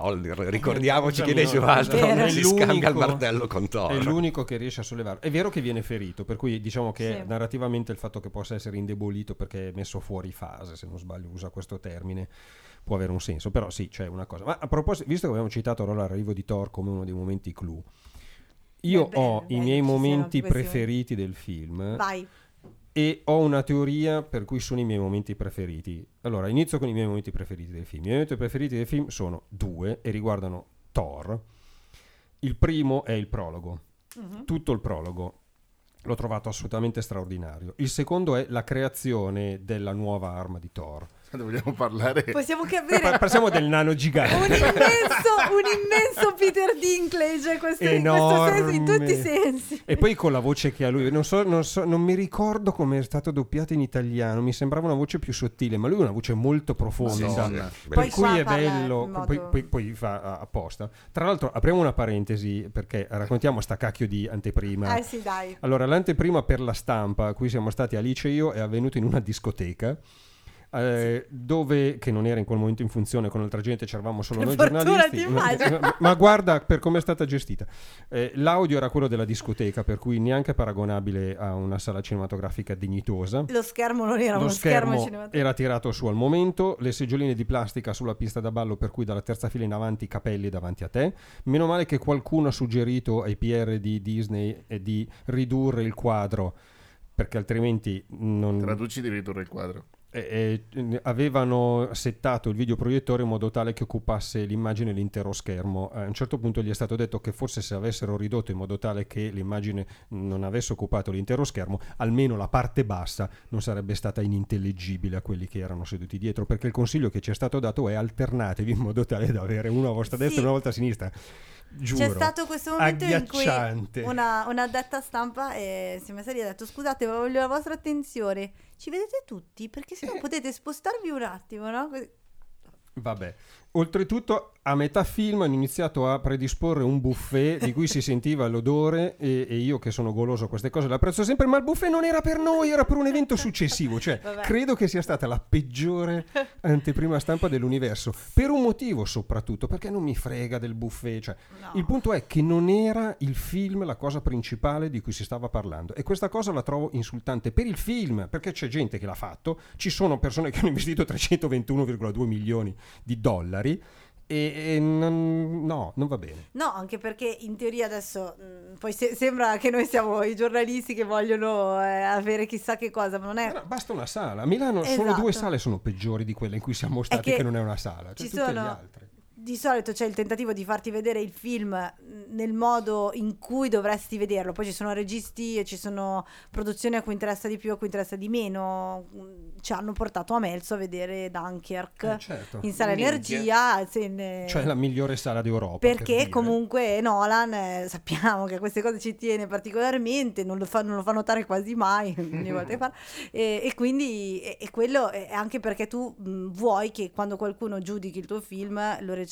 ricordiamoci che Usami Vero. non È si scambia il martello con È Thor. l'unico che riesce a sollevarlo. È vero che viene ferito, per cui diciamo che Sì. narrativamente il fatto che possa essere indebolito perché è messo fuori fase, se non sbaglio usa questo termine, può avere un senso. Però sì, c'è una cosa. Ma a proposito, visto che abbiamo citato allora l'arrivo di Thor come uno dei momenti clou, io Beh, ho bello, i miei momenti preferiti del film Vai. E ho una teoria per cui sono i miei momenti preferiti. Allora, inizio con i miei momenti preferiti del film. I miei momenti preferiti del film sono due e riguardano Thor. Il primo è il prologo. Mhm. Tutto il prologo l'ho trovato assolutamente straordinario. Il secondo è la creazione della nuova arma di Thor. Vogliamo parlare? Possiamo capire Passiamo del nano un gigante. immenso, un immenso Peter Dinklage questo, in questo senso, in tutti i Enorme. sensi. E poi con la voce che ha lui, non, so, non, so- non mi ricordo come è stato doppiato in italiano, mi sembrava una voce più sottile, ma lui ha una voce molto profonda. Sì, Poi Per cui è bello, in modo- poi, poi- poi fa apposta. Tra l'altro, apriamo una parentesi perché raccontiamo sta cacchio di anteprima. Eh sì, dai. Allora, l'anteprima per la stampa a cui siamo stati Alice e io è avvenuto in una discoteca. Eh, dove che non era in quel momento in funzione con altra gente c'eravamo solo Per noi giornalisti ti ma, ma- ma guarda per come è stata gestita Eh, l'audio era quello della discoteca per cui neanche paragonabile a una sala cinematografica dignitosa Lo schermo non era lo uno schermo, schermo cinematografico. era tirato su al momento, le seggioline di plastica sulla pista da ballo, per cui dalla terza fila in avanti i capelli davanti a te. Meno male che qualcuno ha suggerito ai PR di Disney eh, di ridurre il quadro, perché altrimenti non, Traduci di ridurre il quadro. Eh, eh, avevano settato il videoproiettore in modo tale che occupasse l'immagine l'intero schermo. Eh, a un certo punto gli è stato detto che forse se avessero ridotto in modo tale che l'immagine non avesse occupato l'intero schermo, almeno la parte bassa non sarebbe stata inintellegibile a quelli che erano seduti dietro, perché il consiglio che ci è stato dato è alternatevi in modo tale da avere una a vostra destra e una volta a sinistra. Giuro. C'è stato questo momento in cui una, una detta stampa eh, si è messa lì e ha detto scusate voglio la vostra attenzione ci vedete tutti perché se no potete spostarvi un attimo no? Vabbè. Oltretutto, a metà film hanno iniziato a predisporre un buffet di cui si sentiva l'odore e, e io che sono goloso a queste cose l'apprezzo sempre, ma il buffet non era per noi, era per un evento successivo. Cioè, Vabbè. credo che sia stata la peggiore anteprima stampa dell'universo. Per un motivo soprattutto, perché non mi frega del buffet. Cioè, No. il punto è che non era il film la cosa principale di cui si stava parlando e questa cosa la trovo insultante per il film perché c'è gente che l'ha fatto, ci sono persone che hanno investito 321,2 milioni di dollari e, e non, no, non va bene. No, anche perché in teoria adesso mh, poi se- sembra che noi siamo i giornalisti che vogliono eh, avere chissà che cosa, ma non è... Però basta una sala. A Milano solo Esatto. due sale sono peggiori di quelle in cui siamo stati che, che non è una sala, cioè ci tutte le sono- altre. Di solito c'è il tentativo di farti vedere il film nel modo in cui dovresti vederlo, poi ci sono registi e ci sono produzioni a cui interessa di più, a cui interessa di meno. Ci hanno portato a Melzo a vedere Dunkirk Eh, certo. in sala Minchia. energia, se ne- Cioè la migliore sala d'Europa. per perché dire. comunque Nolan eh, sappiamo che a queste cose ci tiene particolarmente, non lo fa, non lo fa notare quasi mai ogni volta che parla e, e quindi e, e quello è anche perché tu mh, vuoi che quando qualcuno giudichi il tuo film lo recensisca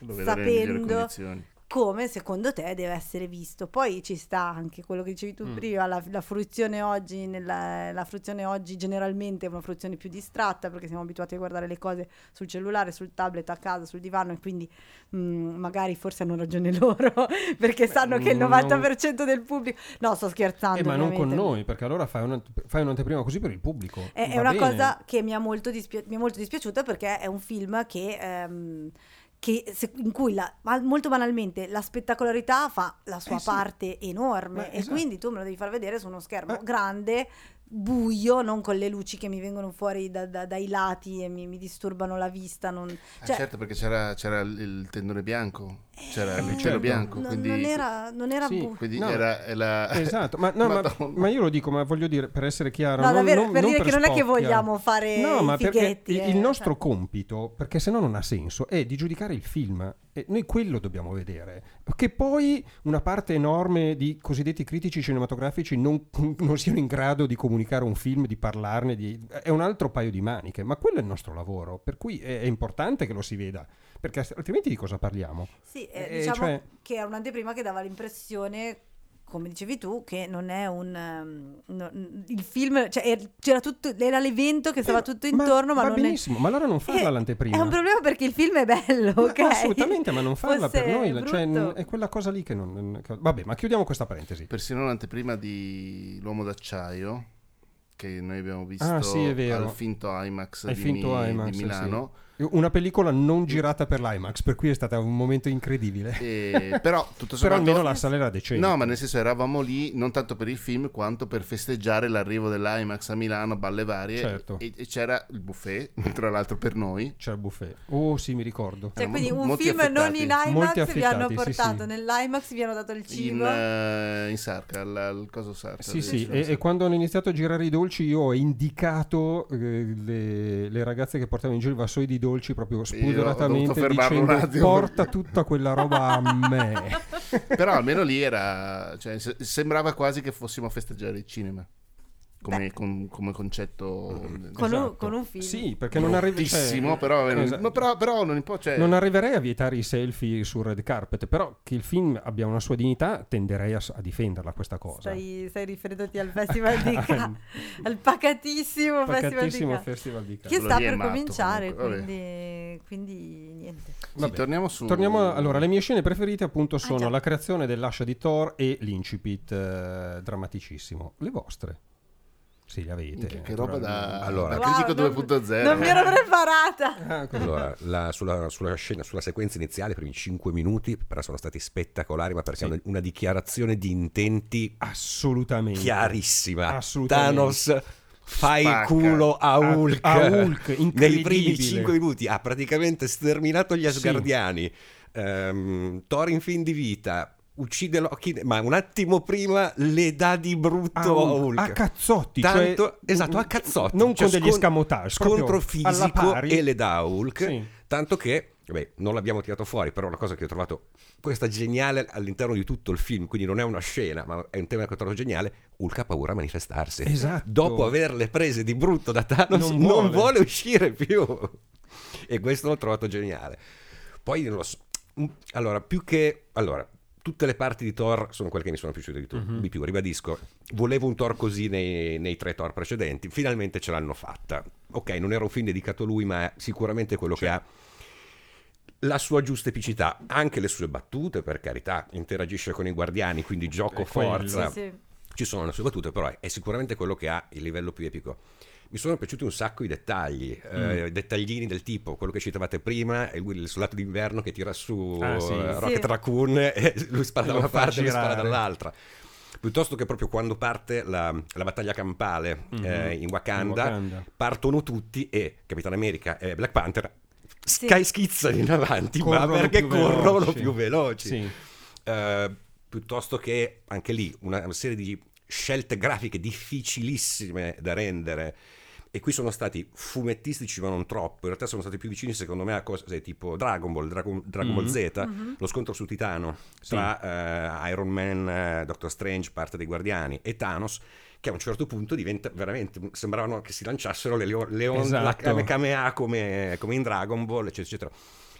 Lo nelle migliori sapendo. Come secondo te deve essere visto. Poi ci sta anche quello che dicevi tu Mm. prima, la, la fruizione oggi, nella, la fruizione oggi generalmente è una fruizione più distratta perché siamo abituati a guardare le cose sul cellulare, sul tablet, a casa, sul divano e quindi mm, magari forse hanno ragione loro perché sanno che il non- 90% del pubblico... No, sto scherzando. Eh, ma non con ovviamente. noi, perché allora fai, una- fai un'anteprima così per il pubblico. È, è una bene. cosa che mi, ha molto dispia- mi è molto dispiaciuta perché è un film che, ehm, che se- in cui la- ma molto banalmente la spettacolarità fa la sua Eh sì. parte enorme Ma e esatto. quindi tu me lo devi far vedere su uno schermo Eh. grande buio, non con le luci che mi vengono fuori da- da- dai lati e mi, mi disturbano la vista. Non, Ah, cioè, certo, perché c'era, c'era il il tendone bianco, c'era il eh, cielo certo. bianco, non, quindi, non era, non era Sì. buio. quindi No. era la... Esatto, ma, no, ma, ma io lo dico, ma voglio dire, per essere chiaro, No, non, davvero, non- per non dire che non è che spocchia. vogliamo fare No, i ma perché fighetti, il, eh, il nostro cioè. compito, perché se no non ha senso, è di giudicare il film. E noi quello dobbiamo vedere. Che poi una parte enorme di cosiddetti critici cinematografici non, non siano in grado di comunicare un film, di parlarne, di- è un altro paio di maniche, ma quello è il nostro lavoro, per cui è, è importante che lo si veda, perché altrimenti di cosa parliamo? Sì, eh, Eh, diciamo cioè- che era un'anteprima che dava l'impressione, come dicevi tu, che non è un... ehm, no- il film, cioè er- c'era tutto, era l'evento che stava Eh, tutto intorno, ma, va non è... benissimo, ma allora non farla Eh, l'anteprima. È un problema perché il film è bello, Ma- ok? ma assolutamente, ma non farla Fosse per noi, cioè, brutto. è quella cosa lì che non... che- Vabbè, ma chiudiamo questa parentesi. Persino l'anteprima di L'uomo d'acciaio, che noi abbiamo visto Ah, sì, è vero. al finto IMAX, Al di, finto Mi- IMAX, di sì. Una pellicola non girata per l'IMAX, per cui è stato un momento incredibile. E- però tutto Però sommato almeno la sala era decente. No, ma nel senso eravamo lì non tanto per il film quanto per festeggiare l'arrivo dell'IMAX a Milano, balle varie. Certo. E, e c'era il buffet, tra l'altro per noi. C'era il buffet. Oh, sì, mi ricordo. Cioè, quindi un molti film non affettati. in Molti IMAX vi hanno affettati, sì, portato sì. nell'IMAX, vi hanno dato il In, cibo. eh, in Sarca, al, al coso Sarca. Sì, sì, e, e quando hanno iniziato a girare i dolci io ho indicato eh, le, le ragazze che portavano in giro i vassoi di dolci proprio ho dovuto spudoratamente dicendo attimo porta tutta quella roba a me. Però almeno lì era. Cioè, se- sembrava quasi che fossimo a festeggiare il cinema. Come, con- come concetto. Con, un, Esatto. con un film. Sì, perché non arrivi... cioè, però, esatto. ma però, però non può. Cioè, Non arriverei a vietare i selfie sul red carpet, però che il film abbia una sua dignità tenderei a, a difenderla questa cosa. Stai, stai riferendoti al Festival di Cannes, al pacatissimo, Festival di Pacatissimo Cannes. Festival di Che Cannes. Quello sta per matto, cominciare, quindi, quindi niente. Sì, Vabbè. torniamo su. Torniamo a- allora, le mie scene preferite appunto sono già. la creazione dell'ascia di Thor e l'incipit eh, drammaticissimo. Le vostre? Sì, le avete. Che, che roba da, Allora. da critico Wow, non- 2.0. Non mi ero preparata. Ah. Allora, la- sulla, sulla scena, sulla sequenza iniziale, i primi 5 minuti, però sono stati spettacolari, ma perché Sì. hanno una dichiarazione di intenti Assolutamente. chiarissima. Assolutamente. Thanos fa il Spacca. culo a A- Hulk. a Hulk, Nei primi 5 minuti ha praticamente sterminato gli Asgardiani. Ehm, Thor in fin di vita uccide Loki, ma un attimo prima le dà di brutto A Hulk, a cazzotti, Tanto, cioè- esatto, a cazzotti. Non Cioè, con degli escamotage, Scontro fisico e le dà a Hulk. Sì. Tanto che, vabbè, non l'abbiamo tirato fuori, però una cosa che ho trovato questa geniale all'interno di tutto il film, quindi non è una scena, ma è un tema che ho trovato geniale, Hulk ha paura a manifestarsi. Esatto. Dopo averle prese di brutto da Thanos, Non non vuole. vuole, uscire più. e questo l'ho trovato geniale. Poi non lo so. Mm, Allora, più che allora, tutte le parti di Thor sono quelle che mi sono piaciute di, tu- Mhm. di più. Ribadisco, volevo un Thor così nei, nei tre Thor precedenti. Finalmente ce l'hanno fatta. Ok, non era un film dedicato a lui, ma è sicuramente quello che ha la sua giusta epicità, anche le sue battute, per carità, interagisce con i guardiani, quindi gioco forza. Sì, sì. Ci sono le sue battute, però è, è sicuramente quello che ha il livello più epico. Mi sono piaciuti un sacco i dettagli, eh, dettaglini del tipo, quello che citavate prima, è lui il soldato d'inverno che tira su Ah, sì. eh, Rocket Sì. Raccoon e lui spara da una parte e lui spara dall'altra. Piuttosto che proprio quando parte la, la battaglia campale eh, in, Wakanda, In Wakanda. partono tutti e Capitan America e Black Panther Sì. sky schizzano in avanti, ma Corrono perché più corrono veloci. più veloci. Sì. Eh, piuttosto che anche lì una serie di scelte grafiche difficilissime da rendere. E qui sono stati fumettistici, ma non troppo. In realtà sono stati più vicini, secondo me, a cose tipo Dragon Ball, Dragon, Dragon Ball Mhm. Z, lo scontro su Titano tra eh, Iron Man, eh, Doctor Strange, parte dei Guardiani e Thanos. Che a un certo punto diventa veramente. Sembravano che si lanciassero le, leo- le on- la Esatto. Kame Kamea come, come in Dragon Ball, eccetera, eccetera.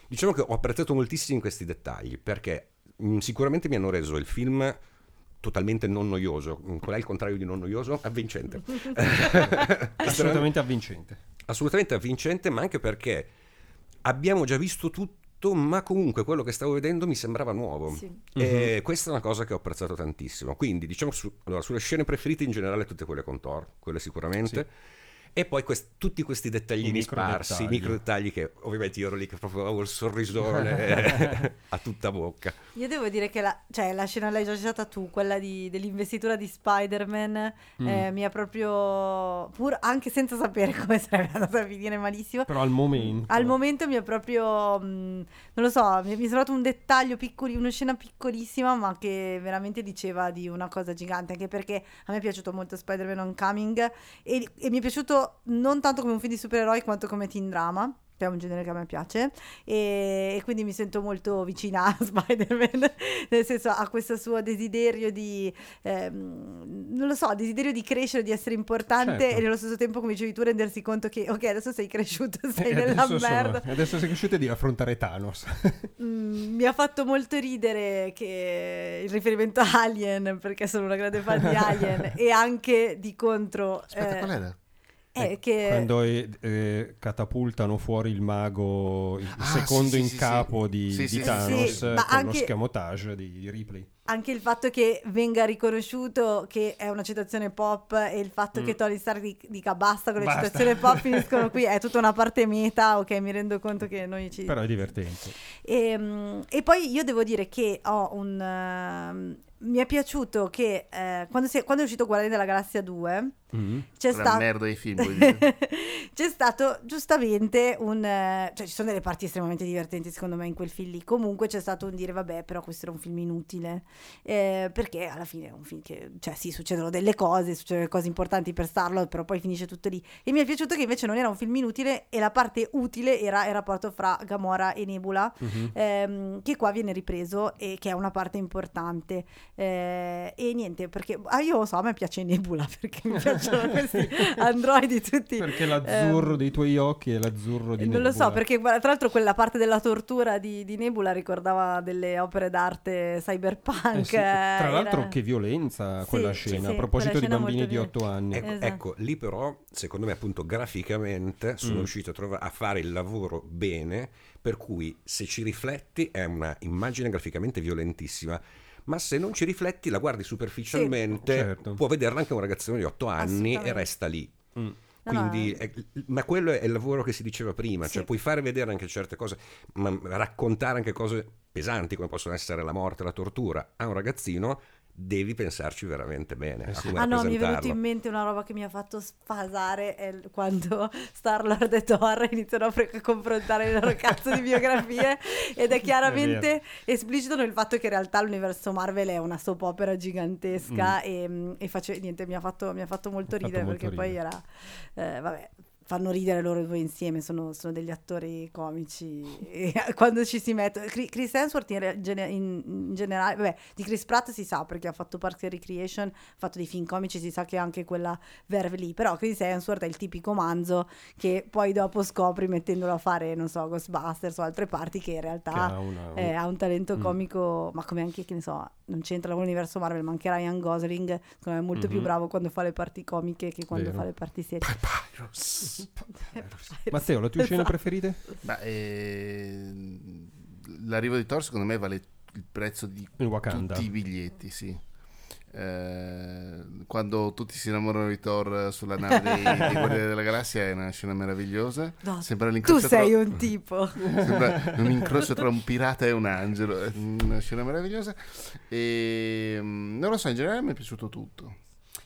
Diciamo che ho apprezzato moltissimo questi dettagli perché mh, sicuramente mi hanno reso il film totalmente non noioso. Mm, Qual è il contrario di non noioso? Avvincente. Assolutamente avvincente. Assolutamente avvincente, ma anche perché abbiamo già visto tutto, ma comunque quello che stavo vedendo mi sembrava nuovo. Sì. E questa è una cosa che ho apprezzato tantissimo. Quindi, diciamo, su- allora, sulle scene preferite in generale, tutte quelle con Thor, quelle sicuramente. E poi quest- tutti questi dettaglini micro sparsi, dettagli. micro dettagli che ovviamente io ero lì che proprio avevo il sorrisone a tutta bocca. Io devo dire che la, cioè, la scena l'hai già citata tu, quella di- dell'investitura di Spider-Man, Mm. eh, mi ha proprio, pur anche senza sapere come sarebbe andata a finire malissimo, Però al momento... al momento mi è proprio, mh, non lo so, mi mi è sembrato un dettaglio piccolo, una scena piccolissima, ma che veramente diceva di una cosa gigante, anche perché a me è piaciuto molto Spider-Man Homecoming e, e mi è piaciuto non tanto come un film di supereroi quanto come teen drama. Che è un genere che a me piace e, e quindi mi sento molto vicina a Spider-Man, nel senso a questo suo desiderio di, ehm, non lo so, desiderio di crescere, di essere importante Certo. e nello stesso tempo, come dicevi tu, rendersi conto che ok, adesso sei cresciuto, sei E nella adesso sono- merda. adesso sei riuscito di affrontare Thanos. Mm, mi ha fatto molto ridere che il riferimento a Alien, perché sono una grande fan di Alien, e anche di contro... Aspetta, eh, qual era? È che... Quando eh, eh, catapultano fuori il mago, il Ah, secondo sì, in sì, capo sì. di, di Thanos eh, con lo anche- scamotage di, di Ripley. Anche il fatto che venga riconosciuto che è una citazione pop e il fatto Mm. che Tony Stark di- dica basta con le Basta. citazioni pop finiscono qui, è tutta una parte meta, ok, mi rendo conto che noi ci... Però è divertente. E, mm, e poi io devo dire che ho un... ehm, mi è piaciuto che eh, quando, si- quando è uscito Guardiani della Galassia 2 Mm. c'è dei film? C'è stato giustamente un... eh, cioè ci sono delle parti estremamente divertenti secondo me in quel film lì. Comunque c'è stato un dire vabbè però questo era un film inutile. Eh, perché alla fine è un film che... Cioè sì, succedono delle cose, succedono cose importanti per Starlord, però poi finisce tutto lì. E mi è piaciuto che invece non era un film inutile e la parte utile era il rapporto fra Gamora e Nebula. Mhm. ehm, che qua viene ripreso e che è una parte importante Eh, e niente perché ah, io lo so a me piace Nebula perché mi piacciono questi androidi tutti Perché l'azzurro ehm, dei tuoi occhi è l'azzurro di non lo so Nebula. perché tra l'altro quella parte della tortura di, di Nebula ricordava delle opere d'arte cyberpunk Eh sì, Tra eh, l'altro era- che violenza quella sì, scena, sì, a proposito di bambini di molto 8 anni. Ecco, Esatto. ecco, lì però, secondo me, appunto, graficamente sono Mm. riuscito a, trova- a fare il lavoro bene, per cui se ci rifletti è una immagine graficamente violentissima, ma se non ci rifletti la guardi superficialmente, Sì, certo. può vederla anche un ragazzino di 8 anni e resta lì. Mm. No, no, Quindi, eh. è- ma quello è il lavoro che si diceva prima, Sì. cioè puoi fare vedere anche certe cose, ma raccontare anche cose pesanti come possono essere la morte, la tortura a un ragazzino, devi pensarci veramente bene Eh sì. come Ah no, mi è venuto in mente una roba che mi ha fatto sfasare è il- quando Star-Lord e Thor iniziano a confrontare le loro cazzo di biografie ed è chiaramente esplicito nel fatto che in realtà l'universo Marvel è una soap opera gigantesca e, e face- niente, mi ha fatto, mi ha fatto molto Ha fatto ridere molto perché poi ridere. era, eh, vabbè, fanno ridere loro due insieme, sono, sono degli attori comici. E quando ci si. Cri- Chris Hemsworth in, in- in generale, vabbè, di Chris Pratt si sa perché ha fatto Parks and Recreation, ha fatto dei film comici, si sa che ha anche quella verve lì. Però Chris Hemsworth è il tipico manzo che poi dopo scopri mettendolo a fare, non so, Ghostbusters o altre parti che in realtà Che ha una- eh, ha un talento Mm. comico, ma come anche, che ne so, non c'entra con l'universo Marvel, ma anche Ryan Gosling, secondo me è molto più Mhm. bravo quando fa le parti comiche che quando Vero. fa le parti serie. Papyrus. Matteo, le tue scene Esatto. preferite? Ma eh, l'arrivo di Thor secondo me vale il prezzo di tutti i biglietti, sì. Eh, quando tutti si innamorano di Thor sulla nave dei, dei Guardiani della Galassia è una scena meravigliosa. No, Sembra Tu l'incrocio sei tra, un tipo. sembra un incrocio tra un pirata e un angelo. È una scena meravigliosa. E mm, non lo so, in generale mi è piaciuto tutto.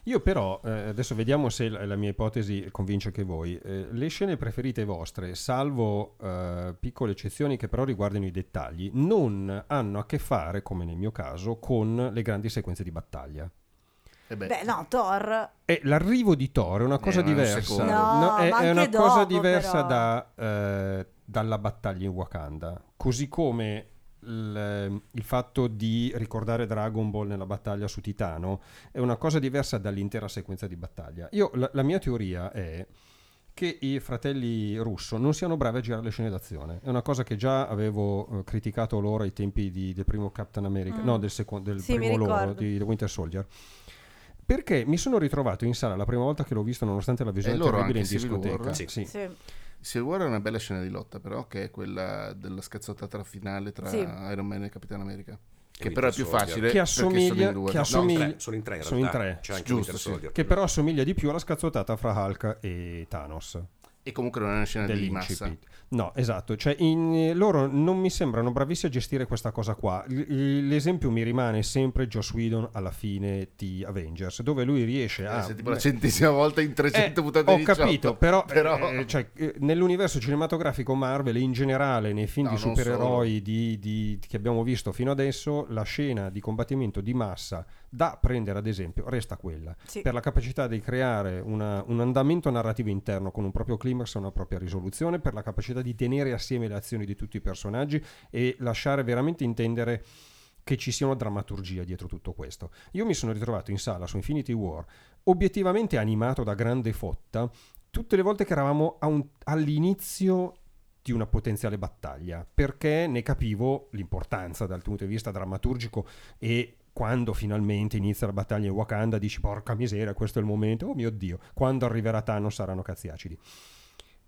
Io però, eh, adesso vediamo se la, la mia ipotesi convince anche voi, eh, le scene preferite vostre, salvo eh, piccole eccezioni che però riguardano i dettagli, non hanno a che fare, come nel mio caso, con le grandi sequenze di battaglia. E beh, Beh, no, Thor. E l'arrivo di Thor è una cosa Eh, ma è un diversa. secondo. No, è, è una cosa diversa da, eh, dalla battaglia in Wakanda. Così come il, il fatto di ricordare Dragon Ball nella battaglia su Titano è una cosa diversa dall'intera sequenza di battaglia. Io, la, la mia teoria è che i fratelli russo non siano bravi a girare le scene d'azione. È una cosa che già avevo eh, criticato loro ai tempi di- del primo Captain America, Mm. no, del, seco- del Sì, primo loro, di The Winter Soldier. Perché mi sono ritrovato in sala la prima volta che l'ho visto, nonostante la visione E terribile in discoteca. Sì. Sì. Civil War è una bella scena di lotta, però, che è quella della scazzottata finale tra Sì. Iron Man e Capitano America. Che però è più Soldier. facile Che perché assomiglia- sono in due. che No, assomiglia- Tre, sono in tre in Sono in tre. C'è anche Giusto, sì. Che però assomiglia di più alla scazzottata fra Hulk e Thanos. E comunque non è una scena di massa. No, esatto, cioè in- loro non mi sembrano bravissimi a gestire questa cosa qua. L- l'esempio mi rimane sempre Joss Whedon alla fine di Avengers, dove lui riesce a... Eh, tipo la centesima volta in 300 Eh, puntate ho di 18. capito, però, Però- eh, cioè, eh, nell'universo cinematografico Marvel e in generale nei film No, di supereroi di- di- che abbiamo visto fino adesso, la scena di combattimento di massa da prendere ad esempio resta quella. Sì. Per la capacità di creare una- un andamento narrativo interno con un proprio climax e una propria risoluzione, per la capacità di tenere assieme le azioni di tutti i personaggi e lasciare veramente intendere che ci sia una drammaturgia dietro tutto questo. Io mi sono ritrovato in sala su Infinity War, obiettivamente animato da grande fotta, tutte le volte che eravamo un- all'inizio di una potenziale battaglia, perché ne capivo l'importanza dal punto di vista drammaturgico e quando finalmente inizia la battaglia in Wakanda dici porca miseria, questo è il momento, oh mio Dio, quando arriverà Thanos saranno cazzi acidi.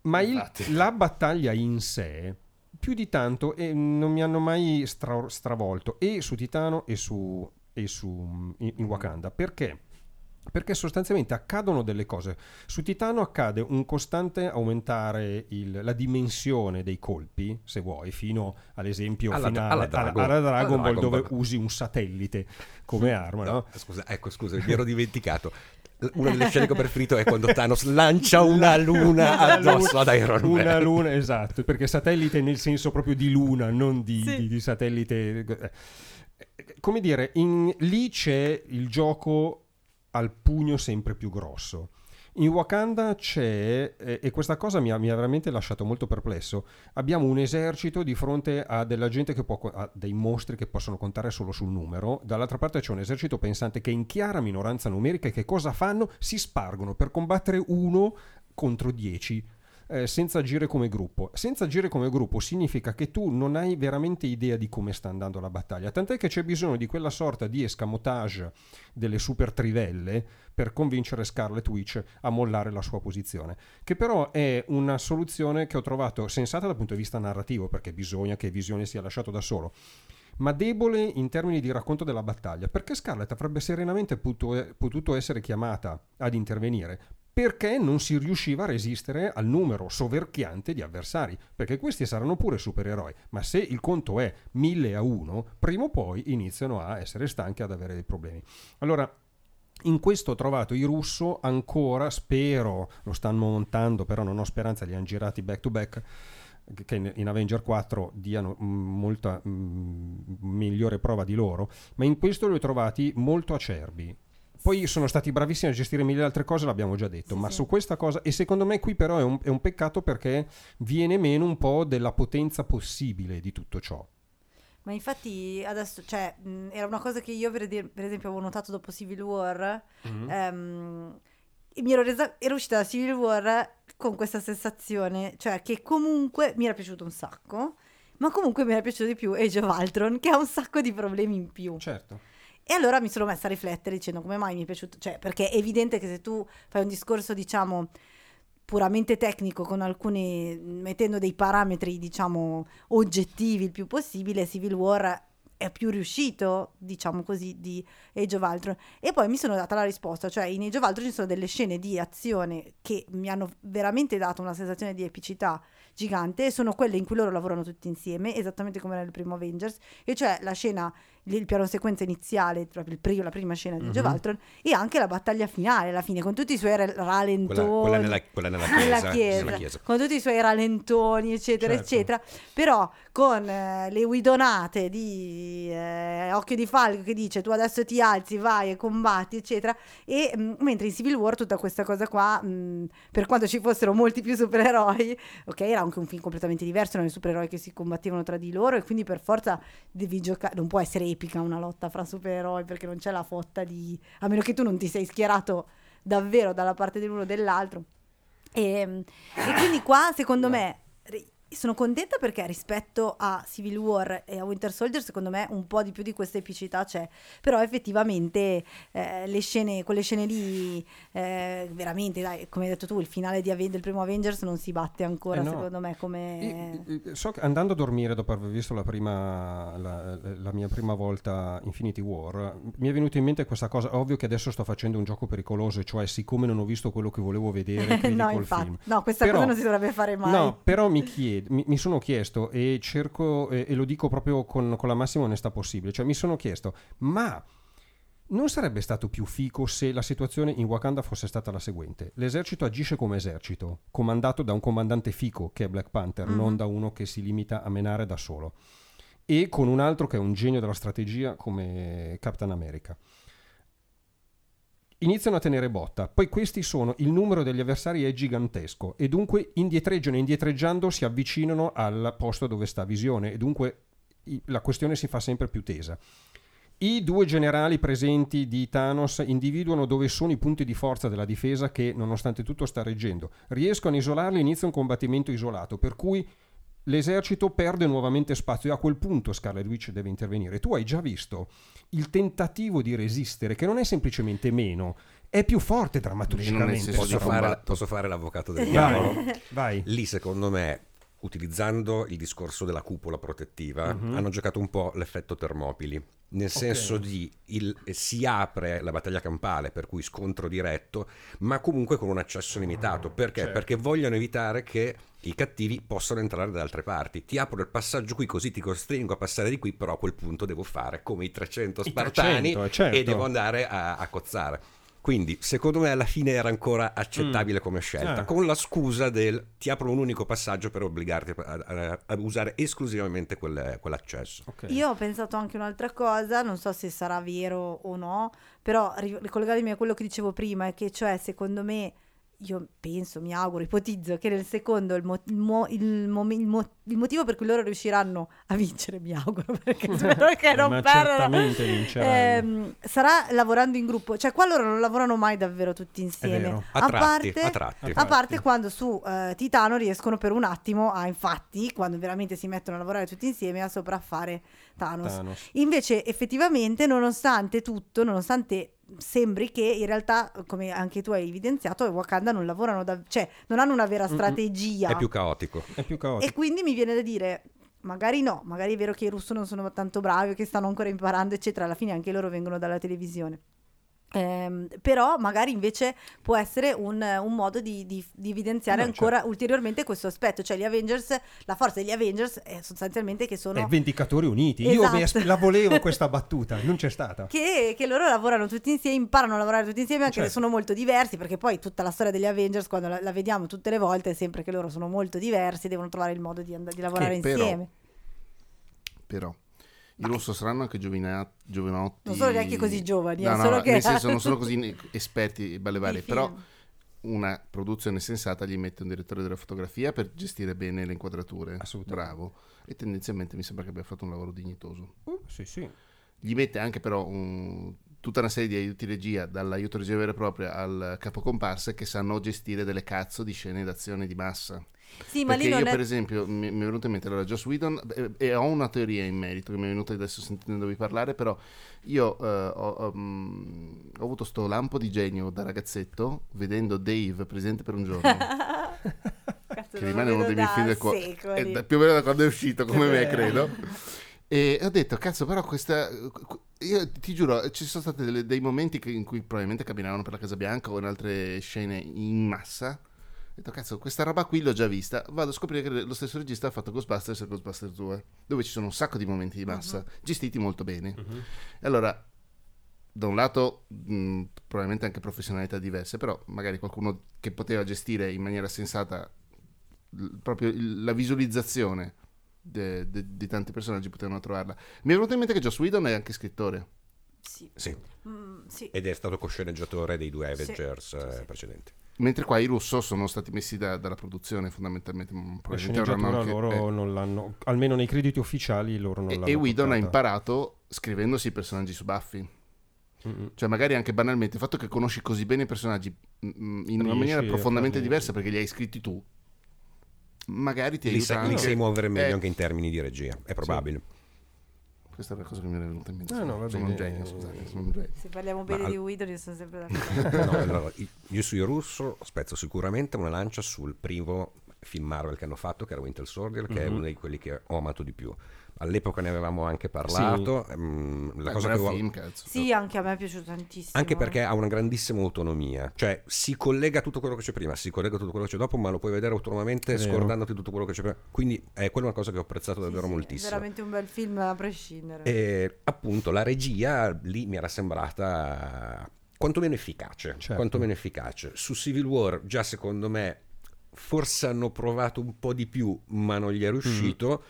Ma il- la battaglia in sé, più di tanto, eh, non mi hanno mai stra- stravolto e su Titano e su, e su in, in Wakanda. Perché? Perché sostanzialmente accadono delle cose. Su Titano accade un costante aumentare il- la dimensione dei colpi, se vuoi, fino all'esempio Alla- finale, alla Dragon- alla Dragon alla Ball, Dragon dove Ball. usi un satellite come arma. no? No, scusa, ecco, scusa, mi ero dimenticato. Una delle scene che ho preferito è quando Thanos lancia una luna addosso ad Iron Man. Una luna, esatto, perché satellite nel senso proprio di luna, non di, Sì. di- di satellite. eh, Come dire, in- lì c'è il gioco al pugno sempre più grosso. In Wakanda c'è, eh, e questa cosa mi ha, mi ha veramente lasciato molto perplesso, abbiamo un esercito di fronte a della gente che può, a dei mostri che possono contare solo sul numero, dall'altra parte c'è un esercito pensante che in chiara minoranza numerica che cosa fanno? Si spargono per combattere uno contro dieci eh, senza agire come gruppo. Senza agire come gruppo significa che tu non hai veramente idea di come sta andando la battaglia, tant'è che c'è bisogno di quella sorta di escamotage delle super trivelle per convincere Scarlet Witch a mollare la sua posizione, che però è una soluzione che ho trovato sensata dal punto di vista narrativo, perché bisogna che Visione sia lasciato da solo ma debole in termini di racconto della battaglia, perché Scarlett avrebbe serenamente potuto, essere chiamata ad intervenire, perché non si riusciva a resistere al numero soverchiante di avversari, perché questi saranno pure supereroi, ma se il conto è 1000 a 1, prima o poi iniziano a essere stanchi ad avere dei problemi. Allora, in questo ho trovato i russo ancora, spero, lo stanno montando, però non ho speranza, li hanno girati back to back, che in- Avenger 4 diano mm, molta mm, migliore prova di loro, ma in questo li ho trovati molto acerbi. Poi sono stati bravissimi a gestire mille altre cose, l'abbiamo già detto, Sì, ma sì. su questa cosa, e secondo me qui però è un, è un peccato perché viene meno un po' della potenza possibile di tutto ciò. Ma infatti adesso, cioè, mh, era una cosa che io per, dir- per esempio avevo notato dopo Civil War. Mm-hmm. ehm, e mi ero, resa- ero uscita da Civil War con questa sensazione, cioè che comunque mi era piaciuto un sacco, ma comunque mi era piaciuto di più Age of Ultron, che ha un sacco di problemi in più. Certo. E allora mi sono messa a riflettere dicendo come mai mi è piaciuto, cioè perché è evidente che se tu fai un discorso diciamo puramente tecnico con alcuni mettendo dei parametri diciamo oggettivi il più possibile, Civil War è più riuscito, diciamo così, di Age of Ultron. E poi mi sono data la risposta, cioè in Age of Ultron ci sono delle scene di azione che mi hanno veramente dato una sensazione di epicità gigante e sono quelle in cui loro lavorano tutti insieme, esattamente come nel primo Avengers, e cioè la scena, il piano sequenza iniziale, il primo- la prima scena di Mhm. Ultron, e anche la battaglia finale alla fine, con tutti i suoi ra- ralentoni. Quella, quella nella, quella nella chiesa, nella chiesa, nella chiesa. con tutti i suoi ralentoni, eccetera, Certo. eccetera. Però con eh, le guidonate di eh, Occhio di Falco che dice tu adesso ti alzi, vai e combatti, eccetera. E mh, mentre in Civil War tutta questa cosa qua, mh, per quanto ci fossero molti più supereroi, ok, era anche un film completamente diverso, erano i supereroi che si combattevano tra di loro e quindi per forza devi giocare, non può essere epica una lotta fra supereroi perché non c'è la fotta di, a meno che tu non ti sei schierato davvero dalla parte dell'uno o dell'altro. E, e quindi qua, secondo me, ri- sono contenta perché rispetto a Civil War e a Winter Soldier, secondo me un po' di più di questa epicità c'è. Però effettivamente eh, le scene, quelle scene lì, eh, veramente, dai, come hai detto tu, il finale di Aven- del primo Avengers non si batte ancora, Eh no. secondo me, come... E- e- so che andando a dormire dopo aver visto la, prima, la, la mia prima volta Infinity War, mi è venuta in mente questa cosa. Ovvio che adesso sto facendo un gioco pericoloso, cioè siccome non ho visto quello che volevo vedere, no, infatti, film. no, questa Però- cosa non si dovrebbe fare mai. No, però mi, chiedo, mi, mi sono chiesto e cerco, e, e lo dico proprio con, con la massima onestà possibile, cioè mi sono chiesto, ma non sarebbe stato più fico se la situazione in Wakanda fosse stata la seguente? L'esercito agisce come esercito, comandato da un comandante fico che è Black Panther, Mhm. non da uno che si limita a menare da solo, e con un altro che è un genio della strategia come Captain America iniziano a tenere botta. Poi questi sono, il numero degli avversari è gigantesco e dunque indietreggiano e indietreggiando si avvicinano al posto dove sta Visione e dunque la questione si fa sempre più tesa. I due generali presenti di Thanos individuano dove sono i punti di forza della difesa che, nonostante tutto, sta reggendo. Riescono a isolarli inizia un combattimento isolato, per cui l'esercito perde nuovamente spazio e a quel punto Scarlet Witch deve intervenire. Tu hai già visto il tentativo di resistere, che non è semplicemente meno, è più forte drammaturgicamente. Posso fare, posso fare l'avvocato del diavolo? Vai, vai. Lì, secondo me, utilizzando il discorso della cupola protettiva, Mhm. hanno giocato un po' l'effetto Termopili. Nel senso di il- si apre la battaglia campale, per cui scontro diretto, ma comunque con un accesso limitato. Perché? Certo. Perché vogliono evitare che i cattivi possano entrare da altre parti. Ti apro il passaggio qui, così ti costringo a passare di qui, però a quel punto devo fare come i 300 I spartani 300, eh, certo. e devo andare a, a cozzare. Quindi, secondo me, alla fine era ancora accettabile come scelta, Ah. con la scusa del ti apro un unico passaggio per obbligarti a, a- a usare esclusivamente quel- quell'accesso. Ok. Io ho pensato anche un'altra cosa, non so se sarà vero o no, però ri- ricollegandomi a quello che dicevo prima, è che cioè secondo me, io penso, mi auguro, ipotizzo che nel secondo il, mo- il mo- il mo- il motivo per cui loro riusciranno a vincere, mi auguro, perché spero che non perdano, ehm, sarà lavorando in gruppo, cioè qua loro non lavorano mai davvero tutti insieme. vero. A, tratti, parte, a tratti. a parte quando su eh, Titano riescono per un attimo a, infatti, quando veramente si mettono a lavorare tutti insieme, a sopraffare Thanos. Thanos. Invece, effettivamente, nonostante tutto, nonostante sembri che in realtà, come anche tu hai evidenziato, i Wakanda non lavorano, da, cioè non hanno una vera strategia. È più caotico. È più E caotico. quindi mi viene da dire, magari no, magari è vero che i russo non sono tanto bravi o che stanno ancora imparando, eccetera. Alla fine anche loro vengono dalla televisione. Ehm, però magari invece può essere un, un modo di, di- di evidenziare No, ancora ulteriormente questo aspetto, cioè gli Avengers, la forza degli Avengers è sostanzialmente che sono È Vendicatori Uniti. Io Esatto. aspe- la volevo questa battuta, non c'è stata. che, che loro lavorano tutti insieme, imparano a lavorare tutti insieme, anche se Certo. sono molto diversi, perché poi tutta la storia degli Avengers, quando la, la vediamo tutte le volte, è sempre che loro sono molto diversi, devono trovare il modo di, and- di lavorare Eh, però- insieme. Però I russo saranno anche giovina- giovanotti. Non sono neanche così giovani, No, eh, no, solo che- nel senso non sono così esperti balle varie, però una produzione sensata gli mette un direttore della fotografia per gestire bene le inquadrature. Assolutamente. Bravo. E tendenzialmente mi sembra che abbia fatto un lavoro dignitoso. Uh, sì, sì. Gli mette anche però un- tutta una serie di aiuti regia, dall'aiuto regia vera e propria al capocomparse che sanno gestire delle cazzo di scene d'azione di massa. Sì, ma Perché lì io, è... per esempio, mi, mi è venuto in mente allora Joss Whedon eh, e ho una teoria in merito che mi è venuta adesso sentendovi parlare, però io eh, ho, mm, ho avuto sto lampo di genio da ragazzetto vedendo Dave presente per un giorno, Cazzo, che rimane uno dei miei film del cuore, da- più o meno da quando è uscito, come me credo. E ho detto, cazzo, però questa... Io ti giuro, ci sono stati dei momenti che- in cui probabilmente camminavano per la Casa Bianca o in altre scene in massa. Ho detto, cazzo, questa roba qui l'ho già vista. Vado a scoprire che lo stesso regista ha fatto Ghostbusters e Ghostbusters 2, dove ci sono un sacco di momenti di massa, gestiti molto bene. E allora, da un lato, mh, probabilmente anche professionalità diverse, però magari qualcuno che poteva gestire in maniera sensata l- proprio il- la visualizzazione de- de- di tanti personaggi potevano trovarla. Mi è venuto in mente che Joss Whedon è anche scrittore. Sì. Sì, Mm, sì. ed è stato cosceneggiatore dei due Avengers eh, sì, sì. precedenti. Mentre qua i russo sono stati messi da- dalla produzione fondamentalmente. La sceneggiatura anche- loro eh, non l'hanno, almeno nei crediti ufficiali loro non e, l'hanno e Whedon ha imparato scrivendosi i personaggi su Buffy. Mm-mm. Cioè, magari anche banalmente il fatto che conosci così bene i personaggi in una Riesci maniera a profondamente farli- diversa perché li hai scritti tu, magari ti Li, aiuta sai, li anche. sai muovere meglio Eh, anche in termini di regia, è probabile. Questa è la cosa che mi era venuta in mente. No, no, va sono un genio, scusate, sono un genio. Se parliamo Ma bene al- di Whedon io sono sempre d'accordo. No, allora, io sui russo spezzo sicuramente una lancia sul primo film Marvel che hanno fatto, che era Winter Soldier, che è Mhm. uno di quelli che ho amato di più. All'epoca ne avevamo anche parlato. ehm, la Beh, cosa che film, cazzo. sì, anche a me è piaciuto tantissimo. Anche perché ha una grandissima autonomia, cioè si collega a tutto quello che c'è prima, si collega a tutto quello che c'è dopo, ma lo puoi vedere autonomamente È vero. scordandoti tutto quello che c'è prima. Quindi è quella una cosa che ho apprezzato Sì, davvero sì, moltissimo. È veramente un bel film a prescindere. E appunto la regia lì mi era sembrata quantomeno efficace. Certo. Quantomeno efficace. Su Civil War, già secondo me, forse hanno provato un po' di più, ma non gli è riuscito.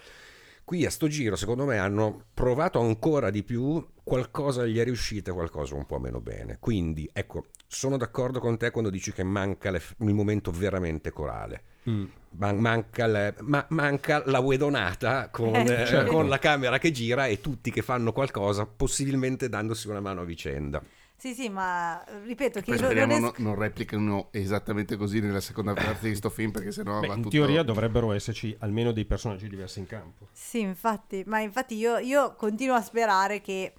Qui a sto giro, secondo me, hanno provato ancora di più, qualcosa gli è riuscito e qualcosa un po' meno bene. Quindi, ecco, sono d'accordo con te quando dici che manca le- il momento veramente corale. Mm. Man- manca, le- ma- manca la wedonata con, Eh, eh, certo. con la camera che gira e tutti che fanno qualcosa, possibilmente dandosi una mano a vicenda. Sì, sì, ma ripeto che Poi non speriamo es- no- non replicano esattamente così nella seconda parte di sto film perché sennò Beh, va in tutto... teoria dovrebbero esserci almeno dei personaggi diversi in campo. Sì, infatti, ma infatti io, io continuo a sperare che,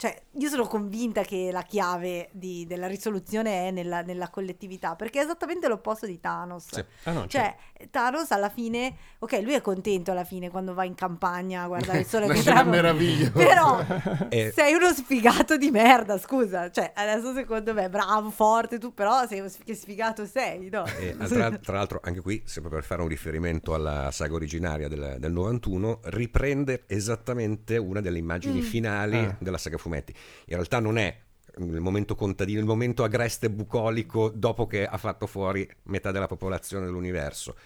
cioè, io sono convinta che la chiave di- della risoluzione è nella, nella collettività, perché è esattamente l'opposto di Thanos. Sì. Ah, no, Cioè, Thanos alla fine, ok, lui è contento alla fine quando va in campagna a guardare il sole che scena tramonta. meravigliosa. Però Eh, sei uno sfigato di merda, scusa. Cioè, adesso secondo me, bravo, forte, tu però sei che sfigato sei, no? Eh, tra, tra l'altro, anche qui, sempre per fare un riferimento alla saga originaria del, del 91, riprende esattamente una delle immagini Mm. finali Ah. della saga fumetti. In realtà non è il momento contadino, il momento agreste e bucolico dopo che ha fatto fuori metà della popolazione dell'universo.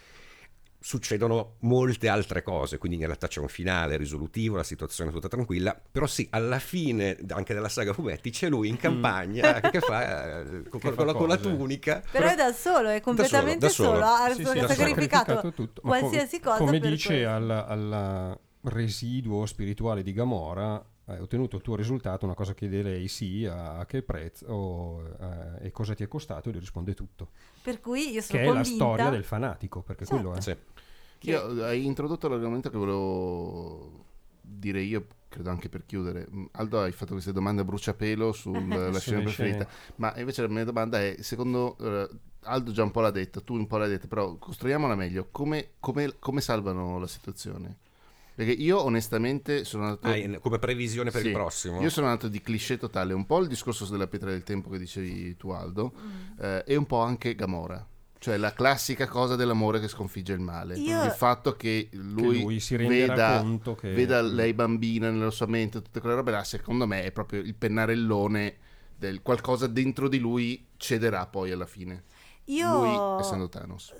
Succedono molte altre cose, quindi in realtà c'è un finale risolutivo, la situazione è tutta tranquilla, però sì, alla fine anche della saga fumetti c'è lui in campagna che fa, eh, con, Che con fa la, con la tunica. Però è da solo, è completamente da solo. solo. Ha Sì, sì, sacrificato, tutto. Ma qualsiasi com- cosa Come per dice al, al residuo spirituale di Gamora, hai ottenuto il tuo risultato, una cosa chiede lei sì, a, a che prezzo o, eh, e cosa ti è costato, e lui risponde tutto. Per cui io sono Che è la convinta storia del fanatico, perché Certo. quello è. Sì. che- Io, hai introdotto l'argomento che volevo dire io, credo anche per chiudere. Mm, Aldo, hai fatto queste domande a bruciapelo sulla scena Sulle preferita, ma invece la mia domanda è, secondo... eh, Aldo già un po' l'ha detto, tu un po' l'hai detto, però costruiamola meglio. Come, come- come salvano la situazione? Perché io onestamente sono andato... Ah, come previsione per Sì, il prossimo. Io sono andato di cliché totale, un po' il discorso della pietra del tempo che dicevi tu Aldo, Mm. eh, e un po' anche Gamora. Cioè la classica cosa dell'amore che sconfigge il male. Io- Il fatto che lui, lui si veda, conto che- veda lei bambina nella sua mente, tutte quelle robe là, secondo me è proprio il pennarellone del qualcosa dentro di lui cederà poi alla fine. Io, Lui essendo Thanos.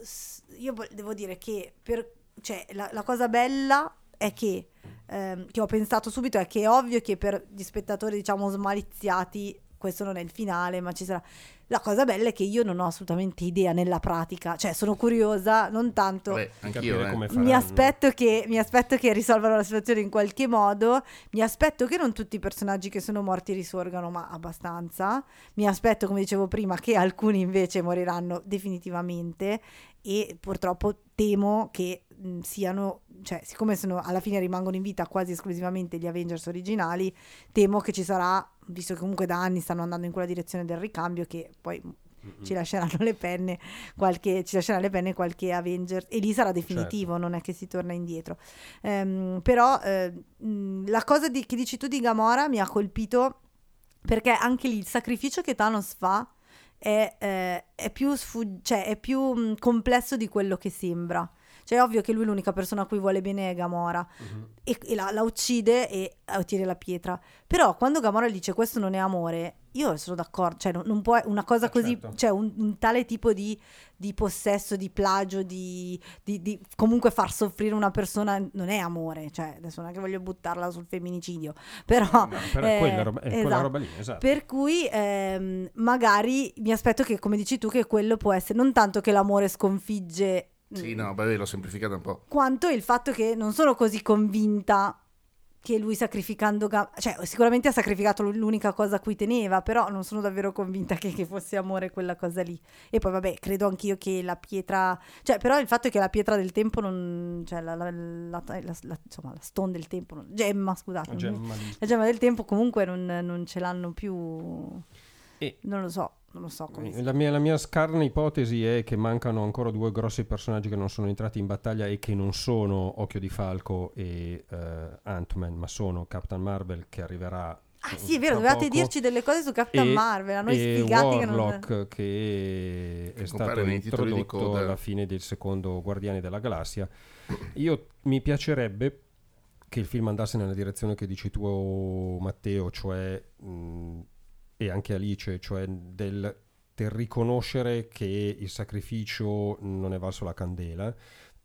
io vo- devo dire che per, cioè, la, la cosa bella è che ehm, che ho pensato subito è che è ovvio che per gli spettatori, diciamo, smaliziati, questo non è il finale, ma ci sarà. La cosa bella è che io non ho assolutamente idea nella pratica, cioè sono curiosa, non tanto. Di anch'io, eh. come Mi faranno. aspetto, che, mi aspetto che risolvano la situazione in qualche modo. Mi aspetto che non tutti i personaggi che sono morti risorgano, ma abbastanza. Mi aspetto, come dicevo prima, che alcuni invece moriranno definitivamente. E purtroppo temo che mh, siano, cioè, siccome sono, alla fine rimangono in vita quasi esclusivamente gli Avengers originali, temo che ci sarà, visto che comunque da anni stanno andando in quella direzione del ricambio, che poi ci lasceranno le penne qualche, ci lascerà le penne qualche Avenger e lì sarà definitivo, Certo. non è che si torna indietro. Ehm, però mh, la cosa di- che dici tu di Gamora mi ha colpito perché anche lì il sacrificio che Thanos fa è, eh, è più, sfug- cioè, è più mh, complesso di quello che sembra. Cioè, è ovvio che lui l'unica persona a cui vuole bene è Gamora Mhm. e, e la, la uccide e eh, ottiene la pietra. Però quando Gamora dice questo non è amore, io sono d'accordo, cioè non, non può una cosa Eh, così, certo. cioè un, un tale tipo di, di possesso, di plagio, di, di- di comunque far soffrire una persona non è amore, cioè adesso non è che voglio buttarla sul femminicidio, però... No, però è eh, quella roba, è quella esatto. roba lì, esatto. Per cui ehm, magari mi aspetto che, come dici tu, che quello può essere non tanto che l'amore sconfigge, Sì, mm, no, beh, l'ho semplificata un po'. quanto il fatto che non sono così convinta che lui sacrificando, Ga- cioè sicuramente ha sacrificato l- l'unica cosa a cui teneva, però non sono davvero convinta che, che fosse amore quella cosa lì. E poi vabbè, credo anch'io che la pietra, cioè però il fatto è che la pietra del tempo non, cioè la, la, la- la- la- insomma la stone del tempo, non- gemma scusate, La gemma la gemma del tempo comunque non, non ce l'hanno più, E- non lo so, non lo so come si La mia, la mia scarna ipotesi è che mancano ancora due grossi personaggi che non sono entrati in battaglia e che non sono Occhio di Falco e eh, Ant-Man, ma sono Captain Marvel che arriverà. Ah sì, è vero, dovevate poco, dirci delle cose su Captain e- Marvel, a noi e sfigati che non... Warlock che è stato introdotto alla fine del secondo Guardiani della Galassia. Io mi piacerebbe che il film andasse nella direzione che dici tu Matteo, cioè mh, e anche Alice, cioè del, del riconoscere che il sacrificio non è valso la candela.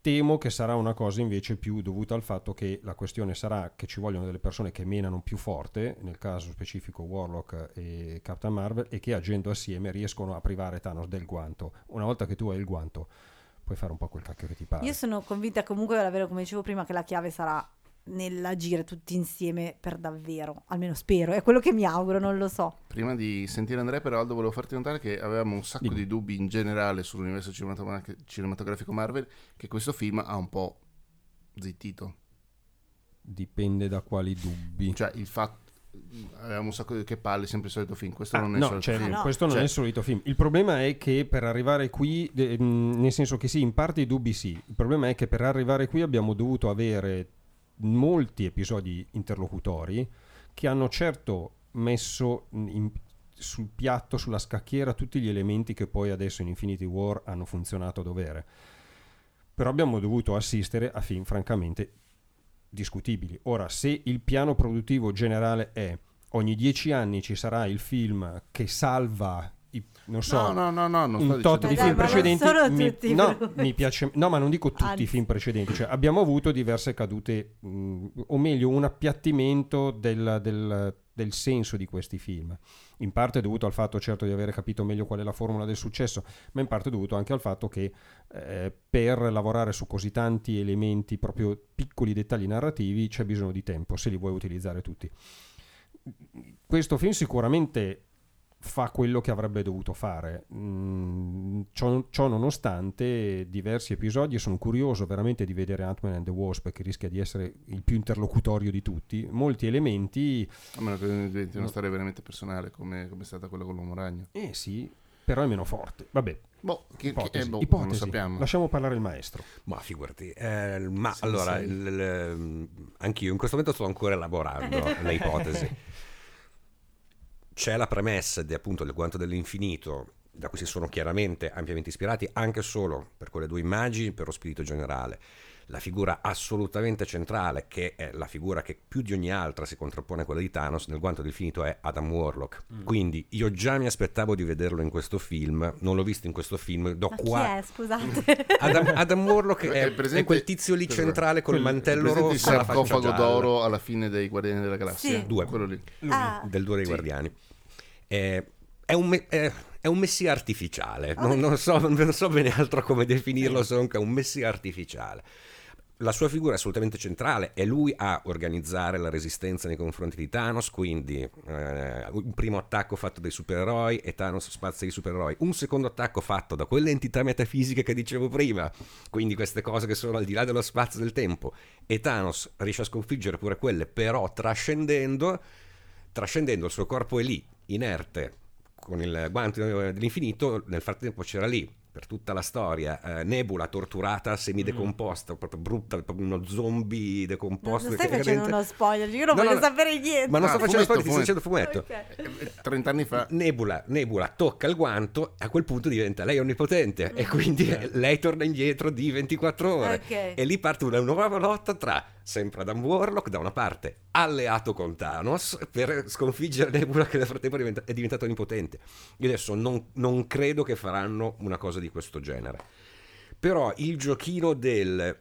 Temo che sarà una cosa invece più dovuta al fatto che la questione sarà che ci vogliono delle persone che menano più forte, nel caso specifico Warlock e Captain Marvel, e che agendo assieme riescono a privare Thanos del guanto. Una volta che tu hai il guanto, puoi fare un po' quel cacchio che ti pare. Io sono convinta comunque davvero, come dicevo prima, che la chiave sarà nell'agire tutti insieme per davvero, almeno spero, è quello che mi auguro, non lo so. Prima di sentire Andrea Peraldo volevo farti notare che avevamo un sacco Dimmi. di dubbi in generale sull'universo cinematogra- cinematografico Marvel che questo film ha un po' zittito. Dipende da quali dubbi. Cioè il fatto... Avevamo un sacco di... Che palle, sempre il solito film. Questo Ah, non è il no, solito cioè, film. Ah, no. questo non Cioè- è il solito film. Il problema è che per arrivare qui, de- mh, nel senso che sì, in parte i dubbi sì. Il problema è che per arrivare qui abbiamo dovuto avere molti episodi interlocutori che hanno certo messo in- sul piatto, sulla scacchiera, tutti gli elementi che poi adesso in Infinity War hanno funzionato a dovere. Però abbiamo dovuto assistere a film francamente discutibili. Ora, se il piano produttivo generale è ogni dieci anni ci sarà il film che salva, i, non so, No, no, no, no, un tot di Dai, film precedenti. mi, tutti no, mi piace, no, ma non dico tutti Anzi. i film precedenti. Cioè, abbiamo avuto diverse cadute, mh, o meglio, un appiattimento del, del- del senso di questi film. In parte dovuto al fatto, certo, di avere capito meglio qual è la formula del successo, ma in parte dovuto anche al fatto che eh, per lavorare su così tanti elementi, proprio piccoli dettagli narrativi, c'è bisogno di tempo se li vuoi utilizzare tutti. Questo film sicuramente fa quello che avrebbe dovuto fare. Mm, ciò, ciò nonostante, diversi episodi, sono curioso veramente di vedere Ant-Man and the Wasp, che rischia di essere il più interlocutorio di tutti. Molti elementi, A meno che non diventi una storia veramente personale come, come è stata quella con l'uomo ragno. eh sì, però è meno forte. Vabbè, Boh, che, che- ipotesi, eh, boh, ipotesi. non lo sappiamo. Lasciamo parlare il maestro. Ma figurati, eh, ma Sì, allora, sì. il- il- anch'io in questo momento sto ancora elaborando le ipotesi. C'è la premessa di appunto del guanto dell'infinito, da cui si sono chiaramente ampiamente ispirati, anche solo per quelle due immagini, per lo spirito generale. la figura assolutamente centrale, che è la figura che più di ogni altra si contrappone a quella di Thanos, nel guanto dell'infinito è Adam Warlock. Mm. Quindi io già mi aspettavo di vederlo in questo film, non l'ho visto in questo film, do Ma chi qua... è, scusate? Adam, Adam Warlock è, È presente- è quel tizio lì centrale col mantello il rosso alla faccia sarcofago d'oro alla fine dei Guardiani della Galassia? Sì. Due. Quello lì. Ah. del Due dei Sì. Guardiani. Eh, è un, me- è- è un messia artificiale, non, non so, non so bene altro come definirlo, se non che è un messia artificiale. La sua figura è assolutamente centrale, è lui a organizzare la resistenza nei confronti di Thanos, quindi eh, un primo attacco fatto dai supereroi e Thanos spazza i supereroi, un secondo attacco fatto da quelle entità metafisiche che dicevo prima, quindi queste cose che sono al di là dello spazio e del tempo, e Thanos riesce a sconfiggere pure quelle, però trascendendo, trascendendo il suo corpo è lì, inerte, con il guanto dell'infinito, nel frattempo c'era lì per tutta la storia eh, Nebula torturata, semidecomposta, proprio brutta, proprio uno zombie Non decomposto. stai facendo praticamente- uno spoiler, io non No, voglio no. sapere niente. Ma non Ah, sto facendo fumetto, spoiler, ti sto dicendo fumetto. Ok. 30 anni fa. Nebula, Nebula tocca il guanto e a quel punto diventa lei onnipotente e quindi lei torna indietro di 24 ore Ok. e lì parte una nuova lotta tra sempre Adam Warlock da una parte alleato con Thanos per sconfiggere Nebula che nel frattempo è diventa- è diventato onnipotente io adesso non, non credo che faranno una cosa di questo genere. Però il giochino del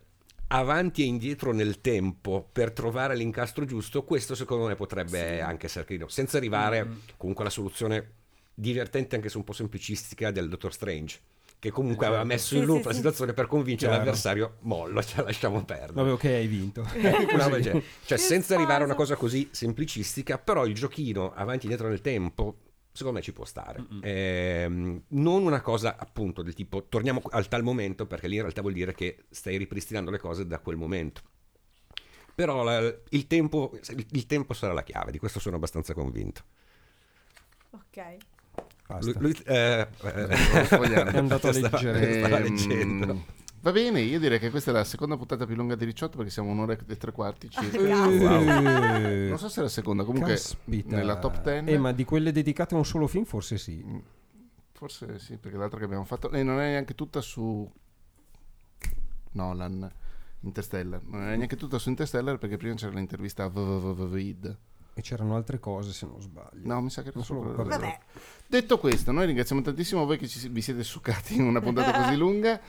avanti e indietro nel tempo per trovare l'incastro giusto, questo secondo me potrebbe anche essere carino, senza arrivare comunque alla soluzione divertente anche se un po' semplicistica del Dottor Strange che comunque aveva messo in loop sì, la sì. situazione per convincere Chiaro. l'avversario mollo, ce la lasciamo perdere Vabbè, ok, hai vinto. genere. cioè Che senza arrivare a una cosa così semplicistica però il giochino avanti e indietro nel tempo secondo me ci può stare Ehm, non una cosa appunto del tipo torniamo al tal momento perché lì in realtà vuol dire che stai ripristinando le cose da quel momento però la- il, tempo, il- il tempo sarà la chiave di questo sono abbastanza convinto Ok. Basta. Lui- lui- eh, eh. È andato a leggere. Ehm, Va bene, io direi che questa è la seconda puntata più lunga di Ricciotto perché siamo un'ora e tre quarti circa. Eh, Non so se è la seconda, comunque caspita. nella top 10. Eh, ma di quelle dedicate a un solo film forse sì. Forse sì, perché l'altra che abbiamo fatto e non è neanche tutta su Nolan Interstellar. Non è neanche tutta su Interstellar perché prima c'era l'intervista a Vid. E c'erano altre cose se non sbaglio. No, mi sa che era solo- quello. Vabbè, Detto questo, noi ringraziamo tantissimo voi che ci- vi siete succati in una puntata così lunga.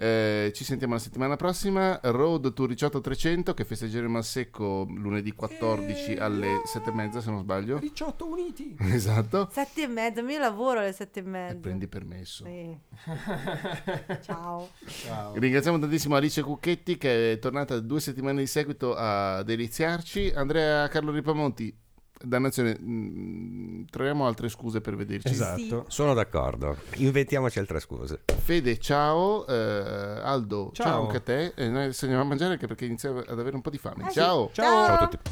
Eh, ci sentiamo la settimana prossima. Road to Ricciotto 300 che festeggeremo al secco lunedì 14 alle 7 e mezza, se non sbaglio. 18 uniti. Esatto. sette e mezza, io lavoro alle sette e E mezza. prendi permesso. Sì. Ciao. Ciao. Ringraziamo tantissimo Alice Cucchetti che è tornata due settimane di seguito a deliziarci. Andrea Carlo Ripamonti, dannazione, mh, troviamo altre scuse per vederci. Esatto. sono d'accordo inventiamoci altre scuse Fede, ciao. Eh, Aldo, ciao. Ciao. anche a te. E noi adesso andiamo a mangiare anche perché iniziamo ad avere un po' di fame. Ah, sì. ciao. Ciao. ciao a tutti